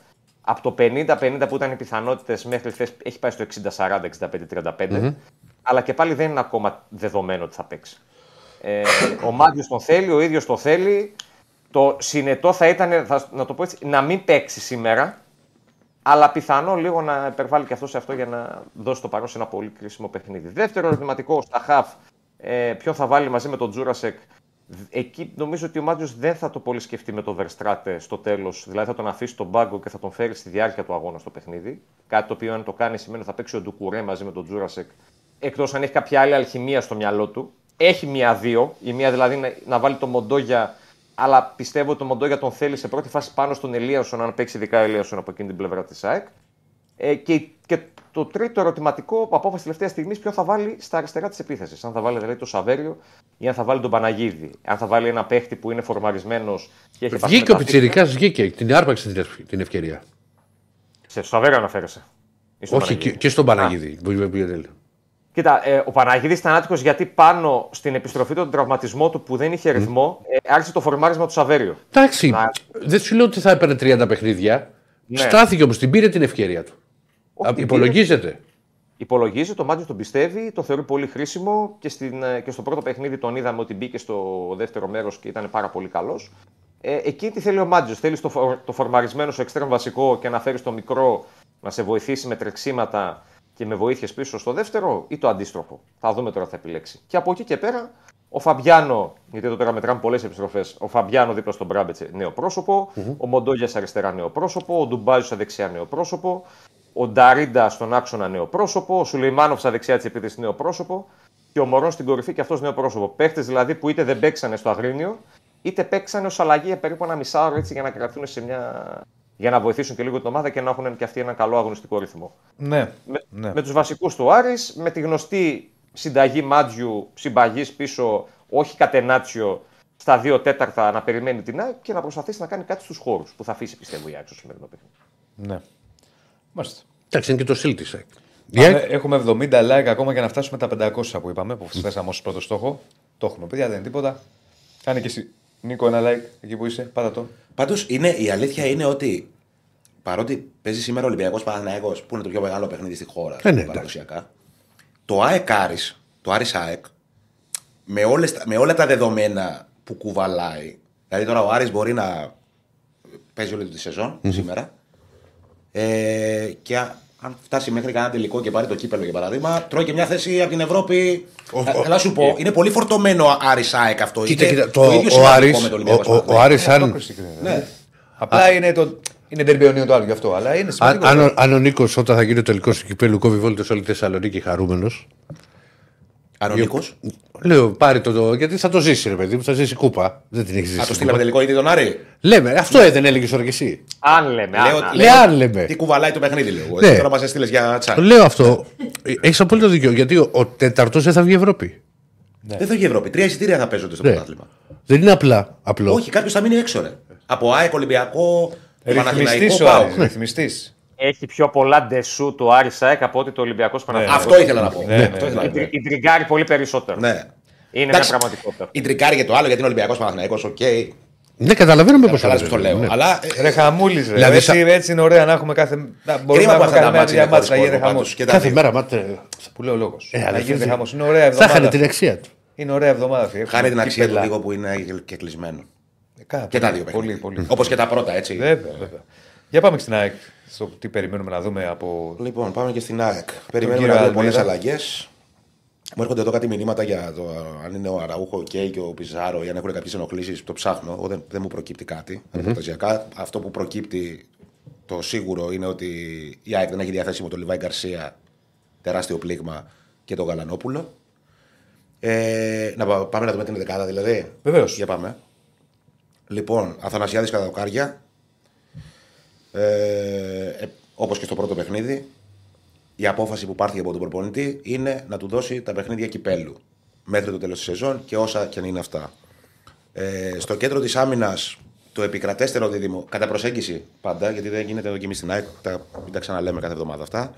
Από το 50-50 που ήταν οι πιθανότητες μέχρι χθες έχει πάει στο 60-40, 65-35. Αλλά και πάλι δεν είναι ακόμα δεδομένο ότι θα παίξει. Ε, ο Μάτιο τον θέλει, ο ίδιος το θέλει. Το συνετό θα ήταν, θα, να το πω έτσι, να μην παίξει σήμερα. Αλλά πιθανό λίγο να υπερβάλλει και αυτός σε αυτό για να δώσει το παρόν σε ένα πολύ κρίσιμο παιχνίδι. Δεύτερο ερωτηματικό στα χαφ. Ε, ποιον θα βάλει μαζί με τον Τζούρασεκ. Εκεί νομίζω ότι ο Μάτιο δεν θα το πολύ σκεφτεί με τον Βερστράτε στο τέλος. Δηλαδή θα τον αφήσει στον πάγκο και θα τον φέρει στη διάρκεια του αγώνα στο παιχνίδι. Κάτι το οποίο αν το κάνει σημαίνει ότι θα παίξει ο Ντουκουρέ μαζί με τον Τζούρασεκ. Εκτός αν έχει κάποια άλλη αλχημία στο μυαλό του. Έχει μία-δύο. Η μία δηλαδή να, να βάλει το Μοντόγια. Αλλά πιστεύω ότι το Μοντόγια τον θέλει σε πρώτη φάση πάνω στον Ελίασον, αν παίξει ειδικά ο Ελίασον από εκείνη την πλευρά της ΑΕΚ. Ε, και, και το τρίτο ερωτηματικό, απόφαση τελευταία στιγμής, ποιο θα βάλει στα αριστερά της επίθεσης. Αν θα βάλει δηλαδή το Σαβέριο ή αν θα βάλει τον Παναγίδη. Αν θα βάλει ένα παίχτη που είναι φορμαρισμένος και έχει επαφή Βγήκε ο με τα Πιτσυρικά, βγήκε. Την άρπαξε την ευ- την ευκαιρία. Σε Σαβέριο αναφέρεσαι. Ή στον Όχι, Παναγίδη. και, και στον Παναγίδη. που είπε- που είπε- Κοίτα, ε, ο Παναγίδης ήταν άτυχο γιατί πάνω στην επιστροφή του τον τραυματισμό του που δεν είχε ρυθμό, ε, άρχισε το φορμάρισμα του Σαβέριο. Εντάξει, Να- δεν σου λέω ότι θα έπαιρνε 30 παιχνίδια. Ναι. Στάθηκε όμως, την πήρε την ευκαιρία του. Όχι, Α, την Υπολογίζεται. Υπολογίζει, το Μάτζιο τον πιστεύει, το θεωρεί πολύ χρήσιμο και, στην, ε, και στο πρώτο παιχνίδι τον είδαμε ότι μπήκε στο δεύτερο μέρος και ήταν πάρα πολύ καλός. Ε, εκεί τι θέλει ο Μάτζιο. Θέλεις το, φο- το φορμαρισμένο σου εξτρέμ βασικό και να φέρεις το μικρό να σε βοηθήσει με τρεξίματα και με βοήθειες πίσω στο δεύτερο ή το αντίστροφο. Θα δούμε τώρα τι θα επιλέξει. Και από εκεί και πέρα ο Φαμπιάνο, γιατί εδώ πέρα μετράμε πολλές επιστροφές. Ο Φαμπιάνο δίπλα στον Μπράμπετς νέο πρόσωπο, ο Μοντόγια αριστερά νέο πρόσωπο, ο Ντουμπάζο στα δεξιά νέο πρόσωπο, ο Νταρίντα στον άξονα νέο πρόσωπο, ο Σουλεϊμάνοφ στα δεξιά της επίθεσης νέο πρόσωπο και ο Μορόν στην κορυφή και αυτός νέο πρόσωπο. Παίχτες δηλαδή που είτε δεν παίξανε στο Αγρίνιο, είτε παίξανε ως αλλαγή για περίπου ένα μισάωρο έτσι για να κρατούν σε μια. Για να βοηθήσουν και λίγο την ομάδα και να έχουν και αυτοί ένα καλό αγωνιστικό ρυθμό. Ναι. Με, ναι. με τους βασικούς του Άρης, με τη γνωστή συνταγή Μάτζιου συμπαγής πίσω, όχι κατενάτσιο, στα δύο τέταρτα να περιμένει την ΑΕΚ και να προσπαθήσει να κάνει κάτι στους χώρους που θα αφήσει πιστεύω η ΑΕΚ στο σημερινό παιχνίδι. ναι. Μάλιστα. Εντάξει, είναι και το στυλ τη. Πάμε, έχουμε 70 like ακόμα για να φτάσουμε τα 500 που είπαμε, που θέσαμε ως πρώτο στόχο. Το έχουμε, παιδιά, δεν είναι τίποτα. Κάνε και εσύ, Νίκο, ένα like εκεί που είσαι, πάτα το. Πάντως η αλήθεια είναι ότι παρότι παίζει σήμερα Ολυμπιακός Παναθυναϊκό, που είναι το πιο μεγάλο παιχνίδι στη χώρα, Ε, ναι, παραδοσιακά, το ΑΕΚ Άρης, το Άρης ΑΕΚ, με, όλες, τα- με όλα τα δεδομένα που κουβαλάει, δηλαδή τώρα ο Άρης μπορεί να παίζει όλη του τη σεζον σήμερα, ε, και α- αν φτάσει μέχρι κανένα τελικό και πάρει το κύπελο για παράδειγμα, τρώει και μια θέση από την Ευρώπη. Ο- Ε, ο- Θέλω να σου πω, είναι πολύ φορτωμένο ο Άρης ΑΕΚ αυτό. Κοίτα, Είναι κοίτα, το, το ίδιο ο, σημαντικό Άρης, με το ο, Ολυμπιακό ο, ο Παναθηναϊκό. Άρης αν, Πρόκριση κρίνεται. Ναι. Απλά είναι το. Είναι τερμπιονίο το άλλο γι' αυτό. Αλλά είναι αν, σημαντικό. αν, ο- αν ο Νίκος όταν θα γίνει ο τελικός του κυπέλου κόβει βόλτες όλη τη Θεσσαλονίκη χαρούμενος. Αν ο Νίκος, Λέω πάρει το, το. Γιατί θα το ζήσει, ρε παιδί μου, θα ζήσει κούπα. Δεν την έχεις ζήσει. Α, το στείλαμε τελικό ήδη τον Άρη. Λέμε, αυτό ε, δεν έλεγες τώρα κι εσύ. Αν λέμε. Λέω, αν, αν. Λέει, αν λέμε. Τι κουβαλάει το παιχνίδι, λέω. Ναι. Εσύ Τώρα μας έστειλες για τσάκ. Το λέω αυτό. Έχεις απόλυτο δίκιο. Γιατί ο, ο τέταρτος δεν θα βγει Ευρώπη. Δεν θα βγει η Ευρώπη. Τρία εισιτήρια θα παίζονται στο Ναι. πρωτάθλημα. Δεν είναι απλά. Απλό. Όχι, κάποιος θα μείνει έξω, ρε. Από ΑΕΚ, Ολυμπιακό, Παναθηναϊκό, Ρυθμιστής ο πάω. Άρης, ρυθμιστής. Έχει πιο πολλά ντεσού του Άρη ΣΑΕΚ από ότι το Ολυμπιακός Παναθηναϊκός. Αυτό ήθελα να πω. Ναι, ναι, Αυτό ήθελα να πω. Η τριγκάρει πολύ περισσότερο. Ναι. Είναι Εντάξει, μια πραγματικότητα. Η τρικάρη για το άλλο γιατί είναι Ολυμπιακός Παναθηναϊκός, οκ. Ναι, καταλαβαίνουμε πώς Καταλάβει το λέω. Ναι. Αλλά ε, Ρε χαμούλη, ρε. Δηλαδή, έτσι, σα- έτσι είναι ωραία να έχουμε κάθε. Να, μπορούμε κρίμα να που έχουμε αυτά τα κάθε μάτια μέρα είναι μάτια να χωρίς γίνεται κόσμο χαμός. πάντως. Και τα Κάθε δύο. μέρα, μάτε. Που λέει ο λόγος. Ε, αλλά να γίνεται δεν- χαμός. Είναι ωραία Θα εβδομάδα. είχαν την αξία του. Είναι ωραία εβδομάδα. φίλε. Χάρη την αξία του Κύπελα. λίγο που είναι και κλεισμένο. Ε, κα- Και τα δύο Πολύ, παιχνίδια. πολύ. Όπως και τα πρώτα, έτσι. Βέβαια, βέβαια. Για πάμε και στην ΑΕΚ. Στο τι περιμένουμε να δούμε από. Λοιπόν, πάμε και στην ΑΕΚ. Περιμένουμε κύριο να δούμε πολλές Αλμέιδα. αλλαγές. Μου έρχονται εδώ κάτι μηνύματα για το αν είναι ο Αραούχο okay, και ο Πιζάρο ή αν έχουν κάποιες ενοχλήσεις. Το ψάχνω. Εγώ δεν, δεν μου προκύπτει κάτι. ρεπορταζιακά. Αυτό που προκύπτει το σίγουρο είναι ότι η ΑΕΚ δεν έχει διαθέσιμο τον Λιβάη Γκαρσία, τεράστιο πλήγμα, και τον Γαλανόπουλο. Ε, να πα- πάμε να δούμε την δεκάδα δηλαδή. Βεβαίως. Για πάμε. Λοιπόν, Αθανασιάδης κατά δοκάρια. Ε, ε, Όπως και στο πρώτο παιχνίδι, η απόφαση που πάρθηκε από τον προπονητή είναι να του δώσει τα παιχνίδια κυπέλου μέχρι το τέλος της σεζόν και όσα και αν είναι αυτά. Ε, στο κέντρο της άμυνας, το επικρατέστερο δίδυμο, κατά προσέγγιση πάντα, γιατί δεν γίνεται εδώ και εμείς στην ΑΕΚ, τα, μην τα ξαναλέμε κάθε εβδομάδα αυτά.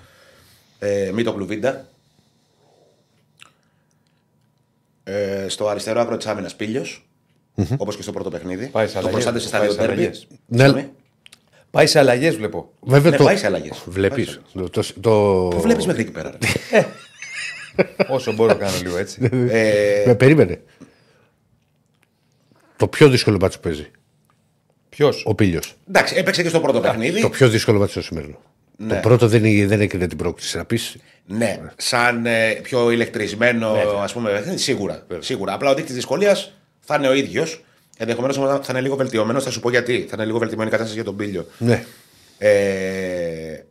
Ε, μη το κλουβίντα. Ε, στο αριστερό άκρο της άμυνας πήλιο, όπως και στο πρώτο παιχνίδι. Πάει σε το αλλαγές, προστάτε σε πάει στάδιο σε τέρμι. αλλαγές. Ναι. Πάει σε αλλαγές, βλέπω. Βέβαια Ναι, το. πάει σε αλλαγές. Βλέπεις. Πάει Το, το, το... Το βλέπεις μέχρι εκεί πέρα. ρε. Όσο μπορώ να κάνω λίγο έτσι. ε, Με περίμενε. Το πιο δύσκολο μάτσο που παίζει. Ποιος; Ο Πίλιο. εντάξει, έπαιξε και στο πρώτο παιχνίδι. Το πιο δύσκολο μάτσο το σημερινό. Ναι. Το πρώτο δεν, είναι- δεν έκρινε την πρόκληση. Να πεις. Ναι, σαν ε, πιο ηλεκτρισμένο, ας πούμε, παιχνίδι, σίγουρα. σίγουρα. Απλά ο δείκτης δυσκολίας θα είναι ο ίδιος. Ενδεχομένως θα είναι λίγο βελτιωμένος. Θα σου πω γιατί. Θα είναι λίγο βελτιωμένη η κατάσταση για τον Πήλιο. Ναι. Ε,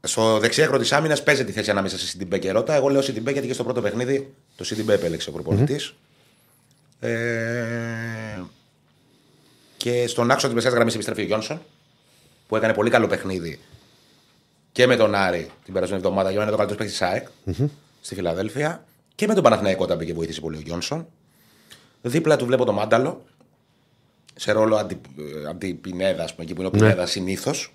στο δεξί άκρο της άμυνας παίζει τη θέση ανάμεσα σε Σιντιμπέ και Ρώτα. Εγώ λέω Σιντιμπέ γιατί και στο πρώτο παιχνίδι το Σιντιμπέ επέλεξε ο προπονητη Ε, και στον άξονα της μεσαίας γραμμής επιστρέφει ο Γιόνσον που έκανε πολύ καλό παιχνίδι και με τον Άρη την περασμένη εβδομάδα. Για μένα το καλύτερος παίκτης της ΑΕΚ στη Φιλαδέλφια. Και με τον Παναθηναϊκό όταν μπήκε βοήθησε πολύ ο Γιόνσον. Δίπλα του βλέπω τον Μάνταλο σε ρόλο αντι, ε, αντιπινέδα, ας πούμε, εκεί που είναι ο Πινέδα συνήθως.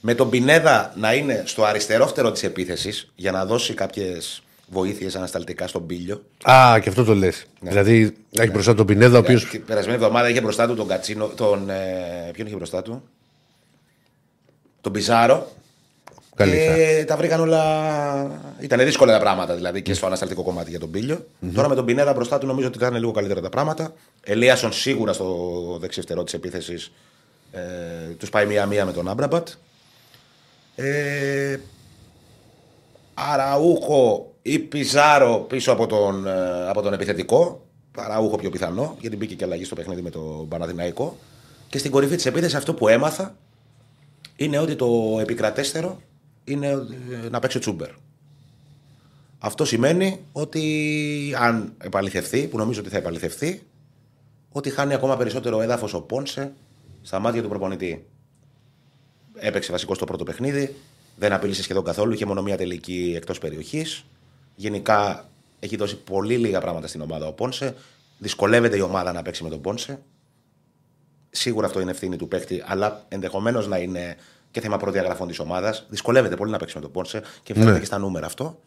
Με τον Πινέδα να είναι στο αριστερό φτερό της επίθεσης για να δώσει κάποιες βοήθειες ανασταλτικά στον Πίλιο. Α, και αυτό το λες. Δηλαδή έχει μπροστά τον Πινέδα, ο οποίο. Την περασμένη εβδομάδα είχε μπροστά του τον Κατσίνο. Τον, ε, ποιον είχε μπροστά του, τον Πιζάρο. Καλύτερα. Και τα βρήκαν όλα. Ήταν δύσκολα τα πράγματα δηλαδή και στο ανασταλτικό κομμάτι για τον πιλιο Τώρα με τον Πινέδα μπροστά του νομίζω ότι θα είναι λίγο καλύτερα τα πράγματα. Ελίασον σίγουρα στο δεξιφτερό της επίθεσης ε, τους πάει μία-μία με τον Άμπραμπατ. Ε, Αραούχο ή Πιζάρο πίσω από τον, ε, από τον επιθετικό. Αραούχο πιο πιθανό, γιατί μπήκε και αλλαγή στο παιχνίδι με τον Παναδημαϊκό. Και στην κορυφή της επίθεσης αυτό που έμαθα είναι ότι το επικρατέστερο είναι ε, να παίξει ο Τσούμπερ. Αυτό σημαίνει ότι αν επαληθευτεί, που νομίζω ότι θα επαληθευτεί, ότι χάνει ακόμα περισσότερο έδαφος ο Πόνσε στα μάτια του προπονητή. Έπαιξε βασικό στο πρώτο παιχνίδι, δεν απειλήσε σχεδόν καθόλου, είχε μόνο μία τελική εκτός περιοχής. Γενικά έχει δώσει πολύ λίγα πράγματα στην ομάδα ο Πόνσε. Δυσκολεύεται η ομάδα να παίξει με τον Πόνσε. Σίγουρα αυτό είναι ευθύνη του παίκτη, αλλά ενδεχομένως να είναι και θέμα προδιαγραφών της ομάδας. Δυσκολεύεται πολύ να παίξει με τον Πόνσε και φαίνεται Ναι. και στα νούμερα αυτό.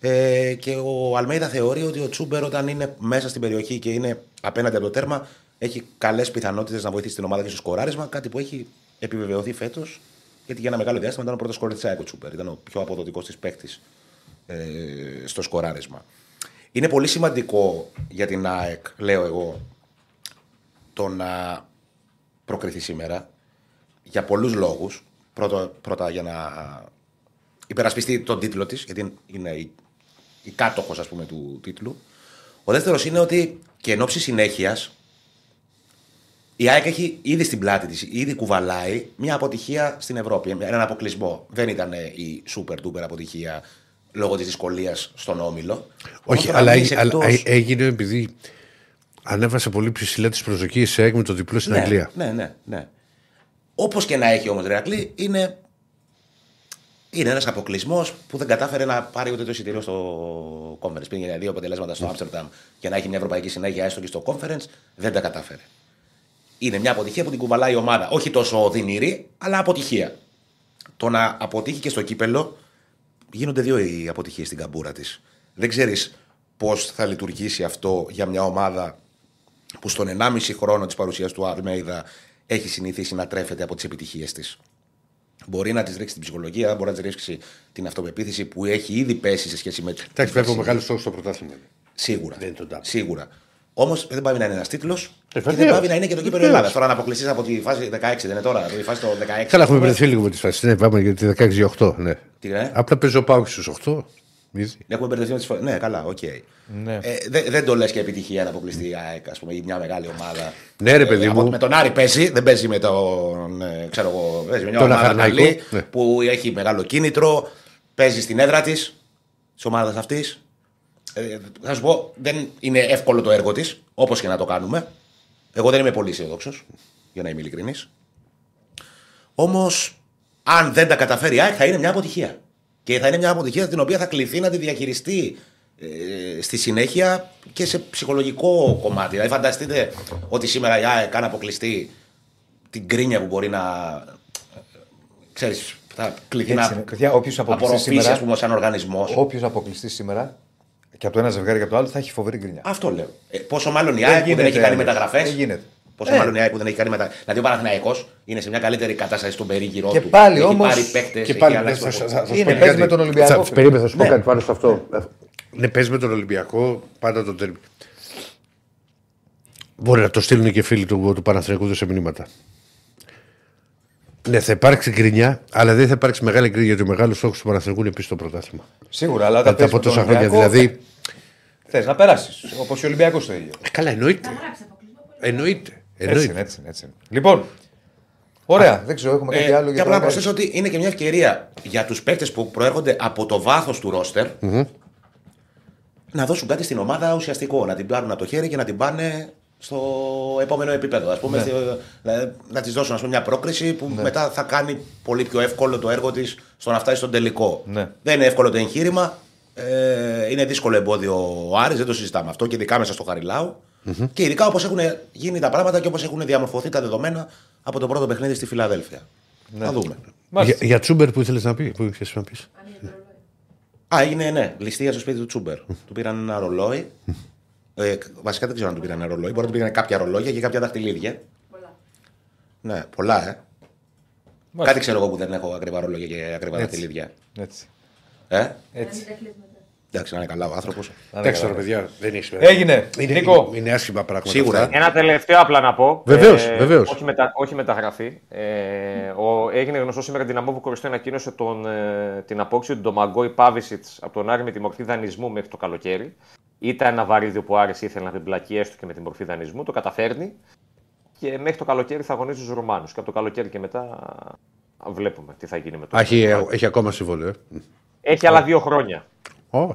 Ε, και ο Αλμέιδα θεωρεί ότι ο Τσούμπερ όταν είναι μέσα στην περιοχή και είναι απέναντι από το τέρμα έχει καλές πιθανότητες να βοηθήσει την ομάδα και στο σκοράρισμα. Κάτι που έχει επιβεβαιωθεί φέτος γιατί για ένα μεγάλο διάστημα ήταν ο πρώτος σκόρερ της ΑΕΚ ο Τσούπερ. Ήταν ο πιο αποδοτικός της παίκτης ε, στο σκοράρισμα. Είναι πολύ σημαντικό για την ΑΕΚ, λέω εγώ, το να προκριθεί σήμερα για πολλούς λόγους. Πρώτα, πρώτα για να υπερασπιστεί τον τίτλο της, γιατί είναι η, η κάτοχος ας πούμε του τίτλου. Ο δεύτερος είναι ότι και εν ώψη συνέχειας η ΑΕΚ έχει ήδη στην πλάτη της, ήδη κουβαλάει μια αποτυχία στην Ευρώπη, έναν αποκλεισμό. Δεν ήταν η super duper αποτυχία λόγω της δυσκολίας στον Όμιλο. Όχι, Όμως, αλλά, να μείνεις αλλά εκτός- έγινε επειδή ανέβασε πολύ ψηλά τις προσδοκίες σε ΑΕΚ με το διπλό στην ναι, Αγγλία. Ναι, ναι, ναι. Όπως και να έχει όμως Ρεακλή, είναι, είναι ένας αποκλεισμός που δεν κατάφερε να πάρει ούτε το εισιτήριο στο conference. Πήγε δύο αποτελέσματα στο Amsterdam και να έχει μια ευρωπαϊκή συνέχεια έστω και στο conference, δεν τα κατάφερε. Είναι μια αποτυχία που την κουβαλάει η ομάδα. Όχι τόσο οδυνηρή, αλλά αποτυχία. Το να αποτύχει και στο κύπελο, γίνονται δύο οι αποτυχίες στην καμπούρα της. Δεν ξέρεις πώς θα λειτουργήσει αυτό για μια ομάδα που στον 1,5 χρόνο της παρουσίας του Αλμέιδα έχει συνηθίσει να τρέφεται από τις επιτυχίες της. Μπορεί να της ρίξει την ψυχολογία, μπορεί να της ρίξει την αυτοπεποίθηση που έχει ήδη πέσει σε σχέση με. Εντάξει, βέβαια ο μεγάλο στόχος στο πρωτάθλημα. είναι. Σίγουρα. Δεν είναι το double. Σίγουρα. Όμως δεν πάει να είναι ένας τίτλος και βεβαίως. δεν πάει να είναι και το κύπελλο Βεβαίως. Ελλάδας. Τώρα να αποκλειστείς από τη φάση 16, δεν είναι τώρα, από τη φάση το 16. Καλά, έχουμε μπερδευτεί λίγο με τις φάσεις. Ναι, πάμε για τη 16-8. Ναι. Τι λένε; Απλά παίζω πάω στους 8. Ήδη. Έχουμε μπερδευτεί με τις φάσεις. Ναι, καλά, οκ. Ναι. Ε, δεν, δεν το λες και επιτυχία να αποκλειστεί η ΑΕΚ, ας πούμε, ή μια μεγάλη ομάδα. Ναι, ρε, παιδί Ε, από- μου. Με τον Άρη παίζει, δεν παίζει με τον. ε, ξέρω εγώ, παίζει με μια Τον ομάδα Αχαρναϊκό, καλή ναι. που έχει μεγάλο κίνητρο, παίζει στην έδρα της, της ομάδας αυτής. Ε, θα σου πω, δεν είναι εύκολο το έργο της, όπως και να το κάνουμε. Εγώ δεν είμαι πολύ αισιοδόξο, για να είμαι ειλικρινής. Όμως, αν δεν τα καταφέρει η ΑΕΚ, θα είναι μια αποτυχία. Και θα είναι μια αποτυχία την οποία θα κληθεί να τη διαχειριστεί ε, στη συνέχεια και σε ψυχολογικό κομμάτι. Δηλαδή, φανταστείτε ότι σήμερα η ΑΕΚ, αν αποκλειστεί την κρίνια που μπορεί να. ξέρεις, θα κληθεί Έτσι να είναι. Παιδιά, όποιος αποκλειστεί απορροφήσει, σήμερα- ας πούμε, σαν οργανισμός. Όποιος αποκλειστεί σήμερα και από το ένα ζευγάρι και από το άλλο θα έχει φοβερή γκρινιά. Αυτό λέω. Ε, πόσο μάλλον η Δεν ΑΕΚ που δεν γίνεται, έχει κάνει Άλεξ. μεταγραφές. Δεν γίνεται. Πόσο Ε. μάλλον η ΑΕΚ που δεν έχει κάνει μεταγραφέ. Δηλαδή ο Παναθηναϊκός είναι σε μια καλύτερη κατάσταση στον περίγυρό Και του. πάλι έχει όμως- πάρει παίκτες, Και έχει πάλι αλλάξει θα, το θα, θα, ποδόσφαιρο. θα σου Είναι, πω παίζει κάτι. με τον Ολυμπιακό, Θα, περίμενε, θα σου πω Ναι. κάτι πάνω σε αυτό. Ναι, παίζει με τον Ολυμπιακό πάντα το τέρμι. Μπορεί να το στείλουν και φίλοι του, του Παναθηναϊκού σε μηνύματα. Ναι, θα υπάρξει γκρινιά, αλλά δεν θα υπάρξει μεγάλη γκρινιά γιατί ο μεγάλος στόχος του Παναθηναϊκού είναι επίσης το πρωτάθλημα. Σίγουρα, αλλά όταν Μετά από τόσα χρόνια. Δηλαδή. Θες να περάσεις. Όπως ο Ολυμπιακός το ίδιο. Ε, καλά, εννοείται. Γράψε αποκλεισμό. πολύ. Εννοείται. Έτσι εννοείται. είναι, έτσι είναι, έτσι είναι. Λοιπόν, ωραία, δεν ξέρω, έχουμε κάτι Ε, άλλο και για απλά να το προσθέσω ότι είναι και μια ευκαιρία για τους παίκτες που προέρχονται από το βάθος του ροστερ να δώσουν κάτι στην ομάδα ουσιαστικό. Να την πάρουν από το χέρι και να την πάνε στο επόμενο επίπεδο. Ας πούμε, στη- δηλαδή, να της δώσουν ας πούμε, μια πρόκριση που μετά θα κάνει πολύ πιο εύκολο το έργο της στο να φτάσει στον τελικό. Ναι. Δεν είναι εύκολο το εγχείρημα. Ε, είναι δύσκολο εμπόδιο ο Άρης, δεν το συζητάμε αυτό και ειδικά μέσα στο χαριλαου Και ειδικά όπως έχουν γίνει τα πράγματα και όπως έχουν διαμορφωθεί τα δεδομένα από το πρώτο παιχνίδι στη Φιλαδέλφια. Θα δούμε. Για, Μάλιστα. για Τσούμπερ που ήθελες να πει. Που ήθελες να πεις. Ανοίγει το ρολόι. Α, έγινε, ναι, ληστεία στο σπίτι του Τσούμπερ. του πήραν ένα ρολόι. Ε, βασικά δεν ξέρω αν του πήραν ένα ρολόι. Μπορεί να του πήραν κάποια ρολόγια και κάποια δαχτυλίδια. Πολλά. Ναι, πολλά, ε. Κάτι ξέρω εγώ που δεν έχω ακριβά ρολόγια και ακριβά Έτσι. δαχτυλίδια. Έτσι. Ε, Να Έτσι. Μην τα κλείσει μετά. εντάξει, να είναι καλά ο άνθρωπος. Εντάξει τώρα, παιδιά, δεν έχει σημασία. Έγινε. Είναι, Νίκο. είναι, είναι άσχημα πράγματα. Σίγουρα. αυτά. Ένα τελευταίο απλά να πω. Βεβαίως, βεβαίως. Όχι, μετα, όχι μεταγραφή. Ε, ο, έγινε γνωστός σήμερα την Αμόβου Κοριστό ανακοίνωσε τον, ε, την απόξη του Ντομαγκόη Πάβησιτς από τον Άρη με τη μορφή δανεισμού μέχρι το καλοκαίρι. Ήταν ένα βαρύδιο που ο Άρης ήθελε να την πλακεί έστω και με τη μορφή δανεισμού. Το καταφέρνει. Και μέχρι το καλοκαίρι θα αγωνίζει τους Ρωμάνους. Και από το καλοκαίρι και μετά βλέπουμε τι θα γίνει με το. Α, Έχει, έχει ακόμα συμβόλαιο. Ε. Έχει άλλα δύο χρόνια. Ω,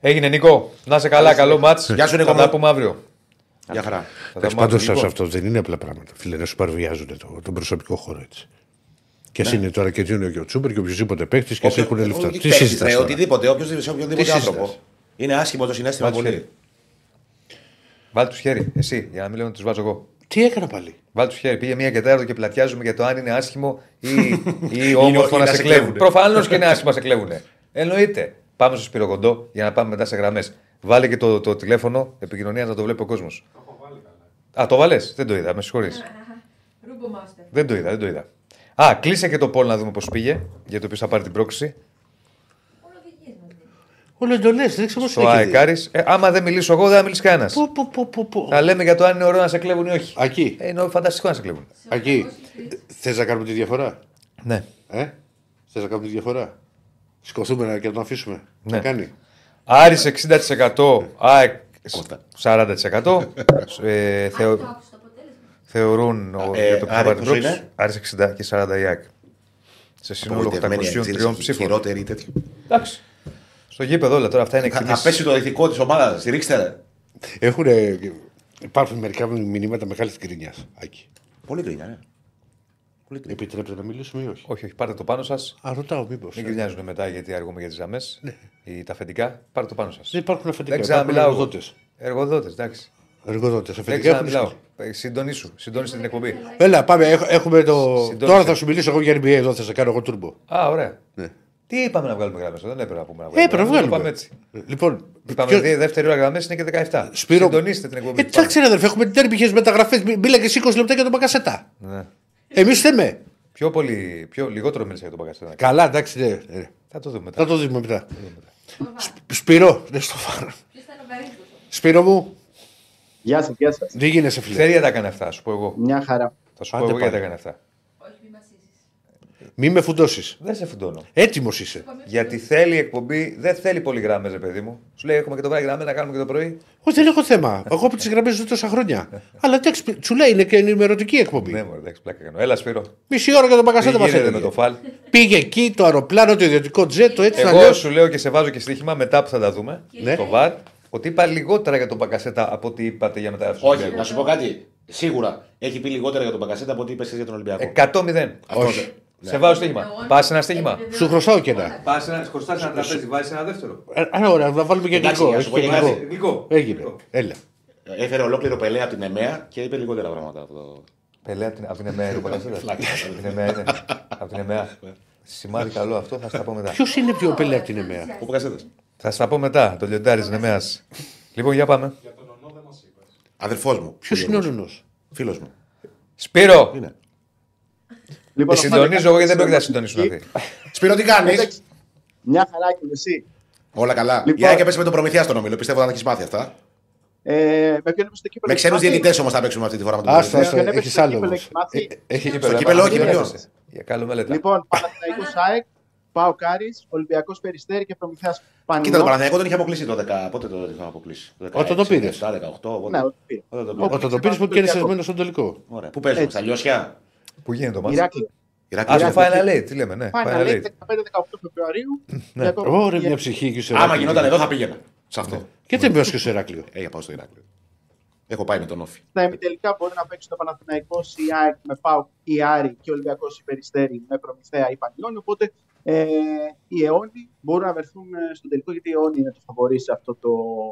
Έγινε Νικό. Να σε καλά, καλό μάτς. Γεια σου, Νίκο Θα τα μου. πούμε αύριο. Γεια χαρά. Θα τα Εντάξει, πούμε πάντως αύριο. Λοιπόν, αυτό δεν είναι απλά πράγματα. Φίλε, να σου παραβιάζουν το, τον προσωπικό χώρο έτσι. Και εσύ είναι τώρα και Τζούνιο και ο Τσούμπερ και οποιοδήποτε παίχτη και εσύ έχουν λεφτά. Τι συζητάς τώρα; Οτιδήποτε, όποιος, σε οποιονδήποτε Τι άνθρωπο. συζητάς. Είναι άσχημο το συνέστημα Βάλτε πολύ. χέρι. Βάλτε τους χέρι, εσύ, για να μην λέμε ότι τους βάζω εγώ. Τι έκανα πάλι; Βάλτε τους χέρι. Πήγε μία και τέταρτο και πλατιάζουμε για το αν είναι άσχημο ή, ή όμορφο ή να να σε σε κλέβουν. κλέβουνε. Προφανώς και είναι άσχημο να σε κλέβουν. Εννοείται. Πάμε στο σπυροκοντό για να πάμε μετά σε γραμμές. Βάλε και το, το τηλέφωνο επικοινωνίας να το βλέπει ο κόσμος. Α, το βάλες; Δεν το είδα, με συγχωρείς. Ρούμπο μάστερ. δεν το είδα, δεν το είδα. Α, κλείσε και το πόλ να δούμε πώς πήγε. Για το οποίος θα πάρει την πρόκληση. Όλο εντολές, δεν ξέρω Στο πώ Αεκάρη. Ε, άμα δεν μιλήσω εγώ, δεν θα μιλήσει κανένας. Πού, πού, πού, πού, πού. Θα λέμε για το αν είναι ωραίο να σε κλέβουν ή όχι. Ακεί. Ε, είναι φανταστικό να σε κλέβουν. Ακεί. Θες να κάνουμε τη διαφορά; Ναι. Ε; Θες να κάνουμε τη διαφορά; Σηκωθούμε να- και να τον αφήσουμε. Ναι. Να κάνει; Άρης 60%, ΑΕΚ Κώστα. 40%. ε, θεω- Το άκουσα το αποτέλεσμα; θεωρούν ο, Ε, για το που θα Άρη πάρει την πόσο πρόκληση. είναι; Άρης 60 και 40 η ΑΕΚ. Σε σύνολο Απογοητευμένη 803 εξέλιξη, ψήφων. Χειρότερη ή τέτοιο. Εντάξει. Στο γήπεδο όλα τώρα αυτά είναι Θα, θα εκτιμήσεις. πέσει το ηθικό της ομάδα. Στηρίξτε ρε. Έχουν, υπάρχουν μερικά μηνύματα μεγάλης γκρινιάς. Άκη. Πολύ γκρινιά, ναι. Πολύ γκρινιά. Επιτρέπετε να μιλήσουμε ή όχι; Όχι, όχι, πάρτε το πάνω σας. Α, ρωτάω μήπως. Μην γκρινιάζουν μετά γιατί αργούμε για τις γραμμές ή τα αφεντικά. Πάρτε το πάνω σας. Δεν υπάρχουν αφεντικά. Δεν υπάρχουν ξαναμιλάω. εγώ. εργοδότες. Εργοδότες, εντάξει. Εργοδότες. Δεν Αφεντικά έχουν ξαναμιλάω. σχέση. Ε, Συντονίσου. Συντόνισε την εκπομπή. Έλα, πάμε. έχ- Έχουμε το... Συντόνισε. Τώρα θα σου μιλήσω εγώ για NBA εδώ. Θα σε κάνω εγώ τουρμπο. Α, ωραία. Ναι. Τι είπαμε να βγάλουμε γραμμές, δεν έπρεπε να πούμε να Ε, Έπρεπε να γραμμές, το βγάλουμε. Πάμε έτσι. Λοιπόν, Είπαμε ποιο- δύο- δεύτερη ώρα γραμμές είναι και 17. Σπύρο- Συντονίστε την εκπομπή. Ε, εντάξει, ρε αδερφέ, έχουμε τέρμιχε μεταγραφές. Μίλα και 20 λεπτά για τον Μπακασέτα. Ναι. Εμείς θέμε. Πιο πολύ, πιο λιγότερο μίλησα για τον Παγκαστένα. Καλά, εντάξει, ναι. ναι. Θα το δούμε μετά. Θα το δούμε μετά. Σπ- Σπύρο, ναι, στο φάρο. Ποιος ήταν ο Βαρύγκος. Σπύρο μου, Γεια σας, γεια σας. δεν γίνεσαι φίλε. Ξέρει γιατί τα έκανε αυτά, σου πω εγώ. Μια χαρά. Θα σου πω Άντε εγώ γιατί τα πάλι. έκανε αυτά. Όχι, μη μας ίσεις. Μη με φουντώσεις. Δεν σε φουντώνω. Έτοιμος είσαι. Γιατί θέλει η εκπομπή, δεν θέλει πολύ γράμμες, ρε παιδί μου. Σου λέει: Έχουμε και το βράδυ γράμμες να κάνουμε και το πρωί. Όχι, δεν έχω θέμα. Εγώ από τις γραμμές ζω τόσα χρόνια. Αλλά εντάξει, σου λέει είναι και ενημερωτική εκπομπή. Ναι, μωρέ, εντάξει, πλάκα κάνω. Έλα, Σπύρο. Μισή ώρα για τον Τι Μπακασέτα μα γίνεται με έλεγε. το φαλ. Πήγε εκεί το αεροπλάνο, το ιδιωτικό τζετ, το έτσι να Εγώ λέω. σου λέω και σε βάζω και στοίχημα μετά που θα τα δούμε. Ναι. Το βαρ. Ότι είπα λιγότερα για τον Πακασέτα από ό,τι είπατε για μεταγραφή. του Όχι, Ολυμπιακού. να σου πω κάτι. Σίγουρα έχει πει λιγότερα για τον Μπακασέτα από ό,τι είπες για τον Ολυμπιακό. 100-0. Αυτό όχι. Δεν- Σε βάζω στοίχημα. Εγώ- Πα ένα στοίχημα. Επιβεβαιώνω. Σου χρωστάω και ένα. Πα ένα, χρωστάς ένα τραπέζι, βάζεις ένα δεύτερο. Ε, Α, ωραία, να βάλουμε και Εντάξει, γλυκό. να σου Έχει πω και και γλυκό. κάτι. Γλυκό. Έγινε. Γλυκό. Έλα. Έφερε ολόκληρο πελέ από την ΕΜΕΑ και είπε λιγότερα πράγματα από το. Πελέ από την, από την ΕΜΕΑ είναι ο Πακασέτα. Φλάκα. Από την ΕΜΕΑ είναι. Από την ΕΜΕΑ. Σημάδι καλό αυτό, θα στα πω μετά. Ποιος είναι πιο πελέ από την ΕΜΕΑ; Ο Μπακασέτα. Θα στα πω μετά, το λιοντάρι της ΕΜΕΑ. Λοιπόν, για πάμε. Για τον ονό δεν μας είπες. Αδερφός μου. Ποιος είναι ο νονό. Φίλος μου. Σπύρο! Είναι. Λοιπόν, Ε, συντονίζω εγώ γιατί δεν πρόκειται να συντονίσουν αυτοί. Σπύρο, τι κάνεις; Εντάξει. Μια χαρά και εσύ. Όλα καλά. Λοιπόν. Για και πέσει με τον προμηθεία στον όμιλο. Πιστεύω να τα έχεις μάθει αυτά. Ε, με ποιον είπε στο κύπελο. Με ξένους έχει μάθει; διαιτητές όμως θα παίξουμε αυτή τη φορά με τον Άστα, προμηθεία. Ποιον έπαιξε έχει στο άλλο κύπελο, όμως. έχεις μάθει; Έχει Κύπελο, Στο κύπελο, ε, όχι, με ποιον. έπεσε. Για καλό μελέτα. Λοιπόν, Παναθηναϊκός ΑΕΚ, Πάο Κάρις, Ολυμπιακός Περιστέρη και Προμηθέα Κοίτα, το Πανινό. Παναθηναϊκό τον είχε αποκλείσει το 10. Πότε το είχε αποκλείσει; Το Όταν το 16, πήρες. 17, 18. Ναι, πότε. ό,τι πήρες. Όταν το πήρες. Όταν το πήρες που κέρδισε εσμένο στον τελικό. Ωραία. Πού παίζουμε, Έτσι. στα λιώσια; Πού γίνεται το μάτι; Ηράκλειο. Α, Ηράκλειο. στο Final Eight, τι λέμε, ναι. Final Final Eight Eight. 15-18 Φεβρουαρίου. Ναι. για το- Ωραία, για- μια ψυχή και στο Άμα Ηράκλειο. γινόταν εδώ θα πήγαινα. Σε αυτό. Και δεν πήγε και στο Ηράκλειο. Ε, για πάω στο Ηράκλειο. Έχω πάει με τον Όφη. Στα ημιτελικά μπορεί να παίξει το Παναθηναϊκός η ΑΕΚ με ΠΑΟΚ ή Άρη και ο Ολυμπιακός η Περιστέρη με Προμηθέα ή Πανιόνι. Οπότε ε, οι αιώνιοι μπορούν να βρεθούν ε, στο τελικό, γιατί οι αιώνιοι είναι το φαβορή σε, αυτό το,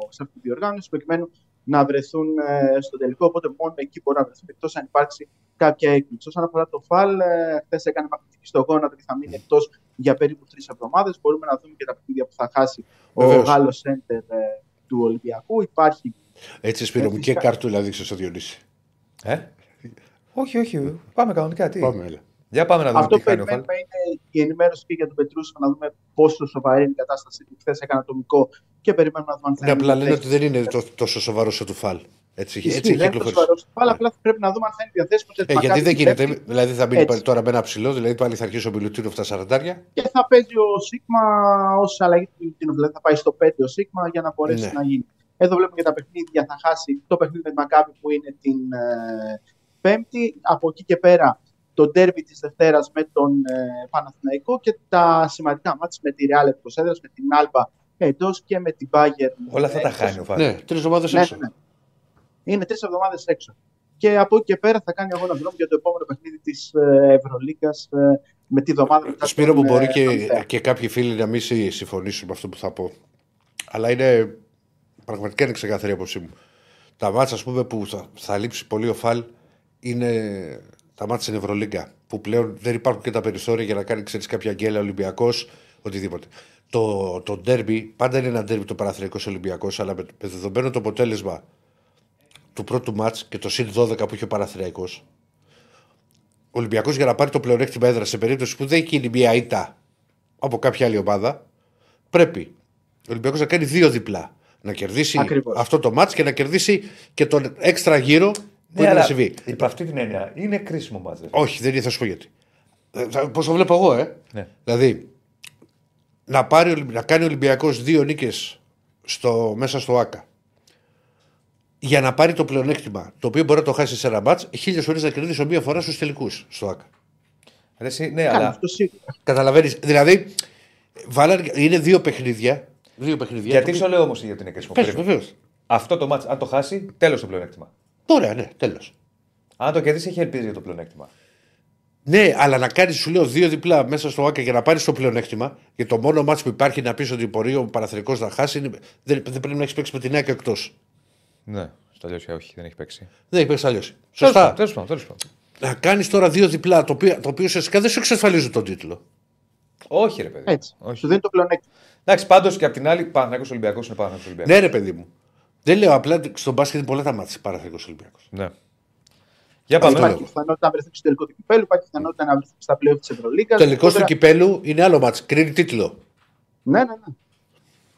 σε αυτή τη διοργάνωση, προκειμένου να βρεθούν ε, στο τελικό. Οπότε μόνο εκεί μπορούν να βρεθούν εκτός αν υπάρξει κάποια έκπληξη. Όσον αφορά το ΦΑΛ, ε, χθες έκανε μαγνητική στο γόνατο και θα μείνει εκτός για περίπου τρεις εβδομάδες. Μπορούμε να δούμε και τα παιχνίδια που θα χάσει ο Βεβαίως. Γάλλος Σέντερ ε, του Ολυμπιακού. Υπάρχει Έτσι, Σπύρο μου, και κάρτουλα δείξε στο Διονύση. Ε; Όχι, όχι. Πάμε κανονικά. Τι; Πάμε, έλα. Για πάμε να δούμε Αυτό τι που κάνει ο Φαλ. περιμένουμε είναι η ενημέρωση και για τον Πετρούσο να δούμε πόσο σοβαρή είναι η κατάσταση του. Χθες έκανε ατομικό και περιμένουμε να δούμε αν θα Ναι, είναι απλά λένε διαθέσιμο. ότι δεν είναι το- τόσο σοβαρό όσο του φάλ. Έτσι, Ισχύει, έτσι έχει δεν είναι το κυκλοφορήσει. σοβαρό στο φάλ, απλά πρέπει να δούμε αν θα είναι διαθέσιμος. σε Ε, γιατί Μακάμπι δεν την γίνεται. Πέμπτη. Δηλαδή θα μείνει Έτσι. πάλι τώρα με ένα ψηλό, δηλαδή πάλι θα αρχίσει ο Μιλουτίνο στα 40. Και θα παίζει ο Σίγμα ως αλλαγή του Μιλουτίνο. Δηλαδή θα πάει στο 5 ο Σίγμα για να μπορέσει Ναι. να γίνει. Εδώ βλέπουμε και τα παιχνίδια. Θα χάσει το παιχνίδι με τη Μακάβη που είναι την ε, Πέμπτη. Από εκεί και πέρα το ντέρμπι της Δευτέρας με τον ε, Παναθηναϊκό και τα σημαντικά μάτια με τη Real εκτό έδρα, με την Άλμπα εντός και με την Bayern. Όλα αυτά τα εκτός. χάνει ο Φαλ. Ναι, τρεις εβδομάδες Ναι, έξω. ναι. Είναι τρεις εβδομάδες έξω. Και από εκεί και πέρα θα κάνει αγώνα δρόμου για το επόμενο παιχνίδι της Ευρωλίγκας με τη βδομάδα μετά. Σπύρο τον, μου μπορεί ε, και, Παναθηναϊκό. και κάποιοι φίλοι να μην συ- συμφωνήσουν με αυτό που θα πω. Αλλά είναι πραγματικά είναι ξεκάθαρη η άποψή μου. Τα μάτσα, ας πούμε, που θα, θα λείψει πολύ ο Φαλ είναι τα μάτσα στην Ευρωλίγκα. Που πλέον δεν υπάρχουν και τα περιθώρια για να κάνει ξέρεις, κάποια γκέλα Ολυμπιακός, οτιδήποτε. Το, το ντέρμπι, πάντα είναι ένα ντέρμπι το Παναθριακό Ολυμπιακός, αλλά με, με δεδομένο το αποτέλεσμα του πρώτου μάτς και το συν 12 που είχε ο Παναθριακός, ο Ολυμπιακός για να πάρει το πλεονέκτημα έδρα σε περίπτωση που δεν γίνει μια ήττα από κάποια άλλη ομάδα, πρέπει ο Ολυμπιακός να κάνει δύο διπλά. Να κερδίσει Ακριβώς. αυτό το μάτς και να κερδίσει και τον έξτρα γύρο που Ναι, είναι να αλλά συμβεί. υπ' αυτή την έννοια είναι κρίσιμο μάτζερ. Όχι, δεν είναι, θα σου πω γιατί. Πώς το βλέπω εγώ, ε; Ναι. Δηλαδή, να, πάρει, ο Ολυμ- να κάνει ο Ολυμπιακός δύο νίκες μέσα στο ΑΚΑ για να πάρει το πλεονέκτημα, το οποίο μπορεί να το χάσει σε ένα μάτς, χίλιε φορές να κερδίσει μία φορά στους τελικούς στο ΑΚΑ. Ρε, εσύ, ναι, Καλά, αλλά αυτό σίγουρα. Καταλαβαίνεις. Δηλαδή, βάλαν, είναι δύο παιχνίδια. Δύο παιχνίδια. γιατί το σου λέω όμως γιατί είναι κρίσιμο. Πες, Περίμενε. βεβαίως. Αυτό το μάτς, αν το χάσει, τέλος το πλεονέκτημα. Ωραία, ναι, τέλος. Αν το κερδίσει, έχει ελπίδα για το πλεονέκτημα. Ναι, αλλά να κάνεις, σου λέω, δύο διπλά μέσα στο ΑΚΑ για να πάρεις το πλεονέκτημα. Και το μόνο μάτσο που υπάρχει να πεις ότι μπορεί ο Παναθρικό να χάσει, είναι, δεν, δεν πρέπει να έχεις παίξει με την ΑΕΚ εκτός. Ναι, στο αλλιώς όχι, δεν έχει παίξει. Δεν έχει παίξει αλλιώς. Σωστά. Τέλος πάντων, τέλος πάντων. Να κάνεις τώρα δύο διπλά, το οποίο, το οποίο ουσιαστικά δεν σου εξασφαλίζουν τον τίτλο. Όχι, ρε παιδί. Έτσι. Όχι. Σου δίνει το πλεονέκτημα. Εντάξει, πάντως και απ' την άλλη, Παναγιώ Ολυμπιακός είναι Παναγιώ Ολυμπιακός. Ναι, ρε παιδί μου. Δεν λέω απλά ότι στον μπάσκετ είναι πολλά τα μάτια Παναθρικό Ολυμπιακός. Ναι. Για πάμε. Υπάρχει πιθανότητα να βρεθούν στο τελικό του κυπέλλου, υπάρχει πιθανότητα να βρεθούν στα πλέι οφ της Ευρωλίγκα. Τελικός του κυπέλλου είναι άλλο μάτσο. Κρίνει τίτλο. Ναι, ναι, ναι.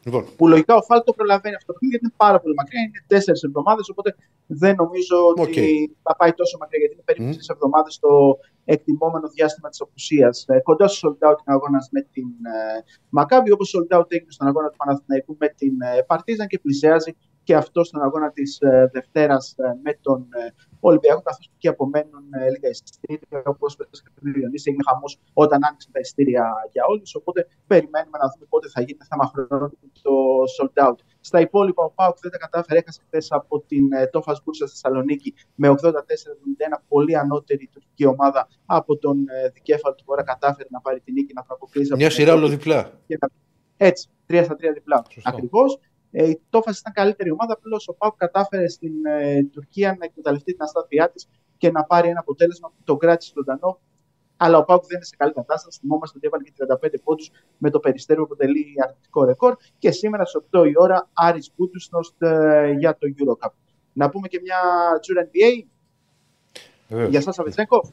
Λοιπόν, Που λογικά ο Φαλ το προλαβαίνει αυτό το παιχνίδι γιατί είναι πάρα πολύ μακριά. Είναι τέσσερις εβδομάδες. Οπότε δεν νομίζω ότι Οκ. θα πάει τόσο μακριά γιατί είναι περίπου τρεις εβδομάδες το εκτιμώμενο διάστημα της απουσίας. Ε, κοντά στο sold out είναι αγώνα με την ε, Μακάμπι, όπως sold out έγινε στον αγώνα του Παναθηναϊκού με την ε, Παρτιζάν και πλησιάζει και αυτό στον αγώνα της ε, Δευτέρας με τον ε, Ολυμπιακό, καθώς και απομένουν ε, λίγα εισιτήρια. Όπως Διονύση, έγινε χαμός όταν άνοιξαν τα εισιτήρια για όλους. Οπότε περιμένουμε να δούμε πότε θα γίνει θέμα χρόνου το sold out. Στα υπόλοιπα, ο Πάουκ δεν τα κατάφερε. Έχασε χθες από την ε, Τόφας Μπούρσα στη Θεσσαλονίκη με 84-71. Πολύ ανώτερη τουρκική ομάδα από τον ε, δικέφαλο του Βορρά. Κατάφερε να πάρει την νίκη να τον αποκλείσει. από μια την σειρά Ευρώπη ολοδιπλά. και να- Έτσι, 3 στα 3 διπλά. Σωστό. Ακριβώς. Ε, η Τόφας ήταν καλύτερη ομάδα. Απλώς ο Πάουκ κατάφερε στην ε, Τουρκία να εκμεταλλευτεί την αστάθειά της και να πάρει ένα αποτέλεσμα που τον κράτησε ζωντανό. Αλλά ο Πάουκ δεν είναι σε καλή κατάσταση. Θυμόμαστε ότι έβαλε και 35 πόντους με το περιστέριο που αποτελεί αρνητικό ρεκόρ. Και σήμερα στις 8 η ώρα Άρης Μπούντουσνος ε, για το Eurocup. Να πούμε και μια Τζούρα NBA Βεβαίως. για εσά, Αβετζέγκο.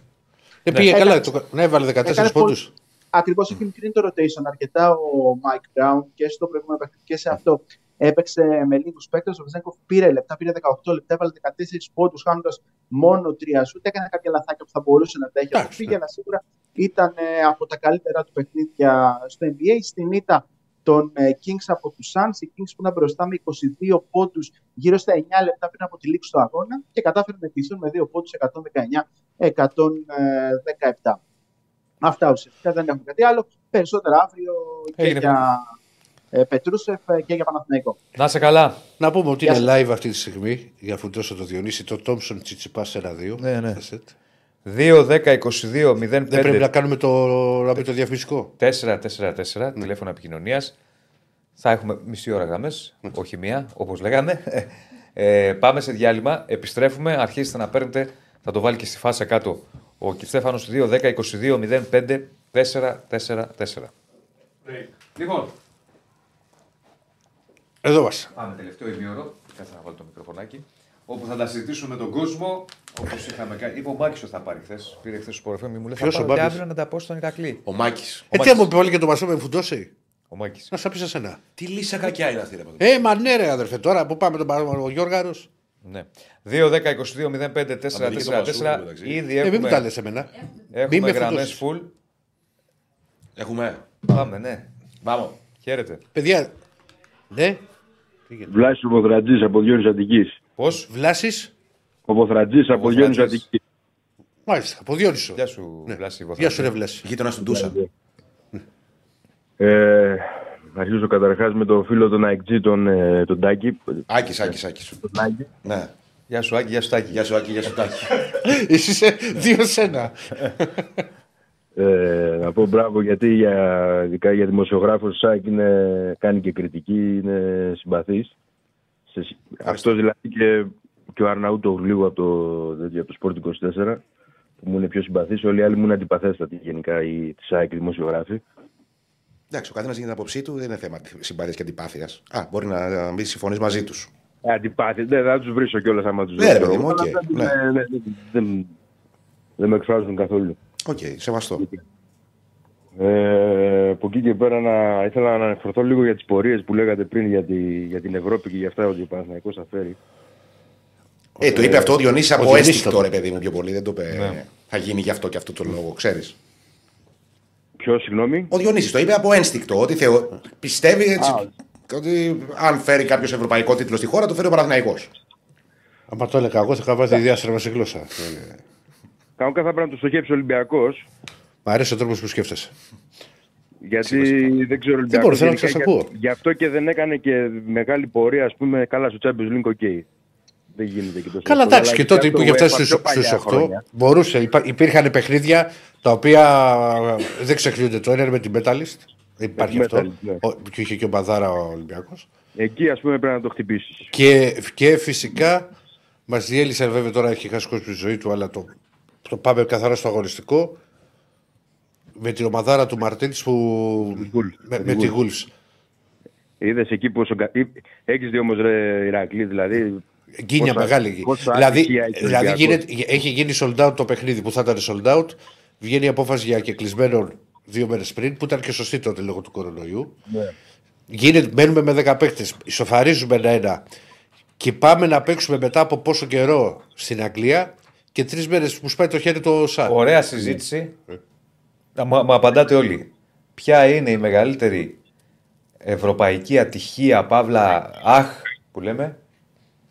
Δεν πήγε Έκανε- καλά. Το... Ναι, έβαλε 14 έκανε πόντους. πολύ- Ακριβώς έχει μικρύνει το rotation αρκετά ο Mike Brown και στο προηγούμενο παιχνίδι και σε αυτό. Έπαιξε με λίγους παίκτες. Ο Βεζέγκοφ πήρε λεπτά, πήρε 18 λεπτά, έβαλε 14 πόντους, χάνοντας μόνο τρία σουτ. Έκανε κάποια λαθάκια που θα μπορούσε να τα έχει Εντάξει, αποφύγει, ναι. αλλά σίγουρα ήταν ε, από τα καλύτερα του παιχνίδια στο NBA. Στην ήττα των ε, Kings από τους Suns, οι Kings που ήταν μπροστά με 22 πόντους γύρω στα 9 λεπτά πριν από τη λήξη του αγώνα και κατάφεραν να κλείσουν με 2 πόντους 119-117. Αυτά ουσιαστικά δεν έχουμε κάτι άλλο. Περισσότερα αύριο και Έγινε. για ε, Πετρούσεφ ε, και για Παναθηναϊκό. Να σε καλά. Να πούμε ότι Γεια είναι live αυτή τη στιγμή για αφού τόσο το Διονύση το Thompson Τσιτσιπά 1-2. Ναι, ναι. Asset. 2, 10, 22, 05, Δεν πρέπει να κάνουμε το, να πει το διαφημιστικό. 444, τηλέφωνο επικοινωνίας. Θα έχουμε μισή ώρα γραμμέ, όχι μία, όπως λέγαμε. Ε, πάμε σε διάλειμμα, επιστρέφουμε. Αρχίστε να παίρνετε, θα το βάλει και στη φάσα κάτω ο Κιστέφανο 2, 10, 22, 05, 444. Λοιπόν, Εδώ μας. πάμε τελευταίο ημίωρο. Κάτσε να βάλω το μικροφωνάκι. Όπου θα τα συζητήσουμε με τον κόσμο, όπως είχαμε κάνει. Είπε ο Μάκης ότι θα πάρει χθες. Πήρε χθες στο μου μου λέει: Θα Ποιος ο πάρω και Μάκης; αύριο να τα πω στον Ηρακλή. Ο Μάκης. Ε, τι μου πει πάλι και το Μασό με φουντώσει. Ο Μάκης. Να σα πεις σε ένα. Τι λύσα κακιά είναι αυτή, ρε παιδί. Ε, μα ναι, ρε αδερφέ, τώρα που πάμε τον Πα- ο Γιώργαρος. Ναι. 2, 10, 22, 05, 4, και το 4, Μασούρο, 4. μεταξύ. Ήδη Ε, μην μου τα έχουμε, λες εμένα. Μη έχουμε με γραμμές φουντώσεις. full. Έχουμε. Πάμε, ναι. Πάμε. Χαίρετε. Παιδιά, ναι, Βλάσης ο Ποθρατζής από Διόνυς Αττικής. Πώς. Βλάσης; Ο Ποθρατζής από Ποθρατζής. Διόνυς Αττικής. Μάλιστα, από Διόνυσο. Γεια σου, Βλάση Γεια σου, ρε Βλάση. Γείτονα του Ντούσα. Ε, να αρχίσω καταρχάς με τον φίλο τον Αεκτζή, τον, ε, τον Τάκη. Άκης, Άκης, Άκης. Τον Τάκη. Ναι. Γεια σου, Άκη, γεια σου, Τάκη. Γεια σου, Άκη, γεια σου, Τάκη. Εσύ είσαι δύο σένα. Ε, να πω μπράβο γιατί για, ειδικά για δημοσιογράφος ΣΑΚ είναι, κάνει και κριτική, είναι συμπαθής. Σε, συ- αυτός δηλαδή και, και ο Αρναούτο λίγο από το, τέτοιο, από το Sport 24 που μου είναι πιο συμπαθής. Όλοι οι άλλοι μου είναι αντιπαθέστατοι γενικά οι της ΑΕΚ οι δημοσιογράφοι. Εντάξει, ο καθένας έχει την άποψή του, δεν είναι θέμα συμπάθειας και αντιπάθειας. Α, μπορεί να να μην συμφωνείς μαζί τους. Ε, Αντιπαθή, δεν θα τους βρίσω κιόλας άμα τους Ναι, ρε βρίσω. παιδί μου, οκ. Αλλά δεν- Ναι. ναι, ναι, δεν- δεν με εκφράζουν καθόλου. Οκ, σεβαστό. Ε, από εκεί και πέρα να, ήθελα να αναφερθώ λίγο για τις πορείες που λέγατε πριν για, τη, για την Ευρώπη και για αυτά ότι ο Παναθηναϊκός θα φέρει. Ε, το είπε αυτό ο Διονύσης ο από Διονύσης ένστικτο το ρε παιδί μου πιο πολύ. Δεν το είπε. Θα γίνει γι' αυτό και αυτό το λόγο, ξέρεις. Ποιος, συγγνώμη; Ο Διονύσης το είπε από ένστικτο. Ότι θεω... πιστεύει έτσι, Α. ότι αν φέρει κάποιος ευρωπαϊκό τίτλο στη χώρα, το φέρει ο Παναθηναϊκός. Αν το έλεγα εγώ, θα είχα πάθει διάστρεμμα σε γλώσσα. Ε, Κανονικά θα πρέπει να το στοχεύσει ο Ολυμπιακός Μ' αρέσει ο τρόπος που σκέφτεσαι. Γιατί δεν ξέρω Δεν μπορώ, θέλω να γενικά, σας ακούω. για- Γι' αυτό και δεν έκανε και μεγάλη πορεία, ας πούμε, καλά στο Champions League, οκ. Δεν γίνεται και τόσο. Καλά, εύκολα, εντάξει, αλλά και τότε από που το είχε φτάσει UEFA στου πιο παλιά 8, χρόνια. μπορούσε. Υπά, υπήρχαν παιχνίδια τα οποία δεν ξεχνιούνται. Το ένα είναι με την Metalist. Υπάρχει την αυτό. Metalist, ναι. Ο, και είχε και ο Μπαδάρα ο Ολυμπιακός. Εκεί, ας πούμε, πρέπει να το χτυπήσεις. Και, και φυσικά μας διέλυσε, βέβαια τώρα έχει χάσει κόσμος τη ζωή του, αλλά το, το πάμε καθαρά στο αγωνιστικό. Με την ομαδάρα του Μαρτίνη που. Γκουλ. με, Με με τη τη Γκουλ. Γούλς. Είδες εκεί πόσο... κα- ή- Έχεις δει όμως, ρε Ηρακλή, δηλαδή... Γκίνια πόσα- μεγάλη. πόσα Δηλαδή, ατυχία έχει ο δηλαδή Ολυμπιακός; γίνεται, έχει γίνει sold out το παιχνίδι που θα ήταν sold out. Βγαίνει η απόφαση για κεκλεισμένο δύο μέρες πριν, που ήταν και σωστή τότε λόγω του κορονοϊού. Ναι. Γίνεται, μένουμε με 10 παίκτες, ισοφαρίζουμε ένα-ένα και πάμε να παίξουμε μετά από πόσο καιρό στην Αγγλία και τρεις μέρες που σπάει το χέρι το ΣΑ. Ωραία συζήτηση. Να μου, μου απαντάτε όλοι. Ποια είναι η μεγαλύτερη ευρωπαϊκή ατυχία, παύλα, αχ, που λέμε,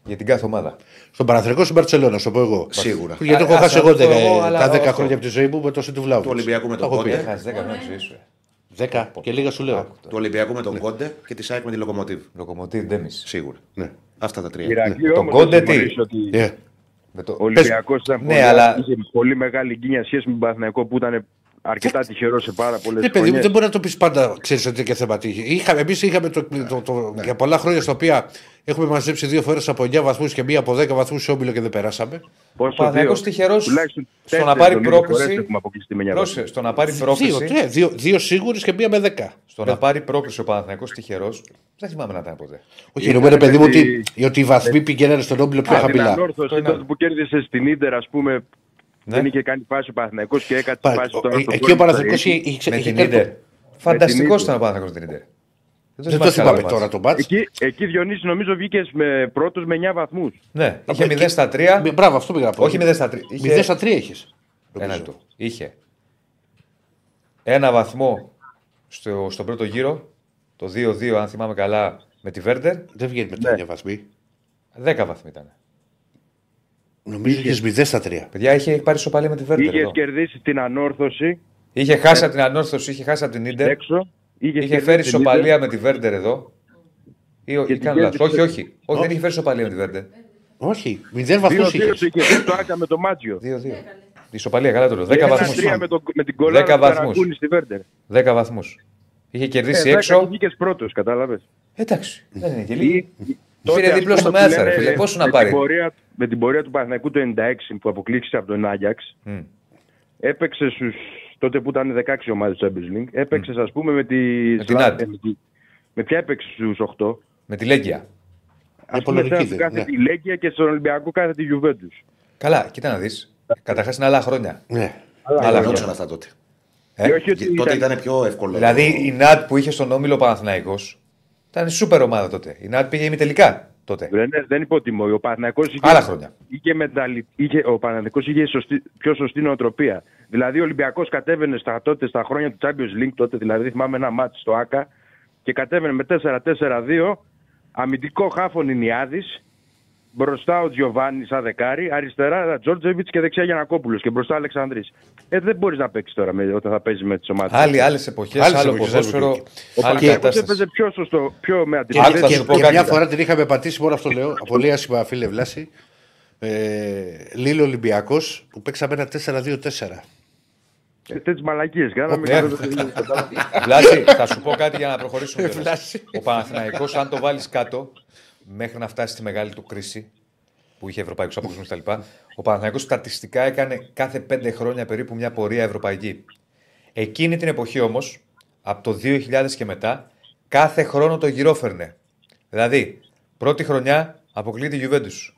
για την κάθε ομάδα; Στον Παναθρικό στην Μπαρσελόνα, σου το πω εγώ. Σίγουρα. Γιατί Α, έχω ας χάσει να εγώ το πω δεκα- εγώ, αλλά τα 10 όχι. χρόνια από τη ζωή μου με το του Βλάβου. Του Ολυμπιακού με τον έχω πει. Κόντε. Έχασες 10 χρόνια τη ζωή σου. ε. 10 και λίγα σου λέω. Του Ολυμπιακού με τον Κόντε και τη ΣΑΕΚ με τη Λοκομοτίβ. Λοκομοτίβ Ντέμι. Σίγουρα. Ναι. Αυτά τα τρία. Ηρακλή, Τον όμως, Κόντε δεν τι; Θυμάσαι ότι Yeah. Με το... Ο Ολυμπιακός ήταν Ναι, πολύ, αλλά- είχε πολύ μεγάλη γκίνια σχέση με τον Παναθηναϊκό που ήταν αρκετά τυχερό σε πάρα πολλές Ναι, παιδί μου, δεν μπορεί να το πεις πάντα, ξέρεις ότι είναι και θέμα τύχη. Είχαμε, εμείς είχαμε το, το, το, για πολλά χρόνια στα οποία έχουμε μαζέψει δύο φορές από 9 βαθμούς και μία από 10 βαθμούς σε όμιλο και δεν περάσαμε. Ο Παναθηναϊκός τυχερός τουλάχιστον στο τέσσερις να πάρει νομίζω πρόκριση- φορές έχουμε αποκλειστεί με εννιά Πρόσεχε, βαθμούς. στο να πάρει Δύο, πρόκληση. ναι, δύο, δύο σίγουρες και μία με 10. Στο να πάρει πρόκληση ο Παναθηναϊκός τυχερός, δεν θυμάμαι να ήταν ποτέ. Όχι, εννοούμε παιδί μου με ότι, τη- ότι οι βαθμοί πηγαίνανε στον όμιλο πιο Α, την χαμηλά. ανόρθωση Το είναι- τότε που κέρδισε στην Ίντερ, ας πούμε, Ναι. δεν είχε κάνει φάση ο Παναθηναϊκός και έκανε Πα- τη φάση ο- τώρα στο Εκεί γκολ ο Παναθηναϊκός της είχε, είχε, Με είχε την κάνει το- Ιντερ. Φανταστικός Ίντερ. ήταν ο Παναθηναϊκός με την Ιντερ. Δεν το θυμάμαι άλλο τώρα μάτς. το μπάτς. Εκεί, εκεί Διονύσης νομίζω βγήκε με πρώτος με 9 βαθμούς. Ναι, είχε εκεί- 0 στα 3. Μη- Μπράβο, αυτό πήγα να πω. Όχι 0 στα 3. 0 στα 3 είχες. Ένα λεπτό. Είχε ένα βαθμό στο, στον πρώτο γύρο, το 2-2, αν θυμάμαι καλά, με τη Βέρντερ. Δεν βγαίνει με τα ίδια βαθμοί. 10 βαθμοί ήταν. Νομίζω είχε 0 στα 3. Παιδιά, είχε πάρει σοπαλία με τη Βέρντερ. Είχες εδώ. κερδίσει την ανόρθωση Είχε χάσει από την ανόρθωση, είχε χάσει από την Ιντερ. έξω. Είχε κερδίσει φέρει την σοπαλία Ίντερ. με τη Βέρντερ εδώ. Ή, ή την κάνω λάθος. κέρδισε- Όχι, όχι. Όχι, δεν είχε φέρει σοπαλία με τη Βέρντερ. Όχι, 0 βαθμού 2-2 είχες. το είχε φέρει το Άκα με το Μάτζιο. 2-2. Η σοπαλία, καλά το λέω. 10 Ένα βαθμούς. τρία με, το, με την 10 κολλάδα του βαθμούς. Καραγκούνη στη Βέρντερ. 10 βαθμούς. Είχε κερδίσει Ε, έξω. Βγήκες πρώτος, κατάλαβες. Εντάξει, δεν είναι και λίγοι. Τότε, Πήρε ας δίπλο πούμε, στο που Μάτσα, ρε λένε, φίλε. Πόσο να με πάρει; την πορεία- Με την πορεία του Παναθηναϊκού το 96 που αποκλήθηκε από τον Άγιαξ, Μμ. έπαιξε στους, τότε που ήταν 16 ομάδες του Champions League, έπαιξες ας πούμε με τη... Με την Σλα- Άντι. ε, με τη- Με ποια έπαιξε στους 8. Με τη Λέγκια. Ας πούμε πολωνική σαν δεν, κάθε ναι. τη Λέγκια και στον Ολυμπιακό κάθε τη Juventus. Καλά, κοίτα να δεις. Καταρχάς είναι άλλα χρόνια. Ναι. Άλλα Γινόντουσαν χρόνια. αυτά τότε. Ε, Και όχι ότι Και Τότε ήταν- ήταν πιο εύκολο. Δηλαδή η ΝΑΤ που είχε στον όμιλο Παναθηναϊκός ήταν σούπερ ομάδα τότε. Η ΝΑΤ πήγε ημιτελικά τότε. Δεν, δεν υποτιμώ. Ο Παναθηναϊκός είχε, Άλλα χρόνια. είχε, μεταλλη- είχε, ο Παναθηναϊκός είχε σωστή, πιο σωστή νοοτροπία. Δηλαδή ο Ολυμπιακός κατέβαινε στα, τότε, στα χρόνια του Champions League, τότε δηλαδή θυμάμαι ένα μάτι στο ΆΚΑ και κατέβαινε με 4-4-2, αμυντικό χάφον Ινιάδης, μπροστά ο Τζιοβάνι σαν δεκάρι, αριστερά Τζόρτζεβιτς και δεξιά Γιανακόπουλος και μπροστά Αλεξανδρής. Ε, δεν μπορείς να παίξεις τώρα με, όταν θα παίζεις με τις ομάδες. Άλλοι, άλλες εποχές, Άλλες άλλο εποχές, ποδόσφαιρο, άλλες Ο άλλη Παναθηναϊκός κατάσταση. έπαιζε πιο σωστό, πιο με Και, Άκου, αντιπροσωπεία. θα και, σου πω και κάτι. μια φορά την είχαμε πατήσει, μόνο αυτό λέω. Πολύ άσχημα, φίλε Βλάση. Ε, Λίλο Ολυμπιακός που παίξαμε ένα 4-2-4. Τέτοιες μαλακίες κάναμε. Ε, και δεν το- Βλάση, θα σου πω κάτι για να προχωρήσουμε. κιόλας. Βλάση. Ο Παναθηναϊκός, αν το βάλεις κάτω, μέχρι να φτάσει στη μεγάλη του κρίση που είχε ευρωπαϊκούς αποκλεισμούς κτλ. Ο Παναθηναϊκός στατιστικά έκανε κάθε πέντε χρόνια περίπου μια πορεία ευρωπαϊκή. Εκείνη την εποχή όμως, από το 2000 και μετά, κάθε χρόνο το γυρόφερνε. Δηλαδή, πρώτη χρονιά αποκλείει τη Juventus.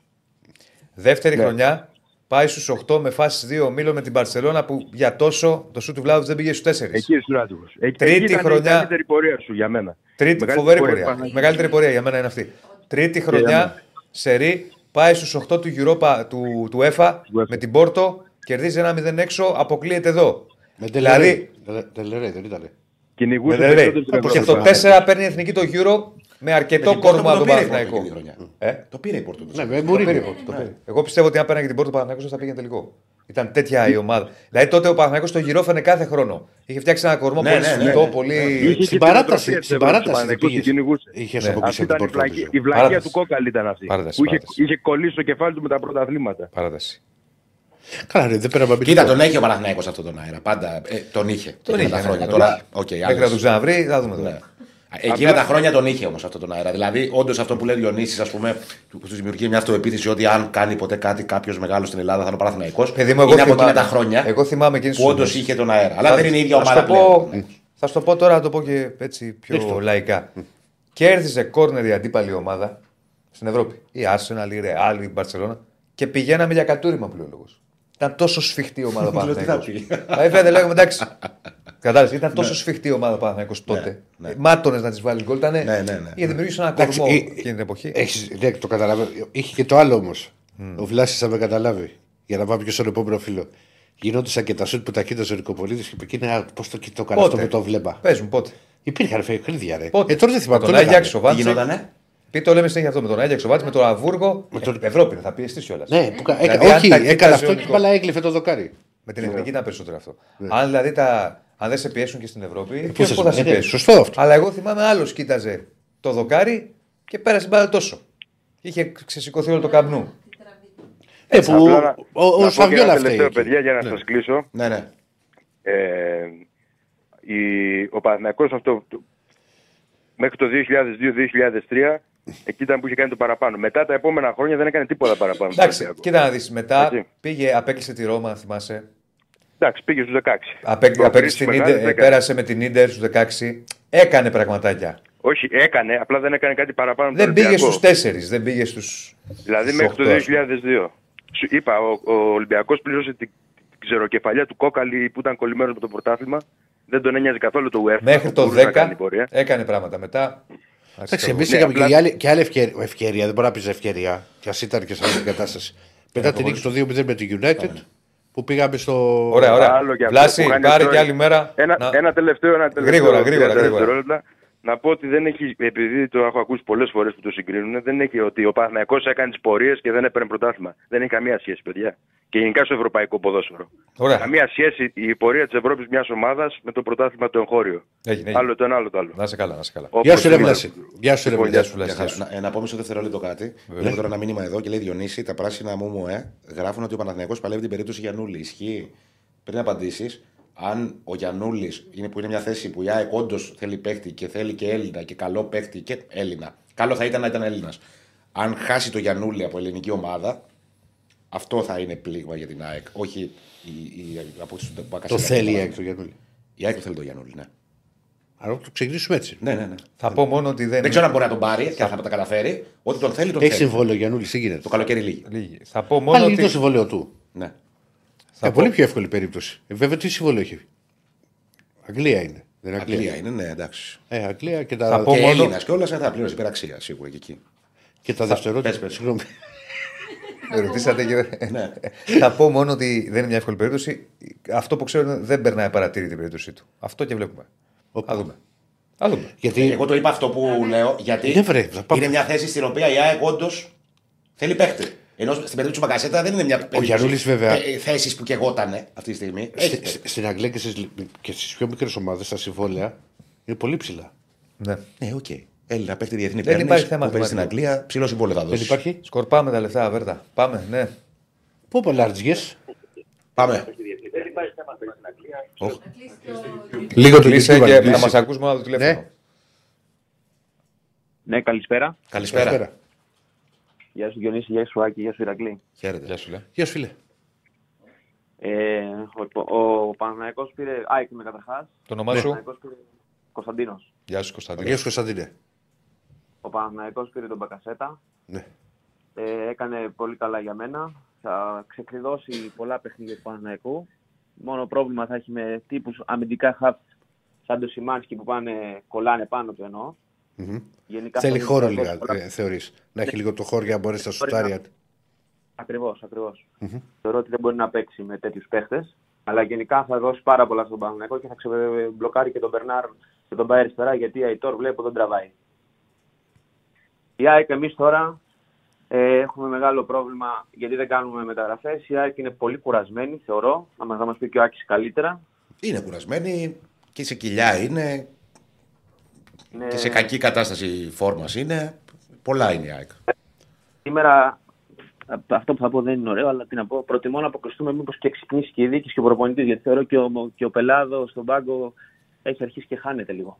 Δεύτερη χρονιά πάει στους 8 με φάσεις 2 ομίλων με την Παρσελώνα που για τόσο το σου του Βλάδου δεν πήγε στους 4. Εκεί ήσουν άτυχο. Τρίτη χρονιά. Η καλύτερη πορεία σου για μένα. Τρίτη Μεγαλύτερη φοβερή πορεία πορεία. Παναθηναϊκού. Μεγαλύτερη πορεία για μένα είναι αυτή. Τρίτη για χρονιά μένα. σερή πάει στους 8 του Europa του, του ΕΦΑ Του UEFA. με την Πόρτο, κερδίζει ένα 0 έξω, αποκλείεται εδώ. Με Δηλαδή, Τελερέ, δεν ήταν. Κυνηγούσε με Δελρέι. περισσότερο την και Ευρώπη. το 4 παίρνει η εθνική το Euro με αρκετό την Πόρτο κόρμα που τον το πήρε η Πόρτο Παναθηναϊκό. εκείνη τη χρονιά. Ε; Το πήρε η Πόρτο. Ναι, με Το Μουρίνιο. πήρε, το πήρε. Εγώ πιστεύω ότι αν πέρανε και την Πόρτο Παναθηναϊκός θα πήγαινε τελικό. Ήταν τέτοια η ομάδα. Δηλαδή τότε ο Παναθηναϊκός το γυρόφαινε κάθε χρόνο. Είχε φτιάξει ένα κορμό Ναι, πολύ ναι, ναι, σφιχτό, ναι. πολύ. Είχε και Στην την παράταση, οτροπία της στην Ευρώπης, παράταση ο Παναθηναϊκός πήγες. την κυνηγούσε. Είχες Ναι. αποκλείσει Αυτή από την ήταν η Πόρτο. βλακία, νομίζω. η βλακία Παράταση. του κόκαλη ήταν αυτή. Παράταση, Που είχε, παράταση. είχε κολλήσει το κεφάλι του με τα πρωταθλήματα. Παράταση. Καλά, ρε, δεν πέρα από Κοίτα, τον έχει ο Παναθηναϊκός αυτόν τον αέρα. Πάντα ε, τον είχε. Τον εκείνα είχε, τα ναι, χρόνια. ναι. Τώρα, οκ, Μέχρι να άλλες- τον ξαναβρει, θα δούμε Ναι. τώρα. Εκείνα τα χρόνια τον είχε όμως αυτόν τον αέρα. Δηλαδή, όντως αυτό που λέει ο Διονύσης, ας πούμε, του τους δημιουργεί μια αυτοεπίθεση ότι αν κάνει ποτέ κάτι κάποιος μεγάλος στην Ελλάδα θα είναι ο Παναθηναϊκός. Παιδί μου, εγώ είναι από εκείνα θυμάμαι- τα χρόνια εγώ θυμάμαι εκείνες που τις όντως ώρες. είχε τον αέρα. Αλλά Θα- δεν είναι η ίδια θα ομάδα σου το πω- πλέον. Θα σου το πω τώρα, να το πω και έτσι πιο λαϊκά. Κέρδιζε κόρνερ η αντίπαλη ομάδα στην Ευρώπη. Η Arsenal, η Real, η Barcelona και πηγαίναμε για κατούριμα που λέει ο λόγος. Ήταν τόσο σφιχτή η ομάδα Λέω, τι θα Παναθηναϊκός. Ε, Βέβαια, λέγαμε εντάξει. Κατάλαβες, ήταν τόσο σφιχτή η ομάδα Παναθηναϊκός τότε. ναι. Ε, Μάτωνες να της βάλει γκολ. Ήταν. ναι, ναι. Είχε δημιουργήσει ένα Εντάξει, κορμό ε, εκείνη την εποχή. Έχεις, ναι, το καταλαβαίνω. Είχε και το άλλο όμως. Ο Βλάσης θα με καταλάβει. Για να πάμε και στον επόμενο φίλο. Γινόντουσαν και τα σουτ που τα κοίταζε ο Νικοπολίτη και είπε εκείνα πώς το κοιτώ καλά αυτό με το βλέμμα. Πες μου πότε; Υπήρχαν φεϊκρίδια, ρε. Πότε; Ε, τώρα δεν θυμάμαι. Με τον το λέγανε. Άγιαξ, ο Τι Βάτσεκ. γινότανε; Τι το λέμε συνέχεια αυτό με τον Άγιαξ, ο Βάτσεκ, με τον Αβούργο. Με τον- Ε, Ευρώπη θα πιεστείς κιόλας. Ναι, που, κα- Δηλαδή, έκα- αν όχι, τα έκανε κοίταζε αυτό ο και Νικό- μπαλά έγκλειφε το δοκάρι. Με την εθνική ήταν περισσότερο αυτό. Αν δηλαδή τα, αν δεν σε πιέσουν και στην Ευρώπη, πώς ποιος θα πώς σε- θα σε ε, ναι, πιέσουν. σωστό αυτό. Αλλά εγώ θυμάμαι άλλος κοίταζε το δοκάρι και πέρασε μπάλα τόσο. Είχε ξεσηκωθεί όλο το καμπνού. Ε, που Απλά να- ο, ο, να πω και Σαβιόλα ένα φταίει. τελευταίο, εκεί. παιδιά, για να Ναι. σας κλείσω. Ναι, ναι. Ε, η- ο Παναθηναϊκός αυτό το- μέχρι το 2002-2003 εκεί ήταν που είχε κάνει το παραπάνω. Μετά τα επόμενα χρόνια δεν έκανε τίποτα παραπάνω. στον Εντάξει, Ολυμπιακό. κοίτα να δεις. Μετά Έτσι. πήγε, απέκλεισε τη Ρώμα, αν θυμάσαι. Εντάξει, πήγε στους 16. Απέ, Προκρίσεις απέκλεισε την μεγάλες Ίντερ, έκανε. πέρασε με την ντερ στους 16. Έκανε πραγματάκια. Όχι, έκανε, απλά δεν έκανε κάτι παραπάνω. από Δεν τον πήγε Ολυμπιακό. στους 4, δεν πήγε στους. Δηλαδή μέχρι το 2002. Σου είπα, ο, ο Ολυμπιακός πλήρωσε την, την ξεροκεφαλιά του κόκαλη που ήταν κολλημένος με το πρωτάθλημα. Δεν τον ένοιαζε καθόλου το UEFA. Μέχρι το Μπορούσε να κάνει 10 πορεία. έκανε πράγματα. Μετά. Εντάξει, εμείς Ναι, είχαμε απλά- και, άλλη, και άλλη ευκαιρία, ευκαιρία, δεν μπορεί να πεις ευκαιρία, κι ας ήταν και σε αυτή την κατάσταση. Μετά την νίκη στο 2-0 με την United, που πήγαμε στο. Ωραία, ωραία. Άλλο και αυτό Βλάση, που κάνει πάρε τώρα. και άλλη μέρα. Ένα, να- ένα τελευταίο, ένα τελευταίο. Γρήγορα, γρήγορα, 30 γρήγορα. Δευτερόλεπτα. Να πω ότι δεν έχει, επειδή το έχω ακούσει πολλές φορές που το συγκρίνουν, δεν έχει ότι ο Παναθηναϊκός έκανε τις πορείες και δεν έπαιρνε πρωτάθλημα. Δεν έχει καμία σχέση, παιδιά. Και γενικά στο ευρωπαϊκό ποδόσφαιρο. Ωραία. Καμία σχέση η πορεία της Ευρώπης μιας ομάδας με το πρωτάθλημα το εγχώριο. Έγινε, έγινε. Άλλο το ένα, άλλο το άλλο. Να σε καλά, να σε καλά. Όπως Γεια σου, ρε είναι. Βλάση. Γεια σου, ρε Λοιπόν, Βλάση. γεια σου, Βλάση. Μια χαρά. Να, ε, να πω μισό δευτερόλεπτο κάτι. Βλέπω τώρα ένα μήνυμα εδώ και λέει Διονύση, τα πράσινα μου μου, ε, γράφουν ότι ο Παναθηναϊκός παλεύει την περίπτωση Γιανούλη. Ισχύει; Πριν απαντήσεις, αν ο Γιανούλης είναι που είναι μια θέση που η ΑΕΚ όντως θέλει παίχτη και θέλει και Έλληνα και καλό παίχτη και Έλληνα. Καλό θα ήταν να ήταν Έλληνας. Αν χάσει το Γιανούλη από ελληνική ομάδα, αυτό θα είναι πλήγμα για την ΑΕΚ. Όχι η, η, η απόκτηση του Μπακασέτα. Το θέλει η ΑΕΚ το Γιαννούλη. Η ΑΕΚ το θέλει το Γιανούλη, ναι. Άρα το ξεκινήσουμε έτσι. Ναι, ναι, ναι. Θα πω μόνο ότι δεν. Δεν ξέρω αν μπορεί να τον πάρει και αν θα τα καταφέρει. Ότι τον θέλει, τον Έχει θέλει. συμβόλαιο ο Γιαννούλη, τι γίνεται. Το καλοκαίρι λίγη. Λίγη. Θα πω μόνο Πάλι είναι ότι. το συμβόλαιο του. Ναι. Θα Ε, πω- πολύ πιο εύκολη περίπτωση. Ε, βέβαια, τι συμβόλαιο έχει; Αγγλία είναι. Δεν είναι Αγγλία. Αγγλία είναι, ναι, εντάξει. Ε, Αγγλία και Θα τα, πω και μόνο- Έλληνας κιόλας θα πλήρωσε υπεραξία σίγουρα και εκεί. και τα δευτερόλεπτα. πες, πες. Συγγνώμη. Με ρωτήσατε και δεν. Ναι. Θα πω μόνο ότι δεν είναι μια εύκολη περίπτωση. Αυτό που ξέρω είναι δεν περνάει παρατήρητη την περίπτωσή του. Αυτό και βλέπουμε. Θα δούμε. Θα δούμε. Γιατί Εγώ το είπα αυτό που λέω γιατί Ναι, βρε, θα πάμε. είναι μια θέση στην οποία η ΑΕΚ όντως θέλει παίχτη. Ενώ στην περίπτωση του Μπαγκασέτα δεν είναι μια περίπτωση Γιαννούλης, βέβαια. ε, θέση που και εγώ ήταν αυτή τη στιγμή. Έχεις στη- παίχτη. στη- στην Αγγλία και στις και στις πιο μικρές ομάδες τα συμβόλαια είναι πολύ ψηλά. Ναι. Ναι, οκ. Έλληνα παίχτη διεθνή Δεν παίρνεις, υπάρχει θέμα που παίζει στην θεματικό. Αγγλία, ψηλό συμβόλαιο θα Δεν δώσεις. υπάρχει; Σκορπάμε τα λεφτά, Βέρτα. Πάμε, ναι. Πού πολλάρτζιε. Πάμε. Να κλείσει το. Λίγο το Κλείσε YouTube, και αν κλείσει. θα μας ακούς μόνο από το τηλέφωνο. Ναι. Ναι, καλησπέρα. Καλησπέρα. Καλησπέρα. Γεια σου Διονύση, γεια σου Άκη, γεια σου Ηρακλή. Χαίρετε. Γεια σου, λέει. Γεια σου, φίλε. Ε, ο, ο Παναθηναϊκός πήρε... Α, είμαι καταρχάς. Το όνομά Ο σου; Παναθηναϊκός πήρε Κωνσταντίνος. Γεια σου, Κωνσταντίνο. Γεια σου, Κωνσταντίνε. Ο Παναθηναϊκός πήρε τον Μπακασέτα. Ναι. Ε, έκανε πολύ καλά για μένα. Θα ξεκλειδώσει πολλά παιχνίδια του Παναθηναϊκού. Μόνο πρόβλημα θα έχει με τύπους αμυντικά χαφ σαν το Σιμάνσκι που πάνε, κολλάνε πάνω του εννοώ. Μμμ. Γενικά Θέλει θα- χώρο θα- λίγα, θα- ε, θεωρείς. Να έχει λίγο το χώρο για να μπορέσει να Μπορεί να- σουτάρει. Ακριβώς, ακριβώς. Θεωρώ ότι δεν μπορεί να παίξει με τέτοιους παίχτες. Αλλά γενικά θα δώσει πάρα πολλά στον Παναγενικό και θα ξεμπλοκάρει και τον Μπερνάρ και τον πάει αριστερά γιατί η Αϊτόρ βλέπω δεν τραβάει. Η ΑΕΚ εμείς τώρα ε, έχουμε μεγάλο πρόβλημα γιατί δεν κάνουμε μεταγραφές. Η ΑΕΚ είναι πολύ κουρασμένη, θεωρώ. Να μα μας πει και ο Άκης καλύτερα. Είναι κουρασμένη και σε κοιλιά είναι Είναι... και σε κακή κατάσταση φόρμας είναι. Πολλά είναι η ΑΕΚ. Σήμερα α- αυτό που θα πω δεν είναι ωραίο, αλλά τι να πω. Προτιμώ να αποκλειστούμε μήπως και ξυπνήσει και η διοίκηση και ο προπονητής. Γιατί θεωρώ και ο, και ο Πελάδος στον πάγκο έχει αρχίσει και χάνεται λίγο.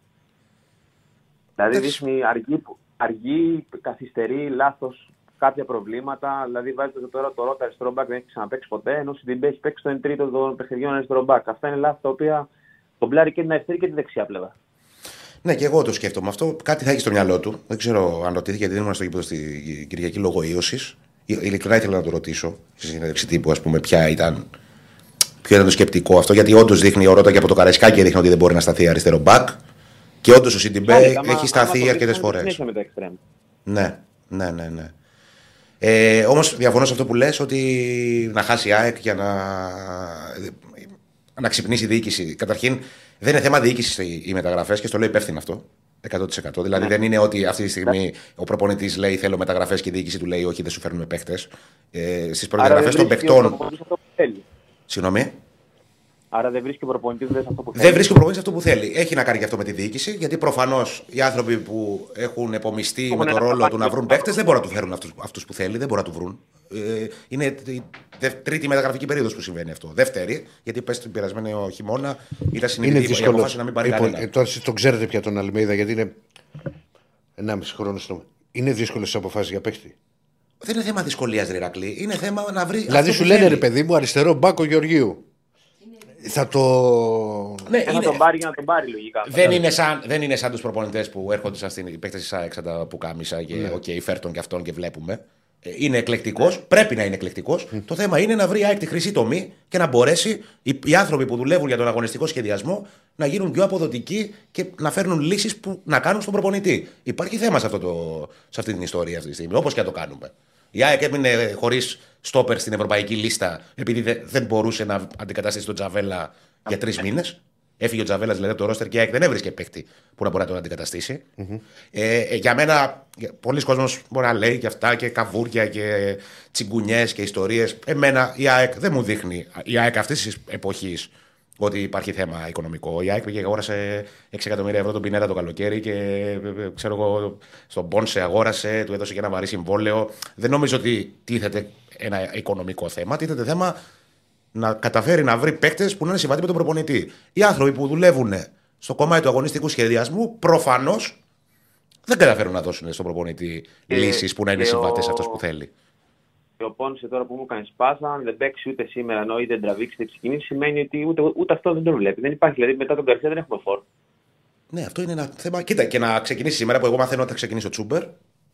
Δηλαδή Εντάξει. δείχνει αργή, αργή καθυστερεί, λάθος κάποια προβλήματα. Δηλαδή βάζετε τώρα το ρότα αριστερό μπακ δεν έχει ξαναπέξει ποτέ, ενώ στην Τιμπέ έχει παίξει το 1 τρίτο των παιχνιδιών αριστερό μπακ. Αυτά είναι λάθη τα οποία κομπλάρει και την αριστερή και τη δεξιά πλευρά. Ναι, και εγώ το σκέφτομαι αυτό. Κάτι θα έχει στο μυαλό του. Δεν ξέρω αν ρωτήθηκε, γιατί δεν ήμουν στο γήπεδο στη Κυριακή λόγω ίωσης. Ειλικρινά ήθελα να το ρωτήσω στη συνέντευξη τύπου, ας πούμε, ποια ήταν, ποιο ήταν το σκεπτικό αυτό. Γιατί όντως δείχνει ο Ρότα και από το Καραϊσκάκι δείχνει ότι δεν μπορεί να σταθεί αριστερό μπακ. Και όντως ο Σιντιμπέ Άμα- άμα έχει το σταθεί αρκετές βρίσκουμε φορές. συνέχεια με τα εξτρέμ. Ναι, ναι, ναι. ναι. Ε, Όμως διαφωνώ σε αυτό που λες ότι να χάσει η ΑΕΚ για να, να ξυπνήσει η διοίκηση. Καταρχήν, δεν είναι θέμα διοίκησης οι μεταγραφές και στο λέω υπεύθυνο αυτό. 100%. Δηλαδή δεν είναι ότι αυτή τη στιγμή ο προπονητής λέει θέλω μεταγραφές και η διοίκηση του λέει όχι, δεν σου φέρνουμε παίχτε. Ε, Στις Άρα δεν προδιαγραφέ των βρίσκει ο παιχτών. προπονητής αυτό που θέλει. Συγγνώμη. Άρα δεν βρίσκει ο προπονητής δεν αυτό που θέλει. Δεν βρίσκει ο προπονητής αυτό που θέλει. Έχει να κάνει και αυτό με τη διοίκηση, γιατί προφανώς οι άνθρωποι που έχουν επομιστεί Έχουν με το ένα ρόλο καπάκι του να βρουν στο παίκτες δεν μπορούν να τους φέρουν αυτούς που θέλει, δεν μπορούν να τους βρουν. Ε, είναι η δε- τρίτη μεταγραφική περίοδος που συμβαίνει αυτό. Δεύτερη, γιατί πες την περασμένη χειμώνα ήταν Είναι συνειδητή η δύσκολος. απόφαση να μην πάρει Λοιπόν, κανένα. ε, τώρα εσείς τον ξέρετε πια τον Αλμέιδα γιατί είναι 1,5 χρόνος στο. Είναι δύσκολες αποφάσεις για παίχτη. Δεν είναι θέμα δυσκολίας, Ηρακλή. Είναι θέμα να βρει. Δηλαδή αυτό σου που λένε θέλει. ρε παιδί μου αριστερό μπακ ο Γεωργίου. Θα το. Ναι, Ε, θα είναι- τον πάρει για να τον πάρει λογικά. Δεν είναι σαν, δεν είναι σαν τους προπονητές που έρχονται σαν στην παίκτες της ΑΕΚ, σαν τα πουκάμισα και Ναι. οκ, φέρ τον και αυτόν και βλέπουμε. Ε, Είναι εκλεκτικός, πρέπει να είναι εκλεκτικός. Το θέμα είναι να βρει η ΑΕΚ τη χρυσή τομή και να μπορέσει οι, οι άνθρωποι που δουλεύουν για τον αγωνιστικό σχεδιασμό να γίνουν πιο αποδοτικοί και να φέρνουν λύσεις που να κάνουν στον προπονητή. Υπάρχει θέμα σε, αυτό το, σε αυτή την ιστορία αυτή τη στιγμή, όπως και να το κάνουμε. Η ΑΕΚ έμεινε χωρίς στόπερ στην ευρωπαϊκή λίστα επειδή δε- δεν μπορούσε να αντικαταστήσει τον Τζαβέλα για τρεις μήνες. Έφυγε ο Τζαβέλας δηλαδή από το ρόστερ και η ΑΕΚ δεν έβρισκε παίχτη που να μπορεί να τον αντικαταστησει Ε, ε, για μένα, για- πολλοί κόσμος μπορεί να λέει και αυτά και καβούρια και τσιγκουνιές και ιστορίες. Εμένα η ΑΕΚ δεν μου δείχνει, η ΑΕΚ αυτής της εποχής, ότι υπάρχει θέμα οικονομικό. Η ΑΕΚ πήγε και αγόρασε 6 εκατομμύρια ευρώ τον Πινέτα το καλοκαίρι και ε, ε, ξέρω εγώ, στον Πόνσε αγόρασε, του έδωσε και ένα βαρύ συμβόλαιο. Δεν νομίζω ότι τίθεται ένα οικονομικό θέμα. Τίθεται θέμα να καταφέρει να βρει παίκτες που να είναι συμβατοί με τον προπονητή. Οι άνθρωποι που δουλεύουν στο κομμάτι του αγωνιστικού σχεδιασμού προφανώς δεν καταφέρουν να δώσουν στον προπονητή Ε, λύσεις που να είναι και συμβατέ ο- αυτός που θέλει. Και ο Πόνσε τώρα που μου έκανε σπάσα, αν δεν παίξει ούτε σήμερα ενώ είτε τραβήξει είτε ξεκινήσει, σημαίνει ότι ούτε, ούτε αυτό δεν τον βλέπει. Δεν υπάρχει. Δηλαδή μετά τον Καρσία δεν έχουμε φόρ. Ναι, αυτό είναι ένα θέμα. Κοίτα, και να ξεκινήσει σήμερα που εγώ μαθαίνω ότι θα ξεκινήσει ο Τσούμπερ.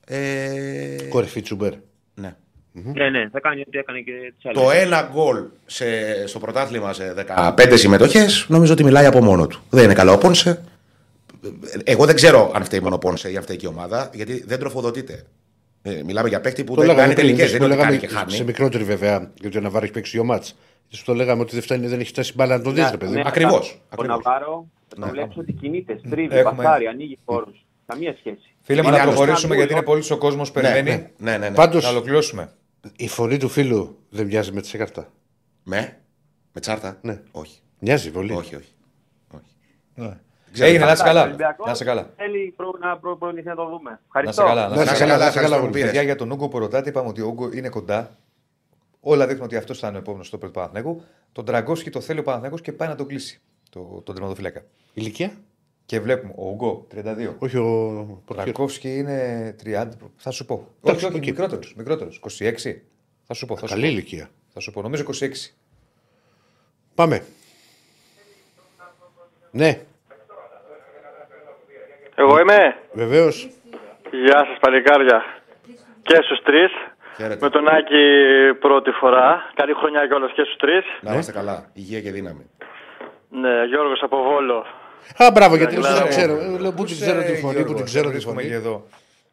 Ε... Κορυφή τσουμπέρ. Ναι. Ναι, ναι, θα κάνει ό,τι έκανε και τις άλλες. Το ένα γκολ σε, στο πρωτάθλημα σε 15 συμμετοχές νομίζω ότι μιλάει από μόνο του. Δεν είναι καλό ο Πόνσε. Εγώ δεν ξέρω αν φταίει μόνο ο Πόνσε ή αν φταίει και η ομάδα, γιατί δεν τροφοδοτείται. Ε, μιλάμε για παίχτη που Το δεν λέγαμε κάνει πριν, τελικές, δεν το είναι ότι κάνει λέγαμε και χάνει. σε μικρότερη βέβαια, γιατί ο Ναβάρος έχει παίξει δύο μάτς. Σου το λέγαμε ότι δεν, φτάνει, δεν έχει φτάσει μπάλα να το δεις, Ναι, ρε παιδί. ναι, μου. Ακριβώς, Ο ακριβώς. Ναβάρο θα Ναι. το βλέπεις ότι κινείται, στρίβει, Έχουμε- πασάρει, ανοίγει χώρους. Καμία σχέση. Φίλε μου, Είναι να άλλος προχωρήσουμε τρόπος. γιατί είναι πολύ ο κόσμος περιμένει. Ναι, ναι, ναι. ναι. Πάντως, Να ολοκληρώσουμε. Η φωνή του φίλου δεν μοιάζει με τη σεκάρτα. Με, με τσάρτα; Ναι. Όχι. Μοιάζει πολύ. όχι, όχι. όχι. Ναι. Ξέρω. Έγινε, να είσαι καλά. Ολυμπιακός Να είσαι καλά. Θέλει προ, να προ, προηγηθεί να το δούμε. Να Ευχαριστώ. είσαι καλά. Να είσαι καλά, να είσαι καλά, ευχαριστώ που Βολή. πήρες. Παιδιά, για τον Ούγκο που ρωτάτε, είπαμε ότι ο Ούγκο είναι κοντά. Όλα δείχνουν ότι αυτός θα είναι ο επόμενος στο του Παναθηναϊκού. Τον Τραγκόσκι το θέλει ο Παναθηναϊκός και πάει να τον κλείσει το, τον τερματοφύλακα. Ηλικία; Και βλέπουμε ο Ούγκο 32. Όχι ο Πορφύρ. Τραγκόσκι είναι 30. Θα σου πω. Εντάξει, όχι, όχι, οκ. μικρότερος. μικρότερος. 26. Θα σου πω. Θα σου Καλή πω. ηλικία. Θα σου πω. Νομίζω 26. Πάμε. Ναι, Εγώ είμαι. βεβαίως. Γεια σας παλικάρια. Και στους τρεις. Χαίρετε. Με τον Άκη πρώτη φορά. Καλή χρονιά κιόλας και στους τρεις. Να είμαστε καλά. Υγεία και δύναμη. Ναι, Γιώργος από Βόλο. Α, μπράβο, γιατί Καλά, λέω δεν ναι. ξέρω. Ε, Λέω που την ξέρω τη φωνή, που την ξέρω τη βρίσκομαι φωνή. και εδώ.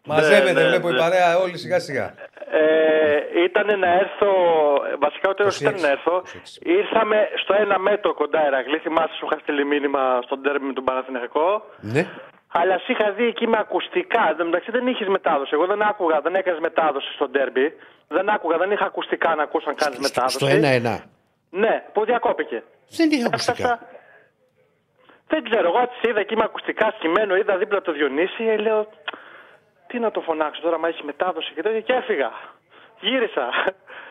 Μαζεύεται, ναι, βλέπω η ναι. παρέα όλοι σιγά σιγά. Ε, ήταν να έρθω, βασικά ούτε 26, ήταν να έρθω. Ήρθαμε στο ένα μέτρο κοντά Ερακλή. Θυμάσαι, σου είχα στείλει μήνυμα στον τέρμι με τον Παναθηναϊκό. Ναι. Αλλά σε είχα δει εκεί με ακουστικά. Εν τω μεταξύ δεν είχες μετάδοση. Εγώ δεν άκουγα, δεν έκανες μετάδοση στο ντέρμπι. Δεν άκουγα, δεν είχα ακουστικά να ακούσω αν κάνεις μετάδοση. Στο 1-1. Ναι, που διακόπηκε. Δεν είχα ακουστικά. Δεν ξέρω, εγώ τη είδα εκεί με ακουστικά σκημένο, είδα δίπλα το Διονύση, ε, λέω τι να το φωνάξω τώρα, μα έχει μετάδοση και τέτοια και έφυγα. Γύρισα.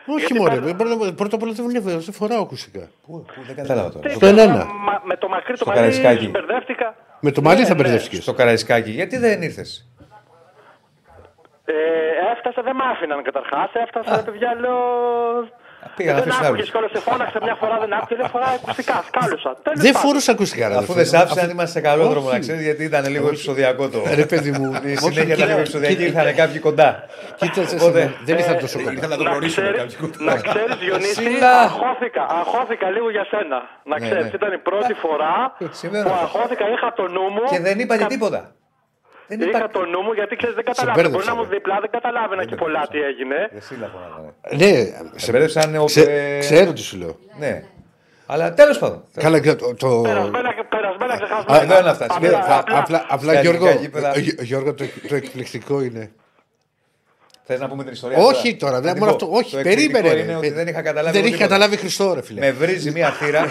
Όχι Γιατί μωρέ, πέρα- πρώτα- πρώτα απ' όλα δεν βλέπω, δεν φοράω ακουστικά. Δεν κατάλαβα τώρα. Στο 1-1. Μα- με το μακρύ το Στο μαλλί Καραϊσκάκι. μπερδεύτηκα. Με το μαλλί Ναι, θα ναι. μπερδεύτηκες. Στο Καραϊσκάκι, γιατί δεν ήρθες; Ε, έφτασα, δεν μ' άφηναν καταρχάς. Έφτασα, παιδιά, λέω. Πήγα να δεν αφήσεις άκουγες άλλους. κιόλας. Σε φώναξε μια φορά, δεν άκουγε. Λέει φορά ακουστικά. Σκάλωσα. Τέλος Δεν πάντων. φορούσα ακουστικά. ρε, Αφού αδερφέ. δεν σ' άφησαν, είμαστε σε καλό Όχι. δρόμο να ξέρει, γιατί ήταν λίγο επεισοδιακό το. Ρε παιδί μου. Η όχι, συνέχεια κοίτα, ήταν λίγο επεισοδιακή, κοίτα, ήρθαν κάποιοι κοντά. Κοίταξε, Οπότε, σε- δεν ήρθαν ε, τόσο κοντά. Ήρθαν να το Να γνωρίσουν ξέρεις, κάποιοι κοντά. να ξέρεις Διονύση, Σιλά. αγχώθηκα, αγχώθηκα λίγο για σένα. Να Ναι, ξέρεις, ναι. ήταν η πρώτη φορά Σημαίνω που αυτό. αγχώθηκα, είχα το νου μου. Και δεν είπα και κα- τίποτα. Δεν Είχα είπα. το νου μου γιατί ξέρεις δεν καταλάβαινα. Μπορεί μπέρδεψα, να μου ρε. διπλά, δεν καταλάβαινα και πολλά τι έγινε. Εσύ λαφωνάγανε. Ναι, Σε σε- μπέρδεψαν ο. ξε- ε, ξέρω τι σου λέω. Ναι. Αλλά τέλος πάντων. Καλά, και το- το. Περασμένα, περασμένα Α, ξεχασμένα. εδώ είναι αυτά. Απλά- Σημαίνει, θα- απλά- Απλά, απλά Στα Γιώργο, ελληνικά γήπεδα. ε, Γι- Γιώργο, το, το εκπληκτικό είναι. Θες να πούμε την ιστορία. Όχι τώρα, δεν Θα μόνο την πω. αυτό. Όχι, Το εκπληκτικό περίμενε. ρε. Είναι ότι δεν είχα καταλάβει. Δεν εγώ είχε τίποτα. καταλάβει Χριστό, ρε φίλε. Με βρίζει μία θύρα.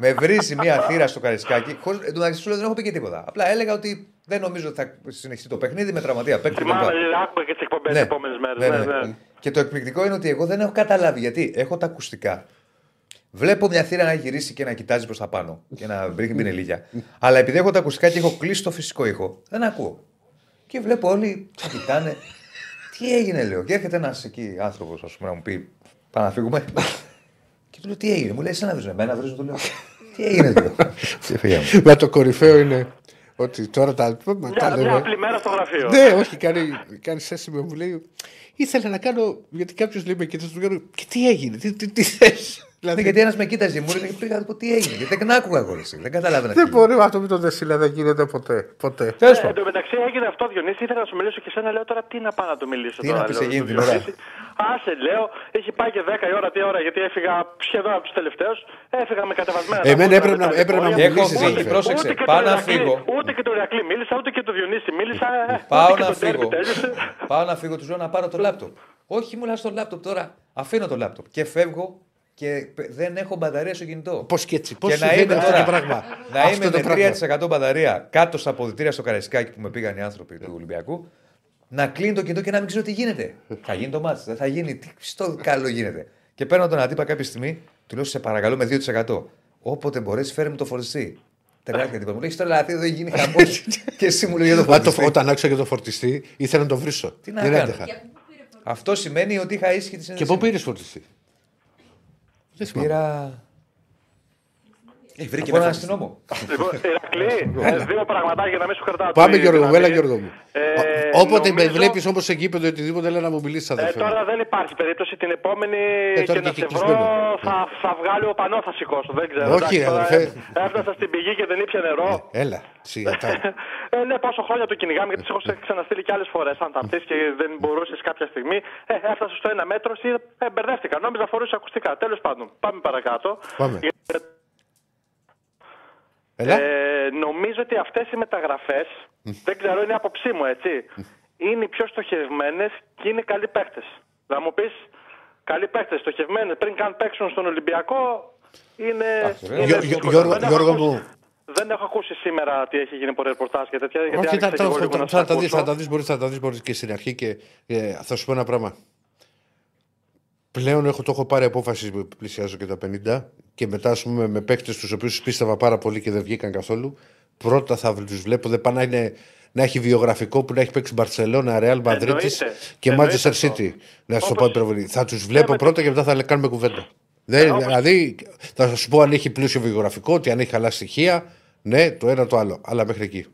με βρίζει μία θύρα στο καρισκάκι. Χωρίς, εν τω μεταξύ σου λέω δεν έχω πει και τίποτα. Απλά έλεγα ότι δεν νομίζω ότι θα συνεχίσει το παιχνίδι με τραυματία παίκτη. Θυμάμαι, κλπ. άκουγα και τις εκπομπές Ναι. τις επόμενες μέρες. Ναι, Ναι, ναι. ναι. Και το εκπληκτικό είναι ότι εγώ δεν έχω καταλάβει γιατί έχω τα ακουστικά. Βλέπω μια θύρα να γυρίσει και να κοιτάζει προς τα πάνω και να βρίσκει την ελίγια. Αλλά επειδή έχω τα ακουστικά και έχω κλείσει το φυσικό ήχο, δεν ακούω. Και βλέπω όλοι να κοιτάνε. Τι έγινε, λέω. Και έρχεται ένας εκεί άνθρωπος, ας πούμε, να μου πει: Πάμε να φύγουμε. Και του λέω: Τι έγινε. Μου λέει: Εσένα βρίζουν. Εμένα βρίζουν. Του λέω: Τι έγινε, του λέω. Και φύγαμε. Μα το κορυφαίο είναι ότι τώρα τα, τα Μια, μια λέμε. απλή μέρα στο γραφείο. Ναι, όχι, κάνει, κάνει σέσι με μου λέει. Ήθελα να κάνω. Γιατί κάποιος λέει με κοίτασε του κάνω. Και τι έγινε, τι, τι, τι θες;» Ναι, Δηλαδή, γιατί ένας με κοίταζε, μου λέει: Πήγα να του πω τι έγινε. Γιατί δεν άκουγα εγώ εσύ. Δεν καταλάβαινα. δεν τι μπορεί αυτό με τον Δεσίλα, δεν γίνεται ποτέ. ποτέ. Τέλος Ε, πάντων. Εν τω μεταξύ έγινε αυτό, Διονύση. Ήθελα να σου μιλήσω και σένα. Λέω τώρα τι να πάω να του μιλήσω Τι τώρα. να πεις λέω, εκείνη στον την ώρα. Διονύση. Άσε, λέω, έχει πάει και 10 η ώρα, τι ώρα, γιατί έφυγα σχεδόν από τους τελευταίους. Έφυγα με κατεβασμένα. Εμένα τα έπρεπε να- τα έπρεπε να υπόγεια. μου Έχω μιλήσεις, φύγει, αδερφέ. πρόσεξε. Ούτε και Πάω το να Ηρακλή- φύγω. Ούτε και το Ηρακλή μίλησα, ούτε και το Διονύση μίλησα. ε, Πάω ούτε να και το Ντέρμπι φύγω. τέλειωσε. Πάω να φύγω, του λέω να πάρω το λάπτοπ. Όχι, μου λέει στο λάπτοπ τώρα. Αφήνω το λάπτοπ και φεύγω και π- δεν έχω μπαταρία στο κινητό. Πώς και έτσι, πώς και να συμβαίνει είμαι αυτό τώρα, το πράγμα. να Αυτό είμαι το με πράγμα. 3% μπαταρία κάτω στα αποδητήρια στο Καραϊσκάκι που με πήγαν οι άνθρωποι του Ολυμπιακού, να κλείνει το κινητό και να μην ξέρω τι γίνεται. θα γίνει το μάτι, δεν θα γίνει. Τι στο καλό γίνεται. Και παίρνω τον αντίπα κάποια στιγμή, του λέω σε παρακαλώ με 2%. Όποτε μπορέσει, φέρε μου το φορτιστή. Τεράστια τύπα. Μου λέει: Στο λαθί εδώ γίνει χαμός. και εσύ μου λέει για το Μα το- φορτιστή. Όταν άκουσα και το φορτιστή, ήθελα να το βρίσω. Τι να Δεν κάνω. άντεχα. Αυτό σημαίνει ότι είχα ίσχυ τη Και συνέντευξη. πού πήρες φορτιστή; Δεν θυμάμαι. Πήρα. Έχει βρει και Από ένα έναν φορτιστή. αστυνόμο. Λοιπόν, Ηρακλή, ε, δύο πραγματάκια να μην σου κρατάω. Πάμε τη- Γιώργο μου, δηλαδή. έλα Γιώργο μου. Ε, Ό- Όποτε με νομίζω- βλέπεις όμως σε γήπεδο ή οτιδήποτε, λέει να μου μιλήσεις, Ε, αδερφέ. μου. τώρα δεν υπάρχει περίπτωση την επόμενη Ε, τώρα και να και σε κυκλισμένο. βρω θα, θα βγάλει ο πανός θα σηκώσω. Δεν ξέρω. Όχι, Εντάξει, τώρα, αδερφέ. ε, Έφτασα στην πηγή και δεν ήπια νερό. Έλα, σιγά τα. Ε, ναι, πόσο χρόνια το κυνηγάμε γιατί σε έχω σε- ξαναστείλει και άλλες φορές. Αν τα πεις και δεν μπορούσες κάποια στιγμή. Ε, έφτασε στο ένα μέτρο, εσύ, ε, μπερδεύτηκα. Νόμιζα φορούσε ακουστικά. Τέλος πάντων, πάμε παρακάτω. Πάμε. Ε, Έλα. Ε, νομίζω ότι αυτές οι μεταγραφές, δεν ξέρω, είναι άποψή μου έτσι, είναι οι πιο στοχευμένες και είναι καλοί παίχτε. Θα μου πεις, καλοί παίχτε, στοχευμένες πριν καν παίξουν στον Ολυμπιακό, είναι. είναι Γιώ- δύσκολο. Γιώργο- Δεν έχω Γιώργο ακούσει- μου. Δεν έχω ακούσει σήμερα τι έχει γίνει από ρεπορτάζ και τέτοια. γιατί Όχι, άρχισα θα, και εγώ θα, λίγο θα, να θα, σας τα δεις, ακούσω. θα τα δεις, μπορείς, θα τα δεις μπορείς και στην αρχή και ε, θα σου πω ένα πράγμα. Πλέον έχω, το έχω πάρει απόφαση που πλησιάζω και τα 50 και μετά ας πούμε με παίκτες τους οποίους πίστευα πάρα πολύ και δεν βγήκαν καθόλου πρώτα θα τους βλέπω, δεν πάνε να, είναι, να έχει βιογραφικό που να έχει παίξει Μπαρσελόνα, Ρεάλ Μαδρίτης Εννοείται. και Εννοείται Manchester αυτό. City. Να σου το Όπως- πω υπερβολή. Θα τους βλέπω με- πρώτα και μετά θα κάνουμε κουβέντα. Δεν, δηλαδή θα σου πω αν έχει πλούσιο βιογραφικό, ότι αν έχει καλά στοιχεία, ναι, το ένα το άλλο. Αλλά μέχρι εκεί.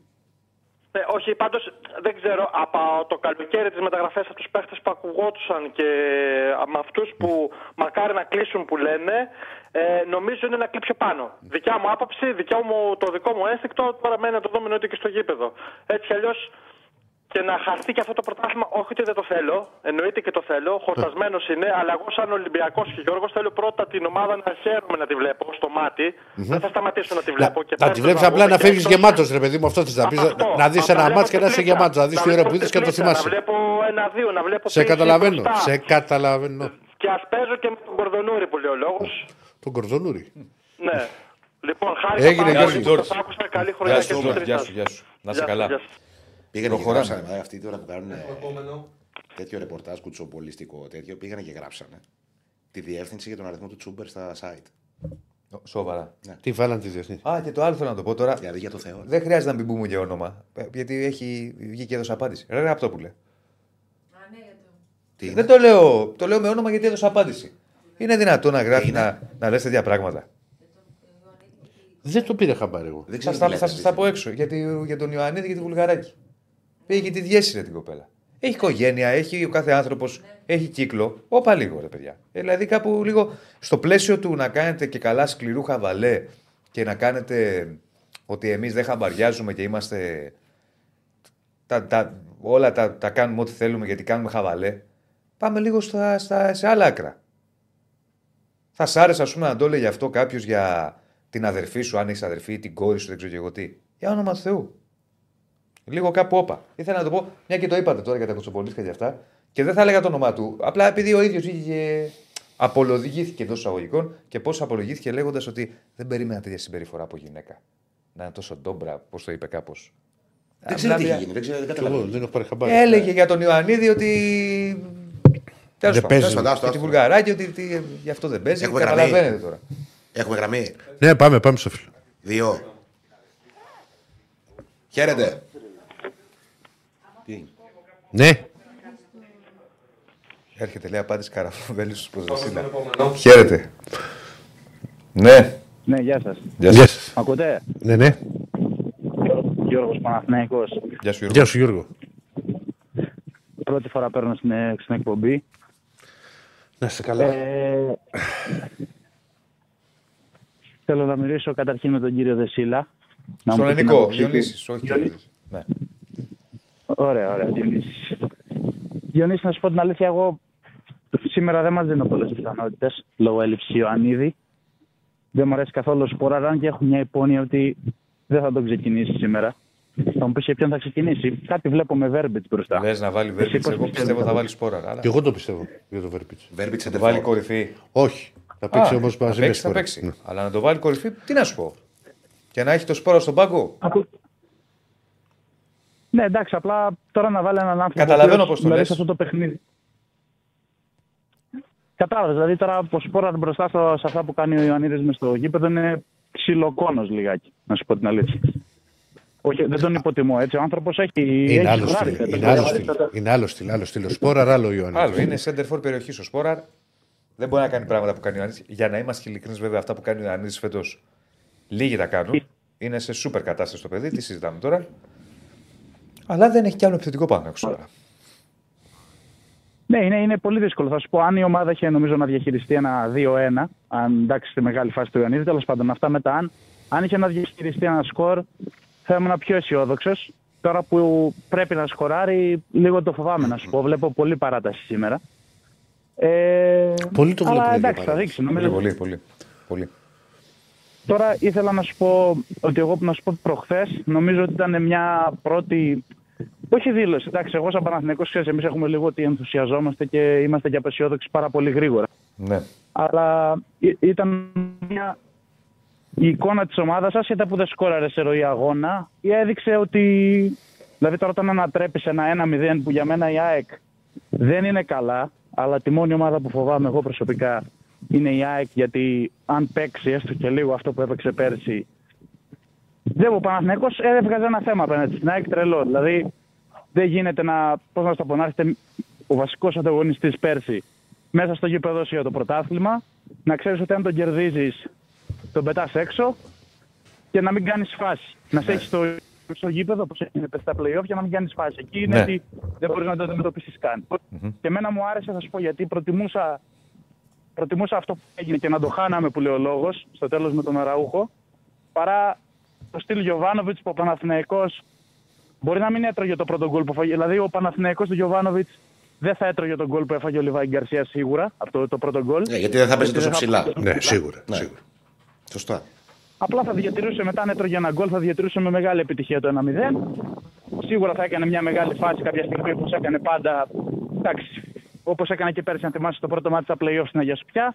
Ναι, όχι, πάντως δεν ξέρω, από το καλοκαίρι τις μεταγραφές από τους παίχτες που ακουγόντουσαν και με αυτούς που μακάρι να κλείσουν που λένε, ε, νομίζω είναι ένα κλικ πιο πάνω. Δικιά μου άποψη, δικιά μου, το δικό μου ένστικτο, τώρα μένει να το δούμε ότι και στο γήπεδο. Έτσι αλλιώς και να χαθεί και αυτό το πρωτάθλημα, όχι ότι δεν το θέλω, εννοείται και το θέλω, χορτασμένος είναι, αλλά εγώ σαν Ολυμπιακός και Γιώργος θέλω πρώτα την ομάδα να χαίρομαι να τη βλέπω στο μάτι. Δεν θα σταματήσω να τη βλέπω. και Να πρέπει τη βλέπεις να απλά βγω να και φεύγεις έξω. γεμάτος, ρε παιδί μου. Αυτό θες να πεις. Αυτό. Να δεις Να ένα βλέπω μάτσο και να είσαι τριπλίτσα. γεμάτος. Να δεις Να τι βλέπω ωροπίδε και να το τριπλίτσα, θυμάσαι. Να βλέπω ένα-δύο, να βλέπω Σε πίσω, καταλαβαίνω. μπροστά. Σε καταλαβαίνω. Και ας παίζω και με τον Κορδονούρη που λέει ο λόγος. Τον κορδονούρη. Ναι. Λοιπόν, χάρη Έγινε, πάρα γεια πολύ σου, που George. σας άκουσα. Καλή χρονιά Γεια και σου, στους George. τρεις Γεια σας. σου, γεια σου. Να είσαι Γεια σου, καλά. Γεια σου. Πήγανε και Προχωράμε. γράψανε. δηλαδή, Αυτή τώρα που κάνουν τέτοιο ρεπορτάζ κουτσοπολιστικό τέτοιο, πήγανε και γράψανε τη διεύθυνση για τον αριθμό του Τσούμπερ στα site. Σοβαρά. Τι βάλαν τη διεθνή. Α, και το άλλο θέλω να το πω τώρα. Δηλαδή για το Θεό. Δεν χρειάζεται να μην πούμε για όνομα. ε, Γιατί έχει βγει και έδωσε απάντηση. Ρε Ραπτόπουλε. Τι Δεν το λέω, το λέω με όνομα γιατί έδωσε απάντηση. Είναι δυνατό να γράφει να, να λες τέτοια πράγματα. Δεν το πήρε χαμπάρι εγώ. Δεν Θα ξέρω στα, τι θα λέτε, σας τα πω έξω. Γιατί, για τον Ιωαννίδη και τη Βουλγαράκη. Πήγε και τη διέσυρε την κοπέλα. Έχει οικογένεια, έχει ο κάθε άνθρωπος, έχει κύκλο. Όπα λίγο ρε παιδιά. Ε, δηλαδή κάπου λίγο στο πλαίσιο του να κάνετε και καλά σκληρού χαβαλέ και να κάνετε ότι εμείς δεν χαμπαριάζουμε και είμαστε. Τα, τα, όλα τα, τα κάνουμε ό,τι θέλουμε γιατί κάνουμε χαβαλέ. Πάμε λίγο στα, στα, σε άλλα άκρα. Θα σ' άρεσε, ας πούμε, να το έλεγε αυτό κάποιος για την αδερφή σου, αν έχει αδερφή, ή την κόρη σου, δεν ξέρω και εγώ τι. Για όνομα του Θεού. Λίγο κάπου όπα. Ήθελα να το πω, μια και το είπατε τώρα για τα κοτσοπολίσκα και αυτά, και δεν θα έλεγα το όνομά του. Απλά επειδή ο ίδιος είχε. Απολογήθηκε εντός εισαγωγικών και πώς απολογήθηκε λέγοντας ότι δεν περίμενα τέτοια συμπεριφορά από γυναίκα. Να είναι τόσο ντόμπρα, πώς το είπε κάπως. Δεν ξέρω τι έχει γίνει. Δεν ξέρω, δεν Εγώ καταλαβαίνω. δεν έχω πάρει χαμπάρι. Έλεγε για τον Ιωαννίδη ότι. Τέλος Δεν πάντων, παίζει. τέλος πάντων, Άστο, και τη άστο. Βουλγαράκη ότι τι, γι' αυτό δεν παίζει. Έχουμε Καταλαβαίνετε γραμμή. τώρα. Έχουμε γραμμή. Ναι, πάμε, πάμε στο φίλο. Δύο. Χαίρετε. Τι έγινε. Ναι, Έρχεται λέει απάντηση καραφοβέλης στους Προσβασίλα. Χαίρετε. Ναι. Ναι, γεια σας. Γεια γεια σας. σας. Μ' ακούτε; Ναι, ναι. Γιώργος Παναθηναϊκός. Γεια σου, Γιώργο. Γεια σου Γιώργο. Πρώτη φορά παίρνω στην, ε, στην εκπομπή. Να είσαι καλά. Ε, θέλω να μιλήσω καταρχήν με τον κύριο Δεσίλα. Να μου Στον πει την Ενικό, άποψή του. Διονύσης, όχι Διονύσης. Ναι. Ωραία, ωραία, Διονύση. Διονύση, να σου πω την αλήθεια, εγώ σήμερα δεν μας δίνω πολλές πιθανότητες λόγω έλλειψη Ιωαννίδη. Δεν μου αρέσει καθόλου ο Σπόραραν και έχω μια υπόνοια ότι δεν θα τον ξεκινήσει σήμερα. Θα μου πεις για ποιον θα ξεκινήσει. Κάτι βλέπω με Βέρμπιτς μπροστά. Λες να βάλει Εσύ Βέρμπιτς. πώς Εγώ πιστεύεις πιστεύω θα θα βάλει σπόρα. Αλλά... Και εγώ το πιστεύω για το Βέρπιτς. Βέρμπιτς Θα το βάλει κορυφή. Όχι. Θα παίξει Α, όμως θα μαζί με παίξει, θα Σπόρα. παίξει. Ναι. Αλλά να το βάλει κορυφή, τι να σου πω. Και να έχει το σπόρα στον πάγκο. Ακού- Ναι, εντάξει, απλά τώρα να βάλει έναν άνθρωπο. Καταλαβαίνω ο οποίος, πώς το δηλαδή, λες. σε αυτό το παιχνίδι. Κατάλαβες. Δηλαδή τώρα ο Σπόραρ μπροστά στο, σε αυτά που κάνει ο Ιωαννίδης μες στο γήπεδο είναι ξυλοκόνος λιγάκι, να σου πω την αλήθεια. Όχι, δεν τον υποτιμώ έτσι. Ο άνθρωπος έχει. Είναι έχει άλλος γράρει, στυλ. φέτος. Είναι άλλος στυλ. Είναι άλλος στυλ. Άλλος στυλ. Ο Σπόρα, άλλο ο Ιωάννη. Άλλο είναι center for περιοχής ο Σπόραρ. Δεν μπορεί να κάνει πράγματα που κάνει ο Ιωαννίδης. Για να είμαστε ειλικρινείς, βέβαια, αυτά που κάνει ο Ιωαννίδης φέτος λίγοι τα κάνουν. Είναι σε σούπερ κατάσταση το παιδί, τι συζητάμε τώρα. Αλλά δεν έχει κι άλλο επιθετικό πάνω έξω τώρα. Ναι, είναι, είναι πολύ δύσκολο. Θα σου πω, αν η ομάδα είχε νομίζω να διαχειριστεί ένα 2-1, αν εντάξει στη μεγάλη φάση του Ιωαννίδη, τέλος πάντων αυτά μετά, αν, αν είχε να διαχειριστεί ένα σκορ, θα ήμουν πιο αισιόδοξος. Τώρα που πρέπει να σκοράρει, λίγο το φοβάμαι να σου πω. Βλέπω πολύ παράταση σήμερα. Ε, Πολύ το αλλά βλέπω, εντάξει, για θα παράδειγμα. δείξει. Πολύ, Νομίζω. πολύ, πολύ. πολύ. Τώρα ήθελα να σου πω ότι εγώ να σου πω προχθές νομίζω ότι ήταν μια πρώτη. Όχι δήλωση. Εντάξει, εγώ σαν Παναθηναϊκός ξέρεις, εμείς έχουμε λίγο ότι ενθουσιαζόμαστε και είμαστε και απεσιόδοξοι πάρα πολύ γρήγορα. Ναι. Αλλά ή- ήταν μια η εικόνα της ομάδας σας, ήταν που δεν σκόραρε σε ροή αγώνα, ή έδειξε ότι. Δηλαδή τώρα όταν ανατρέπεις ένα 1-0 που για μένα η ΑΕΚ δεν είναι καλά, αλλά τη μόνη ομάδα που φοβάμαι εγώ προσωπικά είναι η ΑΕΚ γιατί αν παίξει έστω και λίγο αυτό που έπαιξε πέρσι δεν ο Παναθηναϊκός ε, έβγαζε ένα θέμα απέναντι στην ΑΕΚ τρελό. Δηλαδή δεν γίνεται να, πώς να στο πω, να έρχεται ο βασικός ανταγωνιστής πέρσι μέσα στο γήπεδο σου για το πρωτάθλημα, να ξέρεις ότι αν τον κερδίζεις τον πετάς έξω και να μην κάνεις φάση. Να σε έχεις στο στο γήπεδο όπως έγινε στα playoff για να μην κάνεις φάση. Εκεί είναι Ναι. ότι δεν μπορείς να το αντιμετωπίσεις καν. Και εμένα μου άρεσε, θα σου πω γιατί προτιμούσα, προτιμούσα αυτό που έγινε και να το χάναμε που λέει ο λόγο στο τέλο με τον Αραούχο παρά το στυλ Γιωβάνοβιτ που ο Παναθηναϊκός μπορεί να μην έτρωγε το πρώτο γκολ που έφαγε. Δηλαδή ο Παναθηναϊκός του Γιωβάνοβιτ δεν θα έτρωγε τον γκολ που έφαγε ο Λιβάη Γκαρσία σίγουρα από το, το πρώτο γκολ. Ναι, γιατί δεν θα παίζει τόσο δεν ψηλά. Ναι, σίγουρα. σίγουρα. Σωστά. Απλά θα διατηρούσε μετά αν έτρωγε ένα γκολ, θα διατηρούσε με μεγάλη επιτυχία το 1-0. Σίγουρα θα έκανε μια μεγάλη φάση κάποια στιγμή που έκανε πάντα. Εντάξει, όπως έκανε και πέρσι, αν θυμάσαι το πρώτο μάτι στα playoff στην Αγία Σοπιά.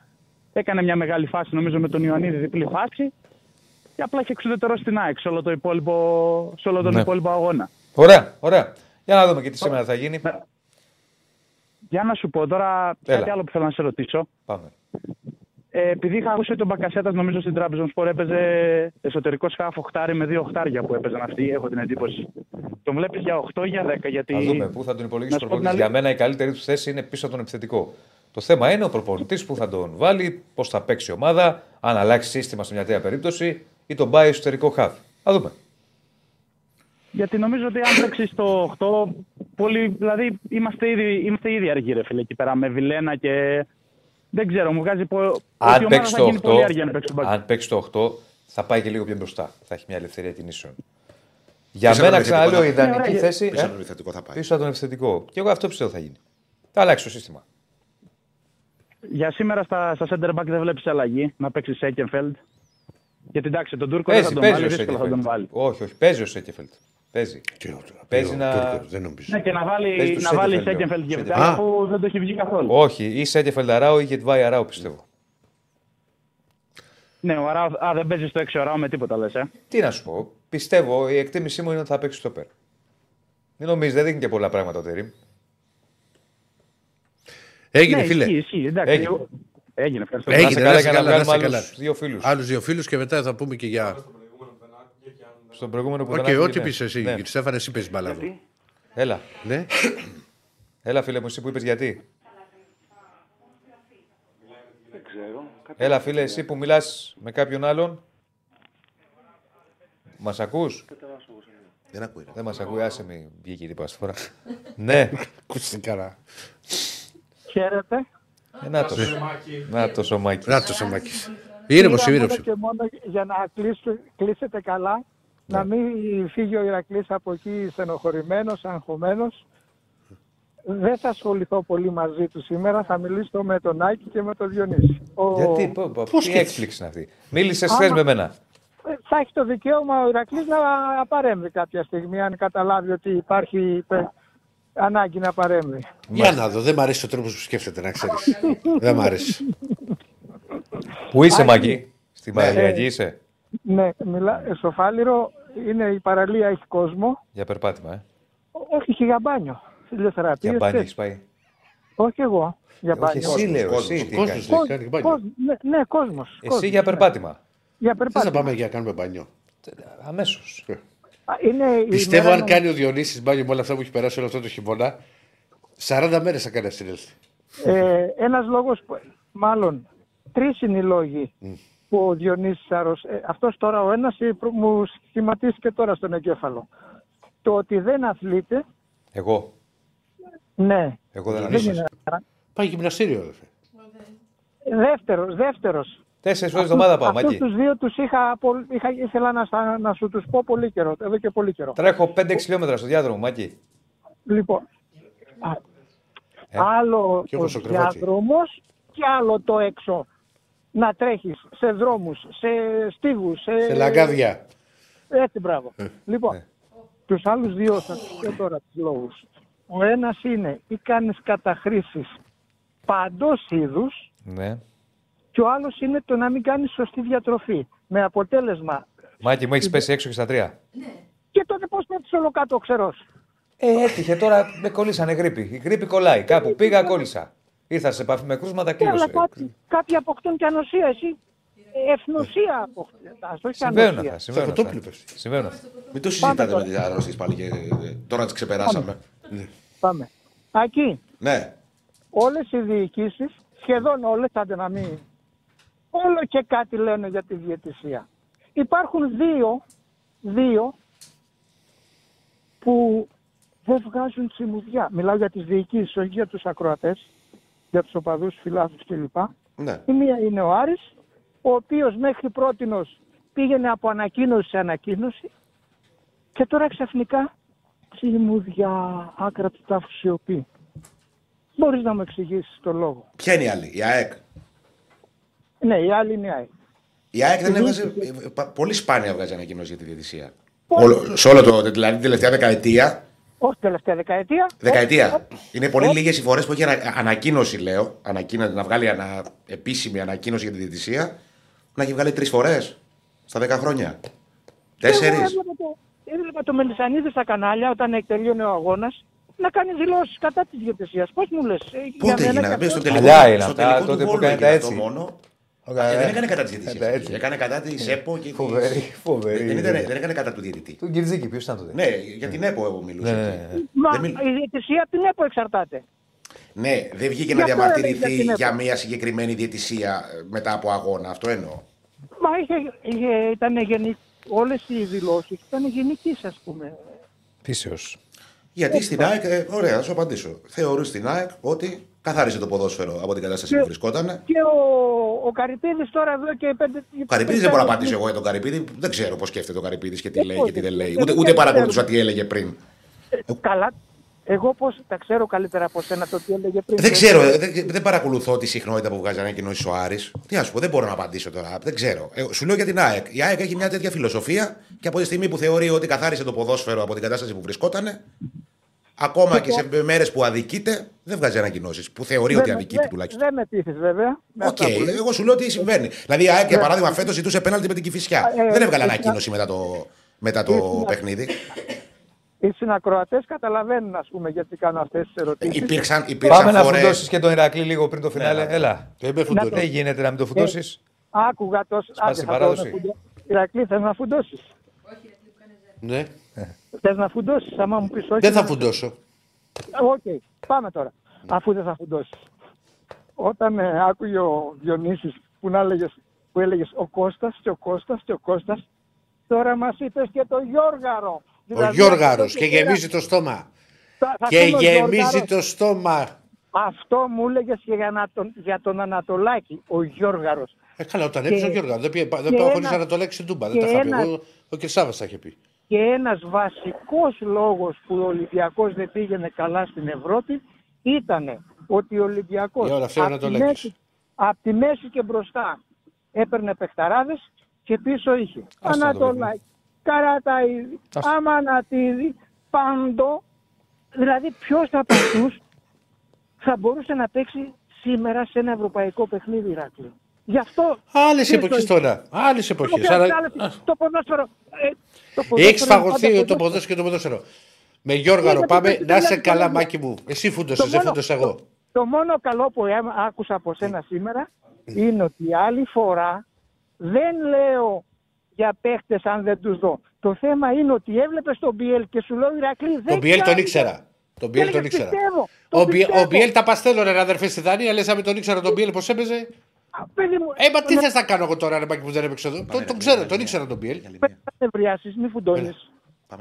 Έκανε μια μεγάλη φάση, νομίζω, με τον Ιωαννίδη, διπλή φάση. Και απλά είχε εξουδετερό στην ΑΕΚ σε όλο, το υπόλοιπο, σε όλο τον Ναι. υπόλοιπο αγώνα. Ωραία, ωραία. Για να δούμε και τι σήμερα θα γίνει. Για να σου πω τώρα Έλα. κάτι άλλο που θέλω να σε ρωτήσω. Πάμε. Ε, επειδή είχα ακούσει ότι ο Μπακασέτας, νομίζω στην Τράπεζα Σπορ έπαιζε εσωτερικό σκάφο οχτάρι με δύο οχτάρια που έπαιζαν αυτοί, έχω την εντύπωση. Τον βλέπεις για 8 ή για 10, γιατί. Θα δούμε πού θα τον υπολογίσει Να ο σου πω την προπονητή. Για αλήθεια. μένα η καλύτερη του θέση είναι πίσω από τον επιθετικό. Το θέμα είναι ο προπονητής που θα τον βάλει, πώς θα παίξει η ομάδα, αν αλλάξει σύστημα σε μια τέτοια περίπτωση ή τον πάει εσωτερικό χάφ. Θα δούμε. Γιατί νομίζω ότι αν παίξει το 8, πολύ, δηλαδή είμαστε ήδη, είμαστε ήδη αργοί, ρε φίλε, εκεί πέρα με Βιλένα και. Δεν ξέρω, μου βγάζει πω, ότι η Αν ομάδα παίξει θα το γίνει πολύ 8, αργή αν παίξει τον Μπακασέτα. αν παίξει το 8, θα πάει και λίγο πιο μπροστά. Θα έχει μια ελευθερία κινήσεων. Για Πίσω από μένα, τον ξαναλέω, η επιθετικό θα- ιδανική Ναι, θέση. Πίσω ε, από τον επιθετικό θα πάει. Πίσω από τον επιθετικό. Και εγώ αυτό πιστεύω θα γίνει. Θα αλλάξει το σύστημα. Για σήμερα στα, στα center back δεν βλέπεις αλλαγή να παίξει Σένκεφελντ. Γιατί εντάξει, τον Τούρκο δεν θα Παίζει, τον παίζει βάλει, ο δύσκολα θα τον Σένκεφελντ. βάλει. Όχι, όχι, παίζει ο Σένκεφελντ. Παίζει. Παίζει να. Τούρκος, δεν νομίζω. Ναι, και να Παίζει βάλει, τους να βάλει Σένκεφελντ, Σένκεφελντ και Σένκεφελντ. μετά Α. που δεν το έχει βγει καθόλου. Όχι, ή Σένκεφελντ Αράο ή Γεντβάι Αράο πιστεύω. Ναι, ο Αράο, α, δεν παίζει στο 6 Αράο με τίποτα λες. Ε. Τι να σου πω. Πιστεύω, η εκτίμησή μου είναι ότι θα παίξει στο πέρα. Μην νομίζεις, δεν δείχνει και πολλά πράγματα ο Τερίμ. Έγινε, ναι, φίλε. Ισχύει, ισχύει, εντάξει, Έγινε. εγώ- Έγινε, ευχαριστώ. Έγινε, Να είσαι να καλά είσαι για να καλά, να βγάλουμε είσαι άλλους καλά. δύο φίλους. Άλλους δύο φίλους και μετά θα πούμε και για. Στον προηγούμενο που Οκ, δεν ό,τι άκουγε, πεις εσύ. ναι. κύριε Στέφανε, εσύ παίζει μπάλα εδώ. Έλα. Ναι. Έλα, φίλε μου, εσύ που είπες γιατί. Δεν ξέρω. Έλα, φίλε, εσύ που μιλάς με κάποιον άλλον. Μας ακούς; Δεν ακούει. ρε. Δεν μας ακούει, άσε με βγήκε η ρήπα στη φορά. ναι, Ακουστικά. Χαίρετε. Ε, να το. Να το σωμάκι. Να το σωμάκι. Ήρεμος, Πήρα ήρεμος. μόνο και μόνο για να κλείσετε, κλείσετε καλά, να μην φύγει ο Ηρακλής από εκεί στενοχωρημένος, αγχωμένος. Δεν θα ασχοληθώ πολύ μαζί του σήμερα, θα μιλήσω με τον Άκη και με τον Διονύση. Ο... Γιατί, πω, πω, Πώς τι και- έκπληξη είναι αυτή. Μίλησες Άμα- χθε με μένα. Ε, Θα έχει το δικαίωμα ο Ηρακλής να παρέμβει κάποια στιγμή, αν καταλάβει ότι υπάρχει ε, ανάγκη να παρέμβει. Για να δω, δεν μ' αρέσει ο τρόπος που σκέφτεται, να ξέρεις. δεν μ' αρέσει. Πού είσαι, Άκη. Μαγκή, Στην Παναγιακή είσαι; Ναι, μιλά, ε, στο Φάληρο είναι η παραλία, έχει κόσμο. Για περπάτημα, ε. Όχι, και για μπάνιο. Φιλιοθεραπεία. Για μπάνι έχεις πάει; Όχι εγώ. Για Όχι, μπάνιο. εσύ λέω, κόσμος, εσύ τι κόσμος κάνεις. λέει. Κόσμ- κάνει μπάνιο. κόσμ- ναι, ναι, κόσμος. Εσύ για περπάτημα. Για Δεν θα περπάτημα. πάμε για να κάνουμε μπάνιο. Αμέσως. Α, Είναι η Πιστεύω μέρα αν να- κάνει ο Διονύσης μπάνιο με όλα αυτά που έχει περάσει όλο αυτό το χειμώνα, 40 μέρες θα κάνει να συνέλθει. Ε, ένας λόγος, που- μάλλον τρεις είναι οι λόγοι που ο Διονύσης Άρρος, ε, αυτός τώρα ο ένας ε, προ- μου σχηματίστηκε τώρα στον εγκέφαλο. Το ότι δεν αθλείται, Εγώ. ναι, Εγώ δεν δεν ανήκω. είναι. Πάει γυμναστήριο, αδερφέ. Δεύτερος, δεύτερος. Τέσσερις φορές εβδομάδα πάω, Αυτούς Μάκη. τους δύο τους είχα, πο- είχα, ήθελα να, στα- να σου τους πω πολύ καιρό, εδώ και πολύ καιρό. Τρέχω 5-6 χιλιόμετρα στο διάδρομο, Μάκη. Λοιπόν, α, Ε, άλλο και ο εγώ στο κρεβάτι. διάδρομος και άλλο το έξω. Να τρέχεις σε δρόμους, σε στίβους, σε... Σε λαγκάδια. Έτσι, μπράβο. λοιπόν, Ε. τους άλλους δύο θα σας πω τώρα τους λόγους. Ο ένας είναι ή κάνεις καταχρήσεις παντός είδους Ναι. και ο άλλος είναι το να μην κάνεις σωστή διατροφή. Με αποτέλεσμα Μάκη μου έχεις πέσει έξω και στα τρία. και τότε πώς πέτυχε όλο κάτω ο ξερός. Ε, έτυχε τώρα με κολλήσανε γρήπη. Η γρήπη κολλάει. Κάπου πήγα, κόλλησα. Ήρθα σε επαφή με κρούσματα, Ναι, αλλά κλείωσε. κάποιοι, κάποιοι αποκτούν και ανοσία, εσύ. Εθνοσία αποκτούν. Ας το όχι Συμβαίνουν ανοσία. αυτά. Συμβαίνουν Στο αυτά. κοτόπουλο πέφτει. Συμβαίνουν αυτά. Μην το συζητάτε με τις αρρώσει πάλι και ε, τώρα τις ξεπεράσαμε. Πάμε. Ακεί, Ναι. όλες οι διοικήσεις, σχεδόν όλες, άντε να μην... Όλο και κάτι λένε για τη διαιτησία. Υπάρχουν δύο, δύο που δεν βγάζουν τσιμουδιά. Μιλάω για τις διοικήσεις, όχι για τους ακροατές, για τους οπαδούς, φιλάθλους κλπ. Ναι. Η μία είναι ο Άρης, ο οποίος μέχρι πρότινος πήγαινε από ανακοίνωση σε ανακοίνωση και τώρα ξαφνικά τσιμουδιά, άκρα του τάφου σιωπή. Μπορείς να μου εξηγήσεις το λόγο. Ποια είναι η άλλη, η ΑΕΚ; Ναι, η άλλη είναι η ΑΕΚ. Η ΑΕΚ δεν Η έβγαζε. διοίκηση- ε, πα- Πολύ σπάνια βγάζει ανακοίνωση για τη διαιτησία. Όλο, σε όλο το. Δηλαδή την τελευταία δεκαετία. Όχι τελευταία δεκαετία. Δεκαετία. Είναι πολύ λίγες οι φορές που έχει ανα- ανακοίνωση, λέω. Ανακοίνω, να βγάλει ανα, επίσημη ανακοίνωση για τη διαιτησία. Να έχει βγάλει τρεις φορές στα δέκα χρόνια. Τέσσερι. Εγώ έβλεπα το, έβλεπα το Μελισανίδη στα κανάλια όταν τελείωνε ο αγώνας να κάνει δηλώσεις κατά της διαιτησίας. Πώς μου λες, Πότε έγινε, μπες στο τελικό, Παλιά είναι στο αυτά, τελικό τότε του που Βόλου έκανε τα έγινε αυτό έτσι. μόνο. Ωραία, Ε, δεν ε. έκανε κατά της Ε, τα διαιτησία. έτσι. Έκανε κατά της ΕΠΟ και τη. Φοβερή, φοβερή. Δεν, ήταν, δεν έκανε κατά του διαιτητή. Του Γκυρτζίκη, ποιος ήταν τότε; Ναι, για την ΕΠΟ εγώ μιλούσα. Ναι, εκεί. ναι, ναι. Μα Δεν μιλ- η διαιτησία από την ΕΠΟ εξαρτάται. Ναι, δεν βγήκε Γι' να αυτό διαμαρτυρηθεί έλεγα για την για ΕΠΟ. μια συγκεκριμένη διαιτησία ε, μετά από αγώνα. Αυτό εννοώ. Μα είχε, είχε, ήταν γενικ... όλες οι δηλώσεις ήταν γενικής ας πούμε. Φύσεως. Γιατί στην ΑΕΚ, ε, ωραία, θα σου απαντήσω. Θεωρείς στην ΑΕΚ ότι καθάρισε το ποδόσφαιρο από την κατάσταση Και- που βρισκόταν. Και ο, ο Καρυπίδης τώρα εδώ και πέντε... Ο Καρυπίδης δεν μπορώ να απαντήσω εγώ για τον Καρυπίδη. Δεν ξέρω πώς σκέφτεται ο Καρυπίδης και τι Δεν λέει και τι μπορεί. δεν λέει. Δεν Ούτε, ούτε ξέρω. παρακολουθούσα τι έλεγε πριν. Καλά, εγώ πώς τα ξέρω καλύτερα από σένα το τι έλεγε πριν. Δεν ξέρω, ε, δεν, δεν παρακολουθώ τη συχνότητα που βγάζει ανακοινώσει ο Άρης. Τι να σου πω, δεν μπορώ να απαντήσω τώρα. Δεν ξέρω. Ε, σου λέω για την ΑΕΚ. Η ΑΕΚ έχει μια τέτοια φιλοσοφία και από τη στιγμή που θεωρεί ότι καθάρισε το ποδόσφαιρο από την κατάσταση που βρισκόταν, ακόμα και σε μέρες που αδικείται, δεν βγάζει ανακοινώσεις. Που θεωρεί ότι Δεν με- αδικείται δεν- τουλάχιστον. Δεν με πείθεις βέβαια. με Οκ, αυτά που λες. εγώ σου λέω τι συμβαίνει. Δηλαδή η ΑΕΚ για Ναι. παράδειγμα φέτος ζητούσε πέναλτι με την Κηφισιά. Ε, δεν έβγαλε ε, ανακοίνωση μετά το, μετά το ε, παιχνίδι. Οι ακροατές καταλαβαίνουν ας πούμε γιατί κάνω αυτές τις ερωτήσεις. Υπήρξαν, υπήρξαν Πάμε να φορές- φουντώσεις και τον Ηρακλή λίγο πριν το φινάλε. ναι. Έλα. Να το- Δεν γίνεται να μην το φουντώσεις. Άκουγα τόσο. Σπάσει Άντε, η θα παράδοση. το φουντώ. Ηρακλή, θες να φουντώσεις; Ναι. Θες να φουντώσεις, άμα μου πεις όχι. Δεν θα να- φουντώσω. Οκ, πάμε τώρα. Αφού δεν θα φουντώσεις. Όταν ε, άκουγε ο Διονύσης που, να έλεγες, που έλεγες ο Κώστας και ο Κώστας και ο Κώστας, τώρα μας είπες και το Γιώργαρο. Ο Δηλαδή, Γιώργαρος αυτό και το πέρα- γεμίζει το στόμα. Θα- θα Και πούμε ο γεμίζει Γιώργαρος. το στόμα. Αυτό μου έλεγες και για, να τον, για τον Ανατολάκη, ο Γιώργαρος. Ε, καλά, όταν Και- έπαιζε ο Γιώργο. Δεν πήγε- δεν και πάω χωρί ένα- να το λέξει στην Τούμπα. Δεν και τα είχα πει. ένα- Εγώ, ο κ. Σάβα τα είχε πει. Και ένας βασικός λόγος που ο Ολυμπιακός δεν πήγαινε καλά στην Ευρώπη ήταν ότι ο Ολυμπιακός Για όλα αυτά να απ' το τη λέξεις. μέση- απ' τη μέση και μπροστά έπαιρνε παιχταράδες και πίσω είχε Άστο το Ανατολάκη, Καραταίδη, Άστο. Αμανατίδη, Πάντο. Δηλαδή ποιος από αυτούς θα μπορούσε να παίξει σήμερα σε ένα ευρωπαϊκό παιχνίδι Ηράκλειο. Γι' αυτό... Άλλες ποιος εποχές το- τώρα. Άλλες εποχές. Όποιες άλλες- Το ποδόσφαιρο... ε, το ποδόσφαιρο Έχεις είναι φαγωθεί πάντα το ποδόσφαιρο και το ποδόσφαιρο. Με Γιώργαρο, Είναι πάμε. το- Να είσαι το- καλά, το- μάκι μου. Εσύ Το φούντωσε, δεν μόνο- φούντωσες εγώ. Το μόνο καλό που έμ- άκουσα από σένα σήμερα είναι ότι άλλη φορά δεν λέω για παίχτες αν δεν τους δω. Το θέμα είναι ότι έβλεπες τον Μπιέλ και σου λέω Ηρακλή δεν Τον Μπιέλ τον κάνει». ήξερα. Τον Μπιέλ τον έλεγες, ήξερα. «Πιστεύω, Ο το Μπιέλ- πιστεύω». Ο Μπιέλ τα παστέλω, ρε αδερφέ στη Δανία. Λες, αν τον ήξερα τον Μπιέλ, πώς έπαιζε. Παιδί μου, Ε, μα τι θες να κάνω εγώ τώρα, ρε Μάκη που δεν έπαιξε εδώ; Τον- Τον ξέρω, τον ήξερα τον Μπιέλ. Πρέπει να νευριάσεις, μη φουντώνεις.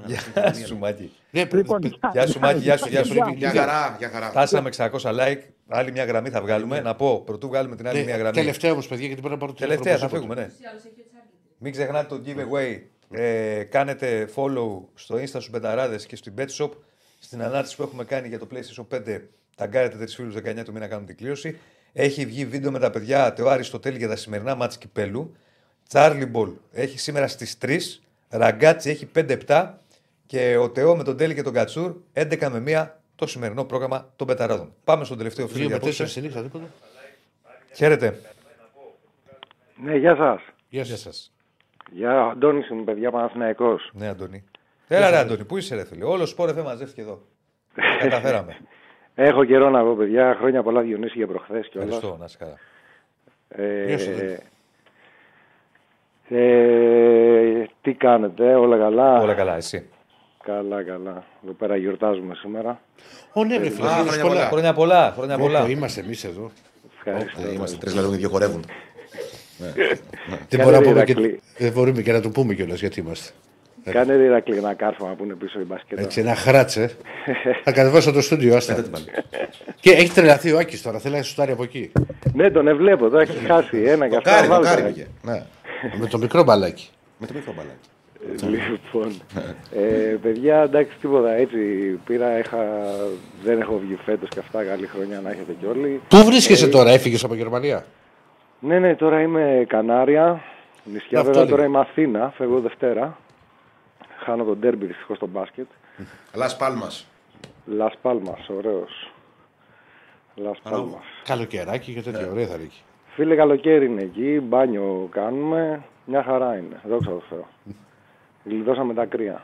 Γεια σου, Μάκη. Ναι, Λοιπόν, Γεια σου, Μάκη. Γεια σου, γεια σου. Για χαρά, για χαρά. Φτάσαμε 600 like. Άλλη μια γραμμή θα βγάλουμε. Να πω, πρωτού βγάλουμε την άλλη Ναι, μια γραμμή. Τελευταία όμως, παιδιά, γιατί πρέπει να πάρω το Τελευταία, θα τηλέφωνο φύγουμε, ναι. Μην ξεχνάτε το giveaway. Ε, κάνετε follow στο Insta στους Μπεταράδες και στην Bet Shop. Στην ανάρτηση που έχουμε κάνει για το PlayStation 5, ταγκάρετε τρεις φίλους 19 του μήνα κάνουν την κλήρωση. Έχει βγει βίντεο με τα παιδιά Τεό στο τέλει για τα σημερινά ματς κυπέλλου. Τσάρλι Μπολ έχει σήμερα στις 3. Ραγκάτσι έχει 5-7. Και ο Τεό με τον Τέλη και τον Κατσούρ 11 με 1 το σημερινό πρόγραμμα των Μπεταράδων. Πάμε στον τελευταίο φίλο Δύο για με τέσσερα απόψε. στη νύχτα, τίποτα. Χαίρετε. Ναι, γεια σας. Γεια Γεια σας. σας. Γεια, Αντώνης είμαι, παιδιά, Παναθηναϊκός. Ναι, Αντώνη. Έλα, ρε, Αντώνη, πού είσαι, ρε φίλε. Όλο σπορ FM μαζεύτηκε εδώ. Τα Καταφέραμε. Έχω καιρό να πω, παιδιά. Χρόνια πολλά Διονύση για προχθές και όλα. Ευχαριστώ, να είσαι καλά. Ε, Γεια σου, Αντώνη. ε, τι κάνετε, όλα καλά; Όλα καλά, εσύ; Καλά, καλά. Εδώ πέρα γιορτάζουμε σήμερα. Ω, ναι, ρε φίλε, Α, χρόνια χρόνια πολλά. Χρόνια πολλά, χρόνια Πω, πολλά. πω, Είμαστε εμείς εδώ. Ευχαριστώ. Ε, Είμαστε τρεις λαλούν και δύο χορεύουν. Δεν μπορούμε να πούμε Ηρακλή. και- δεν μπορούμε και να το πούμε κιόλας γιατί είμαστε. Κάνε ρε Ηρακλή ένα κάρφωμα που είναι πίσω η μπασκέτα. Έτσι, ένα χράτσε. Θα κατεβάσω το στούντιο, άστα. και έχει τρελαθεί ο Άκης τώρα, θέλει να σουτάρει από εκεί. Ναι, τον βλέπω, τώρα έχει χάσει ένα και αυτά. Κάρι, το βάλτε, κάρι ρε. πήγε. Ναι. Με το μικρό μπαλάκι. Με το μικρό μπαλάκι. Λοιπόν, ε, παιδιά, εντάξει, τίποτα. Έτσι πήρα, είχα, δεν έχω βγει φέτος και αυτά. Καλή χρονιά να έχετε κι όλοι. Πού βρίσκεσαι Ε, τώρα, έφυγες από Γερμανία; Ναι, ναι, τώρα είμαι Κανάρια. Νησιά, Αυτό βέβαια λέω. τώρα είμαι Αθήνα. Φεύγω Δευτέρα. Χάνω τον τέρμπι δυστυχώς στο μπάσκετ. Λα Πάλμα. Λα Πάλμα, ωραίος. Λα Πάλμα. Καλοκαιράκι και τέτοια, ωραία θα είναι εκεί. Φίλε, καλοκαίρι είναι εκεί. Μπάνιο κάνουμε. Μια χαρά είναι. Δόξα τω Θεώ. Γλιτώσαμε τα κρύα.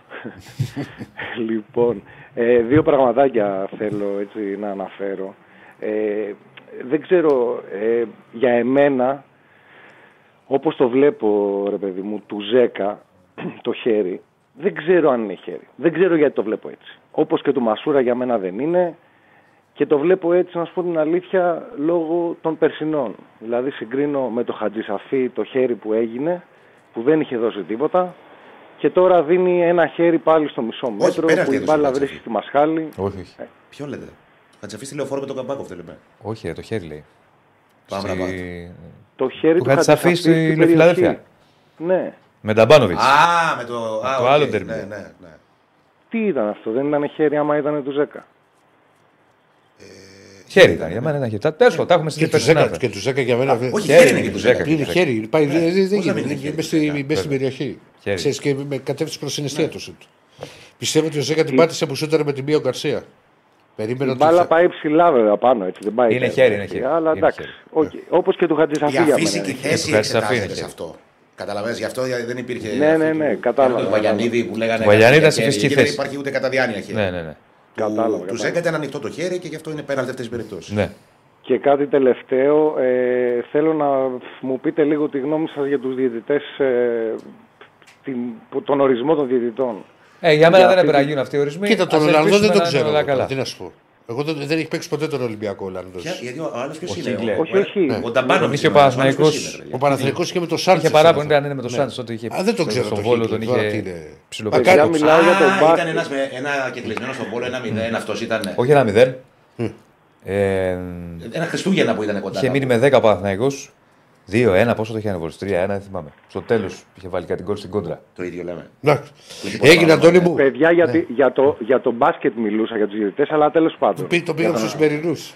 λοιπόν, ε, δύο πραγματάκια θέλω έτσι να αναφέρω. Ε, δεν ξέρω, ε, για εμένα, όπως το βλέπω, ρε παιδί μου, του Ζέκα, το χέρι, δεν ξέρω αν είναι χέρι. Δεν ξέρω γιατί το βλέπω έτσι. Όπως και του Μασούρα για μένα δεν είναι. Και το βλέπω έτσι, να σου πω την αλήθεια, λόγω των περσινών. Δηλαδή συγκρίνω με το Χατζησαφή το χέρι που έγινε, που δεν είχε δώσει τίποτα. Και τώρα δίνει ένα χέρι πάλι στο μισό μέτρο, πέναλτι που η έδωσε ο μπάλα Χατζησαφή. βρίσκει στη μασχάλη. Όχι, όχι. Ποιο λέτε; Θα τσαφίσει τηλεοφόρο με τον Καμπάκοφ, δεν λέμε. Όχι, ρε, το χέρι λέει. Πάμε Στη- να πάτε. Το χέρι Του του Χατζησαφή Χατζησαφή στη στην Φιλαδέλφια. περιοχή. Ναι. Με Νταμπάνοβιτς. Α, με το. Α, το οκ, άλλο ντέρμπι. Ναι, ναι, ναι. Τι ήταν αυτό, δεν ήταν χέρι άμα ήταν του Ζέκα; Χέρι ήταν, για μένα ένα χέρι. Τα τέσσερα, τα έχουμε Και του στην Ζέκα, και του Ζέκα για μένα. Όχι, Χέρι χέρι είναι είναι του του Ζέκα. Ζέκα. Είναι χέρι. Πάει, δεν- δεν Πώς να γίνεται. μην είναι χέρι, Μες στη- βέβαια. μες στην περιοχή. Χέρι. Ξέρεις και με κατεύθυνση προς την εστία τους. σουτ. Πιστεύω ότι ο Ζέκα την πάτησε που σούταρε με την Μία ο Γκαρσία. Περίμενα Η ότι. μπάλα θα- πάει ψηλά βέβαια πάνω έτσι, δεν πάει. Είναι έτσι, χέρι, είναι χέρι. Αλλά Είναι εντάξει, χέρι. okay. όπως και του Χατζησαφή Η για αφύσικη μένα. είναι χέρι. θέση του Χατζησαφή εξετάζεται είναι σε χέρι. αυτό. Καταλαβαίνεις, γι' αυτό δεν υπήρχε. Ναι, αυτό ναι, του- ναι, κατάλαβα. Του Βαγιανίδη που λέγανε. Ο Βαγιανίδη χέρι, ήταν σε φυσική γιατί Δεν θέση. υπάρχει ούτε κατά διάνοια χέρι. Ναι, ναι, ναι. Κατάλαβα, Τους κατάλαβα. Ζέκα ήταν ανοιχτό το χέρι και γι' αυτό είναι πέναλτι αυτές τις περιπτώσεις. ναι. Και κάτι τελευταίο, ε, θέλω να μου πείτε λίγο τη γνώμη σας για τους διαιτητές, ε, την, που- τον ορισμό των διαιτητών. Ε, για μένα Για δεν αυτή έπρεπε να τη- γίνουν αυτοί οι ορισμοί. Κοίτα, τον Ας Ροναλντό δεν ελπίσουμε τον να ξέρω. είναι όλα εγώ τώρα, καλά. Τι να σου πω. Εγώ δεν, δεν έχει παίξει ποτέ τον Ολυμπιακό Ολλανδός. Ποια- Γιατί ο άλλο ποιο Ο είναι. Χίγκλε. Όχι, όχι. Ο Νταμπάνο. Είχε ο Παναθηναϊκός- Ο Παναθηναϊκός είχε με το Σάντζες. Είχε παράπονο αν είναι με το Σάντζ τότε είχε. Α, δεν τον ξέρω. Στον το Βόλο Χίγκλε, τον τώρα τι είχε είναι; ψιλοπέξει. Παιδιά, μιλάω για τον ήταν μπάσκετ. ένας με ένα κεκλεισμένο στον πόλο, ένα 0, αυτός ήταν. Όχι ένα μηδέν. Ε, Ένα Χριστούγεννα που ήταν κοντά. είχε μείνει με 10 ο Παναθηναϊκός. 2-1, πόσο το είχε ανεβολήσει. 3-1, δεν θυμάμαι. Στο τέλος είχε βάλει κάτι γκολ στην κόντρα. Το ίδιο λέμε. Εντάξει. Λοιπόν, Έγινε, Αντώνη μου. Παιδιά, για, τη- για, το, για το μπάσκετ μιλούσα, για τους διαιτητές, αλλά τέλος πάντων. Πή- Το πήγαμε στους σημερινούς.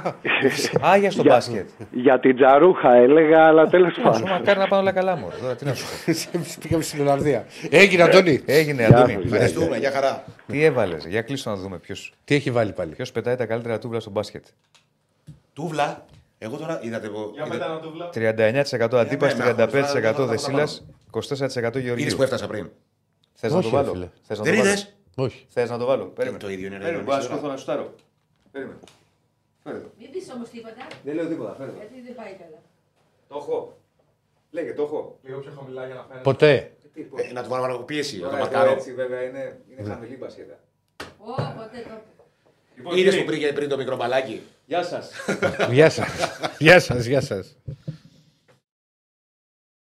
Α, για στο Για- μπάσκετ. Για την τζαρούχα έλεγα, αλλά τέλος Σου πάντων. μακάρι να πάνε όλα καλά μου. Τώρα τι να σου πω. Πήγαμε στην Ολλανδία. Έγινε, Αντώνη. Έγινε, Γεια Αντώνη. σας, Ευχαριστούμε, για χαρά. Τι έβαλες, για κλείσω να δούμε ποιο Τι έχει βάλει πάλι. ποιος πετάει τα καλύτερα τούβλα στο μπάσκετ. Τούβλα. Εγώ τώρα είδατε εγώ. Για μετά να το βλέπω. 39% Αντίπα, με άκουσα, 35% θα- Δεσίλα, θα- 24% Είδε Γεωργίου. που έφτασα πριν. Θε να Όχι, το ρε βάλω. φίλε. Θες να Δεν το βάλω. είδε. Όχι. Θες να το βάλω. Περίμενε. το ίδιο είναι, ρε, Περίμενε, Διονύση, μπορώ να τώρα. σηκωθώ να σουτάρω. Περίμενε. Φέρε το. Μην πεις όμως τίποτα, Δεν λέω τίποτα. Φέρε το. γιατί δεν πάει καλά. Το έχω. Λέγε, το έχω. Λίγο πιο χαμηλά για να φαίνεται. Ποτέ. Τι, πώς. Ε, Να του βάλω πίεση, να το Τώρα εδώ μαρκάρω. έτσι βέβαια είναι, είναι χαμηλή μπασκέτα. Ω, ποτέ το Λοιπόν, Είδε κύριοι, που πήγε πριν το μικρό μπαλάκι. Γεια σας. Γεια σας. Γεια σας, γεια σας.